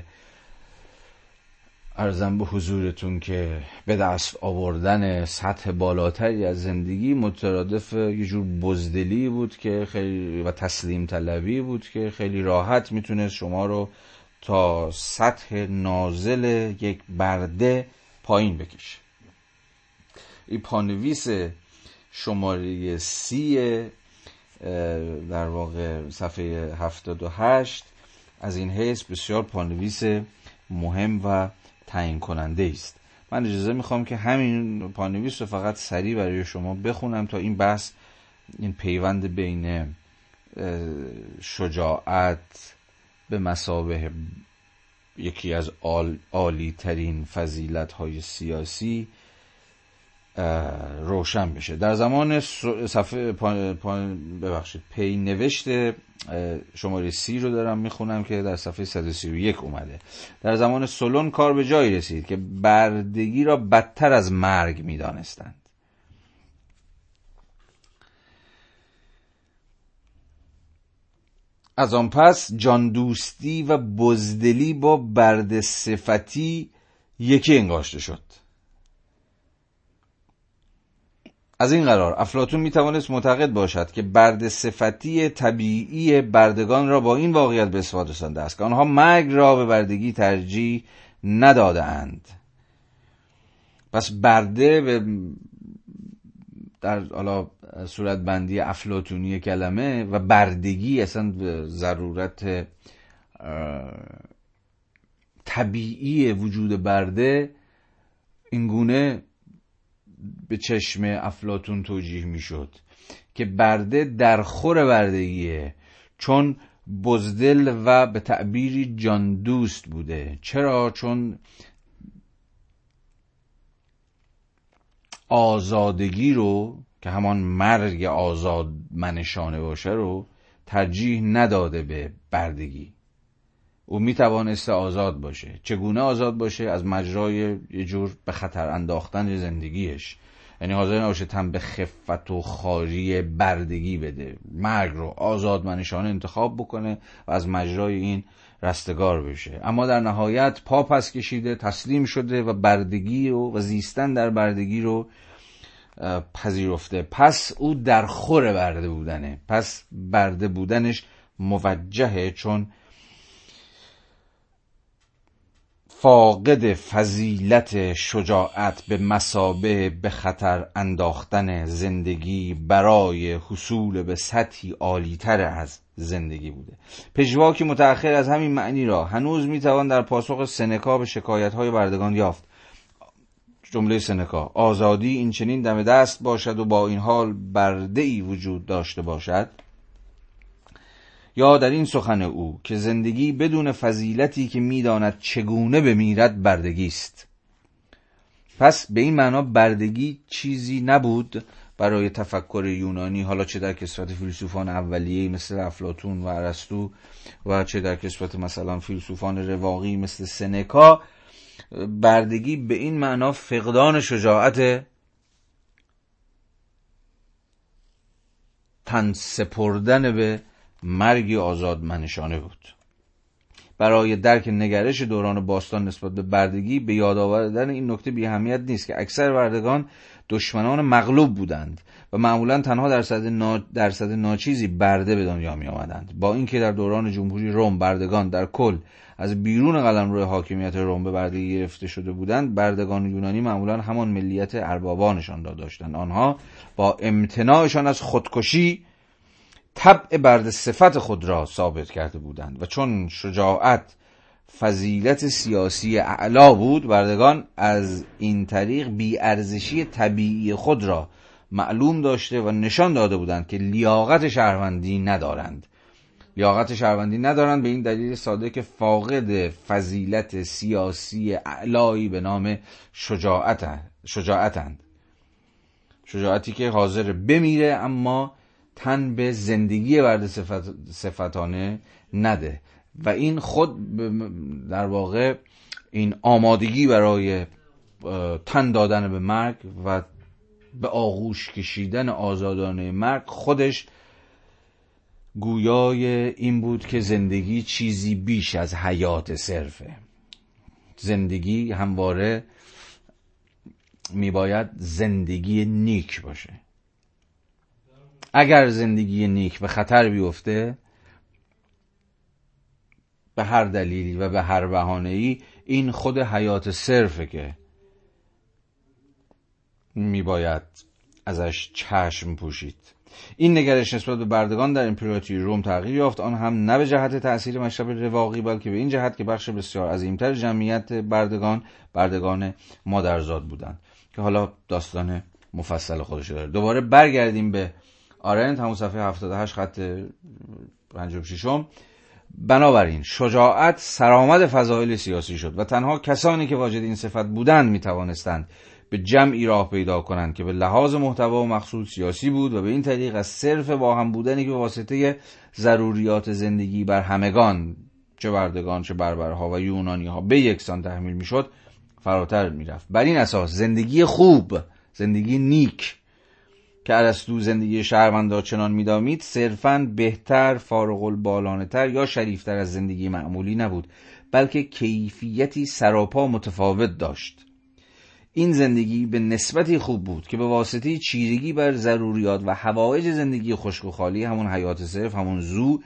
ارزم به حضورتون که به دست آوردن سطح بالاتری از زندگی مترادف یه جور بزدلی بود که خیلی و تسلیم طلبی بود که خیلی راحت می‌تونست شما رو تا سطح نازل یک برده پایین بکشه. این پانویس شماره سی در واقع صفحه هفتاد و هشت از این حیث بسیار پانویس مهم و تعیین کننده است. من اجازه می‌خوام که همین پانویس رو فقط سریع برای شما بخونم تا این بحث این پیوند بین شجاعت به مسابه یکی از عالی ترین فضیلت های سیاسی روشن بشه. در زمان صفحه ببخشید پی نوشت شماره سی رو دارم می‌خونم که در صفحه 131 اومده. در زمان سلون کار به جایی رسید که بردگی را بدتر از مرگ می‌دانستند. از آن پس جان دوستی و بزدلی با برد صفتی یکی انگاشته شد. از این قرار افلاتون می توانست معتقد باشد که برد صفتی طبیعی بردگان را با این واقعیت به استفاده رسانده است که آنها مرگ را به بردگی ترجیح نداده اند پس برده به در حالا صورت بندی افلاتونی کلمه و بردگی اصلا ضرورت طبیعی وجود برده اینگونه به چشم افلاتون توجیه می‌شد که برده در خور بردگیه چون بزدل و به تعبیری جان دوست بوده. چرا؟ چون آزادگی رو که همان مرگ آزاد منشانه باشه رو ترجیح نداده به بردگی. او می توانسته آزاد باشه. چگونه آزاد باشه؟ از مجرای یه جور به خطر انداختن زندگیش. یعنی حاضر نباشه تن به خفت و خاری بردگی بده. مرگ رو آزاد منشانه انتخاب بکنه و از مجرای این رستگار بشه. اما در نهایت پا پس کشیده تسلیم شده و بردگی و, و زیستن در بردگی رو پذیرفته. پس او در خور برده بودنه. پس برده بودنش موجهه چون فاقد فضیلت شجاعت به مسابه به خطر انداختن زندگی برای حصول به سطحی عالیتر از زندگی بوده. پژواکی متأخر از همین معنی را هنوز می‌توان در پاسخ سنکا به شکایت های بردگان یافت. جمله سنکا آزادی این چنین دم دست باشد و با این حال برده ای وجود داشته باشد. یا در این سخن او که زندگی بدون فضیلتی که می‌داند چگونه بمیرد بردگی است. پس به این معنا بردگی چیزی نبود برای تفکر یونانی حالا چه در کسفت فیلسوفان اولیه مثل افلاتون و ارسطو و چه در کسفت مثلا فیلسوفان رواقی مثل سنکا بردگی به این معنا فقدان شجاعت تن سپردن به مرگی آزادمنشانه بود. برای درک نگرش دوران باستان نسبت به بردگی به یاد آوردن این نکته بی نیست که اکثر بردگان دشمنان مغلوب بودند و معمولا تنها درصد, نا... درصد ناچیزی برده به دنیا می آمدند با اینکه در دوران جمهوری روم بردگان در کل از بیرون قلم روی حاکمیت روم به بردگی گرفته شده بودند بردگان یونانی معمولا همان ملیت اربابانشان را داشتند. آنها با امتناعشان از خودکشی طبع برد صفت خود را ثابت کرده بودند و چون شجاعت فضیلت سیاسی اعلا بود بردگان از این طریق بیارزشی طبیعی خود را معلوم داشته و نشان داده بودند که لیاقت شهروندی ندارند. لیاقت شهروندی ندارند به این دلیل ساده که فاقد فضیلت سیاسی اعلایی به نام شجاعت شجاعتند. شجاعتی که حاضر بمیره اما تن به زندگی ورد صفت صفتانه نده. و این خود در واقع این آمادگی برای تن دادن به مرگ و به آغوش کشیدن آزادانه مرگ خودش گویای این بود که زندگی چیزی بیش از حیات صرفه. زندگی همواره میباید زندگی نیک باشه. اگر زندگی نیک به خطر بیفته به هر دلیلی و به هر بهانه ای این خود حیات صرفه که میباید ازش چشم پوشید. این نگرش نسبت به بردگان در امپراتوری روم تغییر یافت. آن هم نه به جهت تأثیر مشرب رواقی بلکه به این جهت که بخش بسیار عظیمتر جمعیت بردگان بردگان مادرزاد بودند. که حالا داستان مفصل خودش داره. دوباره برگردیم به آرنت. همون صفحه 78 خط 56 بنابراین شجاعت سرآمد فضایل سیاسی شد و تنها کسانی که واجد این صفت بودند می توانستند به جمعی راه پیدا کنند که به لحاظ محتوا و مقصود سیاسی بود و به این طریق از صرف با هم بودنی که به واسطه ضروریات زندگی بر همگان چه بردگان چه بربرها و یونانی ها به یکسان تحمیل می‌شد فراتر می‌رفت. بر این اساس زندگی خوب زندگی نیک که ارسطو زندگی شهروندار چنان میدامید صرفا بهتر فارغ البالانه تر یا شریفتر از زندگی معمولی نبود بلکه کیفیتی سراپا متفاوت داشت. این زندگی به نسبتی خوب بود که به واسطه چیرگی بر ضروریات و هوایج زندگی خشک و خالی همون حیات صرف همون زو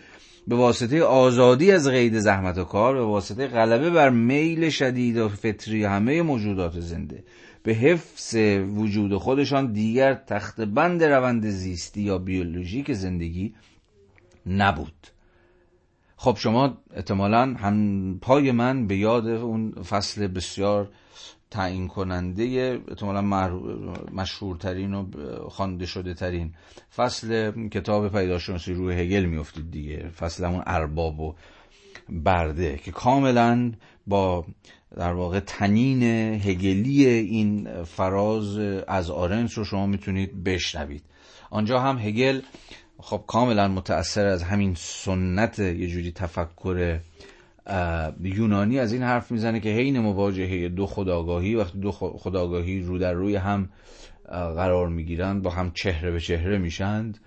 به واسطه آزادی از قید زحمت و کار به واسطه غلبه بر میل شدید و فطری همه موجودات زنده. به حفظ وجود خودشان دیگر تخت بند روند زیستی یا بیولوژیک زندگی نبود. خب شما احتمالا هم پای من به یاد اون فصل بسیار تعیین کننده احتمالا مشهورترین و خوانده شده ترین فصل کتاب پیداشناسی روی هگل میافتید دیگه فصل همون ارباب و برده که کاملا با در واقع تنین هگلی این فراز از آرنس رو شما می‌تونید بشنوید. آنجا هم هگل خب کاملا متأثر از همین سنت یه جوری تفکر یونانی از این حرف می‌زنه که حین مواجهه دو خداگاهی وقتی دو خداگاهی رو در روی هم قرار می‌گیرند با هم چهره به چهره میشند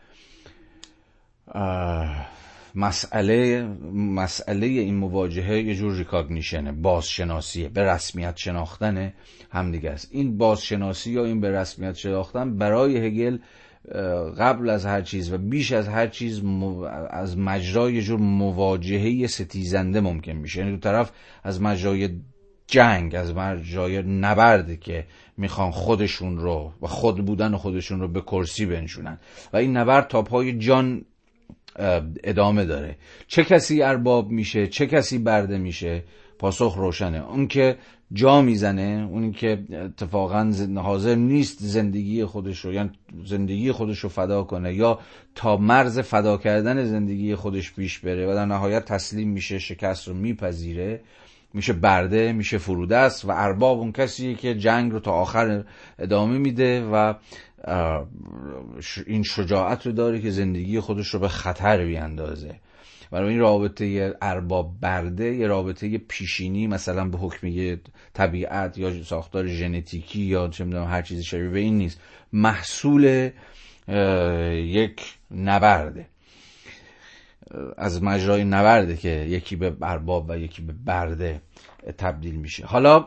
مسئله مسئله این مواجهه یه جور ریکاگنیشنه بازشناسیه به رسمیت شناختن همدیگه است. این بازشناسی یا این به رسمیت شناختن برای هگل قبل از هر چیز و بیش از هر چیز از مجرای یه جور مواجهه ستیزنده ممکن میشه. یعنی دو طرف از مجرای جنگ از جای نبرد که می‌خوان خودشون رو و خود بودن خودشون رو به کرسی بنشونن. و این نبرد تا پای جان ادامه داره. چه کسی ارباب میشه؟ چه کسی برده میشه؟ پاسخ روشنه. اون که جا می‌زنه اون که اتفاقا حاضر نیست زندگی خودش رو یعنی زندگی خودش رو فدا کنه یا تا مرز فدا کردن زندگی خودش پیش بره و در نهایت تسلیم میشه شکست رو میپذیره میشه برده میشه فروده است و ارباب اون کسیه که جنگ رو تا آخر ادامه میده و این شجاعت رو داره که زندگی خودش رو به خطر بیاندازه. برای این رابطه ارباب برده یه رابطه پیشینی مثلا به حکم طبیعت یا ساختار ژنتیکی یا چه می‌دونم هر چیزی شبیه به این نیست. محصول یک نبرده. از مجرای نبرده که یکی به ارباب و یکی به برده تبدیل میشه. حالا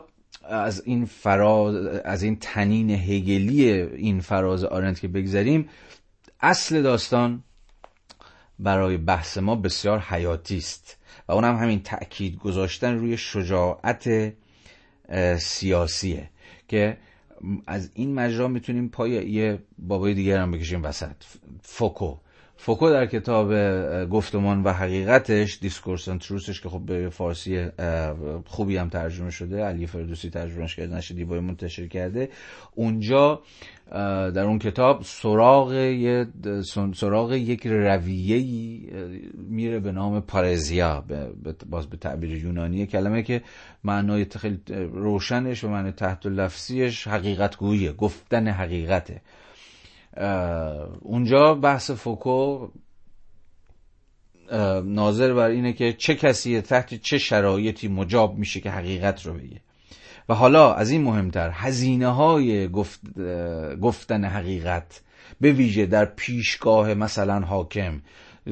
از این فراز از این تنین هگلی این فراز آرنت که بگذریم اصل داستان برای بحث ما بسیار حیاتی است و اونم همین تأکید گذاشتن روی شجاعت سیاسیه که از این مجرا می‌تونیم پای یه بابای دیگر هم بکشیم وسط. فوکو. فوکو در کتاب گفتمان و حقیقتش Discourse and Truth ش که خب به فارسی خوبی هم ترجمه شده علی فردوسی ترجمهش کرده نشر دیبای منتشر کرده اونجا در اون کتاب سراغ, سراغ یک رویه میره به نام پارزیا باز به تعبیر یونانی کلمه که معنای خیلی روشنش و معنای تحت لفظیش حقیقت گفتن حقیقته. اونجا بحث فوکو ناظر بر اینه که چه کسی تحت چه شرایطی مجاب میشه که حقیقت رو بگه. و حالا از این مهمتر هزینه های گفت، گفتن حقیقت به ویژه در پیشگاه مثلا حاکم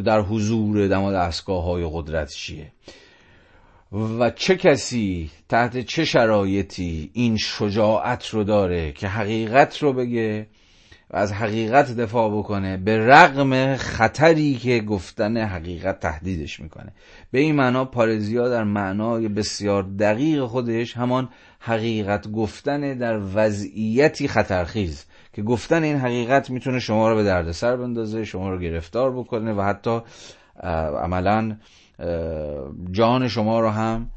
در حضور دماد دستگاه های قدرت چیه؟ و چه کسی تحت چه شرایطی این شجاعت رو داره که حقیقت رو بگه؟ و از حقیقت دفاع بکنه به رغم خطری که گفتن حقیقت تهدیدش می‌کنه. به این معنا پارزیا در معنای بسیار دقیق خودش همان حقیقت گفتن در وضعیتی خطرخیز که گفتن این حقیقت می‌تونه شما رو به دردسر بندازه شما رو گرفتار بکنه و حتی عملا جان شما رو هم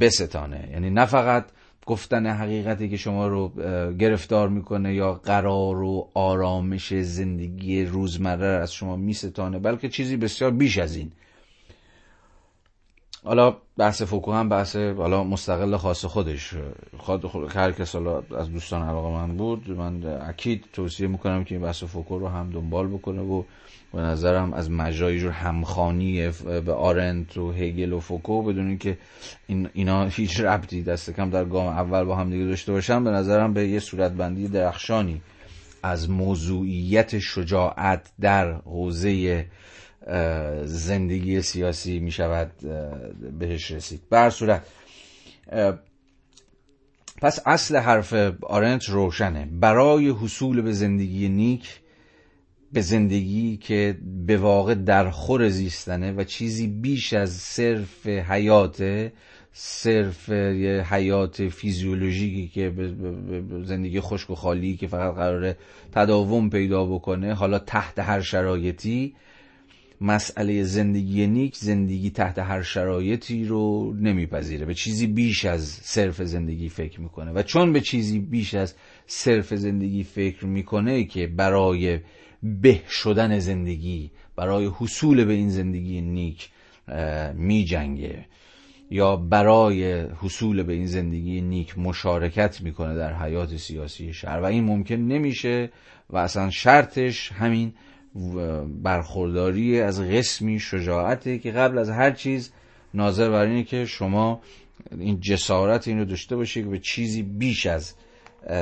بستانه. یعنی نه فقط گفتن حقیقتی که شما رو گرفتار می‌کنه یا قرار و آرامش زندگی روزمره از شما میستانه بلکه چیزی بسیار بیش از این. حالا بحث فوکو هم بحث حالا مستقل خاص خودش. خود هر کس از دوستان علاقه‌مند بود من اکید توصیه می‌کنم که این بحث فوکو رو هم دنبال بکنه و به نظرم از مجرای جور همخوانی آرنت و هگل و فوکو بدون اینکه این اینا هیچ ربطی دست کم در گام اول با هم دیگه داشته باشن. به نظرم به یه صورتبندی درخشانی از موضوعیت شجاعت در حوزه زندگی سیاسی می شود بهش رسید. بر صورت پس اصل حرف آرنت روشنه. برای حصول به زندگی نیک به زندگی که به واقع در خور زیستنه و چیزی بیش از صرف حیات صرف یه حیات فیزیولوژیکی که زندگی خشک و خالی که فقط قراره تداوم پیدا بکنه حالا تحت هر شرایطی مسئله زندگی نیک زندگی تحت هر شرایطی رو نمیپذیره. به چیزی بیش از صرف زندگی فکر می‌کنه. و چون به چیزی بیش از صرف زندگی فکر می‌کنه که برای به شدن زندگی برای حصول به این زندگی نیک می جنگه یا برای حصول به این زندگی نیک مشارکت می‌کنه در حیات سیاسی شهر. و این ممکن نمیشه و اصلا شرطش همین برخورداری از قسمی شجاعته که قبل از هر چیز ناظر بر اینه که شما این جسارت این رو داشته باشی که به چیزی بیش از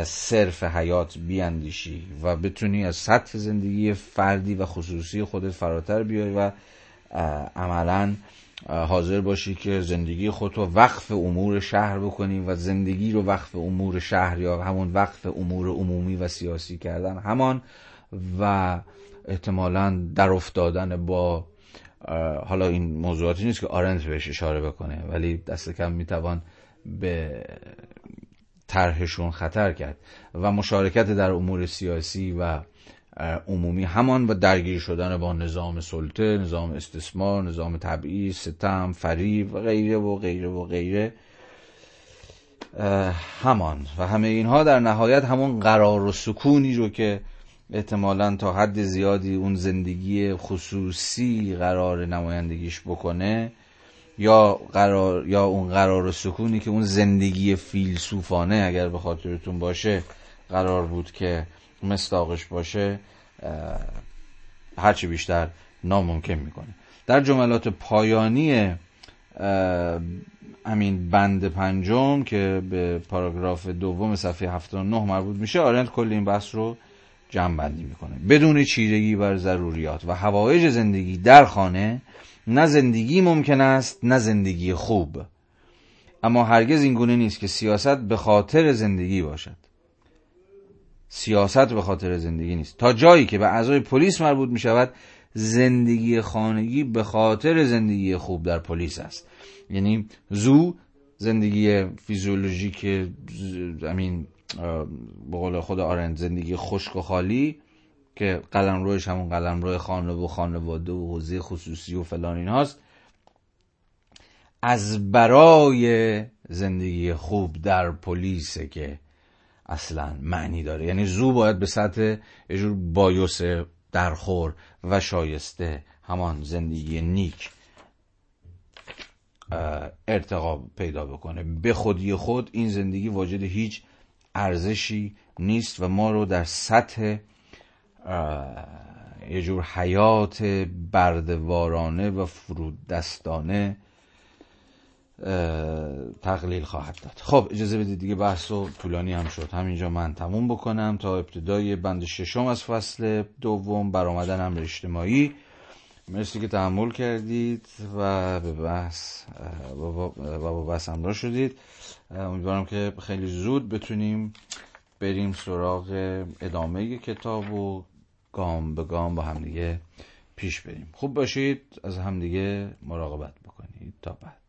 صرف حیات بیاندیشی و بتونی از سطح زندگی فردی و خصوصی خودت فراتر بیای و عملا حاضر باشی که زندگی خود رو وقف امور شهر بکنی و زندگی رو وقف امور شهر یا همون وقف امور عمومی و سیاسی کردن همان و احتمالا در افتادن با حالا این موضوعاتی نیست که آرنت بهش اشاره بکنه ولی دست کم می‌توان به طرحشون خطر کرد و مشارکت در امور سیاسی و عمومی همان و درگیر شدن با نظام سلطه نظام استثمار نظام تبعیض ستم فریب و غیره و غیره و غیره همان. و همه اینها در نهایت همون قرار و سکونی رو که احتمالا تا حد زیادی اون زندگی خصوصی قرار نمایندگیش بکنه یا قرار یا اون قرار سکونی که اون زندگی فیلسوفانه اگر به خاطرتون باشه قرار بود که مستاقش باشه هرچی بیشتر ناممکن می‌کنه. در جملات پایانی همین بند پنجم که به پاراگراف دوم صفحه 79 مربوط میشه آرنت کل این بحث رو جمع بندی می‌کنه. بدون چیرگی بر ضروریات و هوایج زندگی در خانه نه زندگی ممکن است نه زندگی خوب. اما هرگز این گونه نیست که سیاست به خاطر زندگی باشد. سیاست به خاطر زندگی نیست. تا جایی که به اعضای پلیس مربوط می شود زندگی خانگی به خاطر زندگی خوب در پلیس است. یعنی زو زندگی فیزیولوژیک امین به قول خود آرند زندگی خشک و خالی که قلم رویش همون قلم روی خانه و خانواده و حوزه خصوصی و فلان این هاست از برای زندگی خوب در پلیسه که اصلا معنی داره. یعنی زو باید به سطح اجور بایوس درخور و شایسته همان زندگی نیک ارتقا پیدا بکنه. به خودی خود این زندگی واجد هیچ ارزشی نیست و ما رو در سطح یه جور حیات بردوارانه و فرود دستانه تقلیل خواهد داد. خب اجازه بدید دیگه بحث و طولانی هم شد. همینجا من تموم بکنم تا ابتدای بند ششم از فصل دوم برآمدن امر اجتماعی. مرسی که تحمل کردید و به بحث و با بحث همراه شدید. امیدوارم که خیلی زود بتونیم بریم سراغ ادامه کتاب و گام به گام با همدیگه پیش بریم. خوب باشید از همدیگه مراقبت بکنید. تا بعد.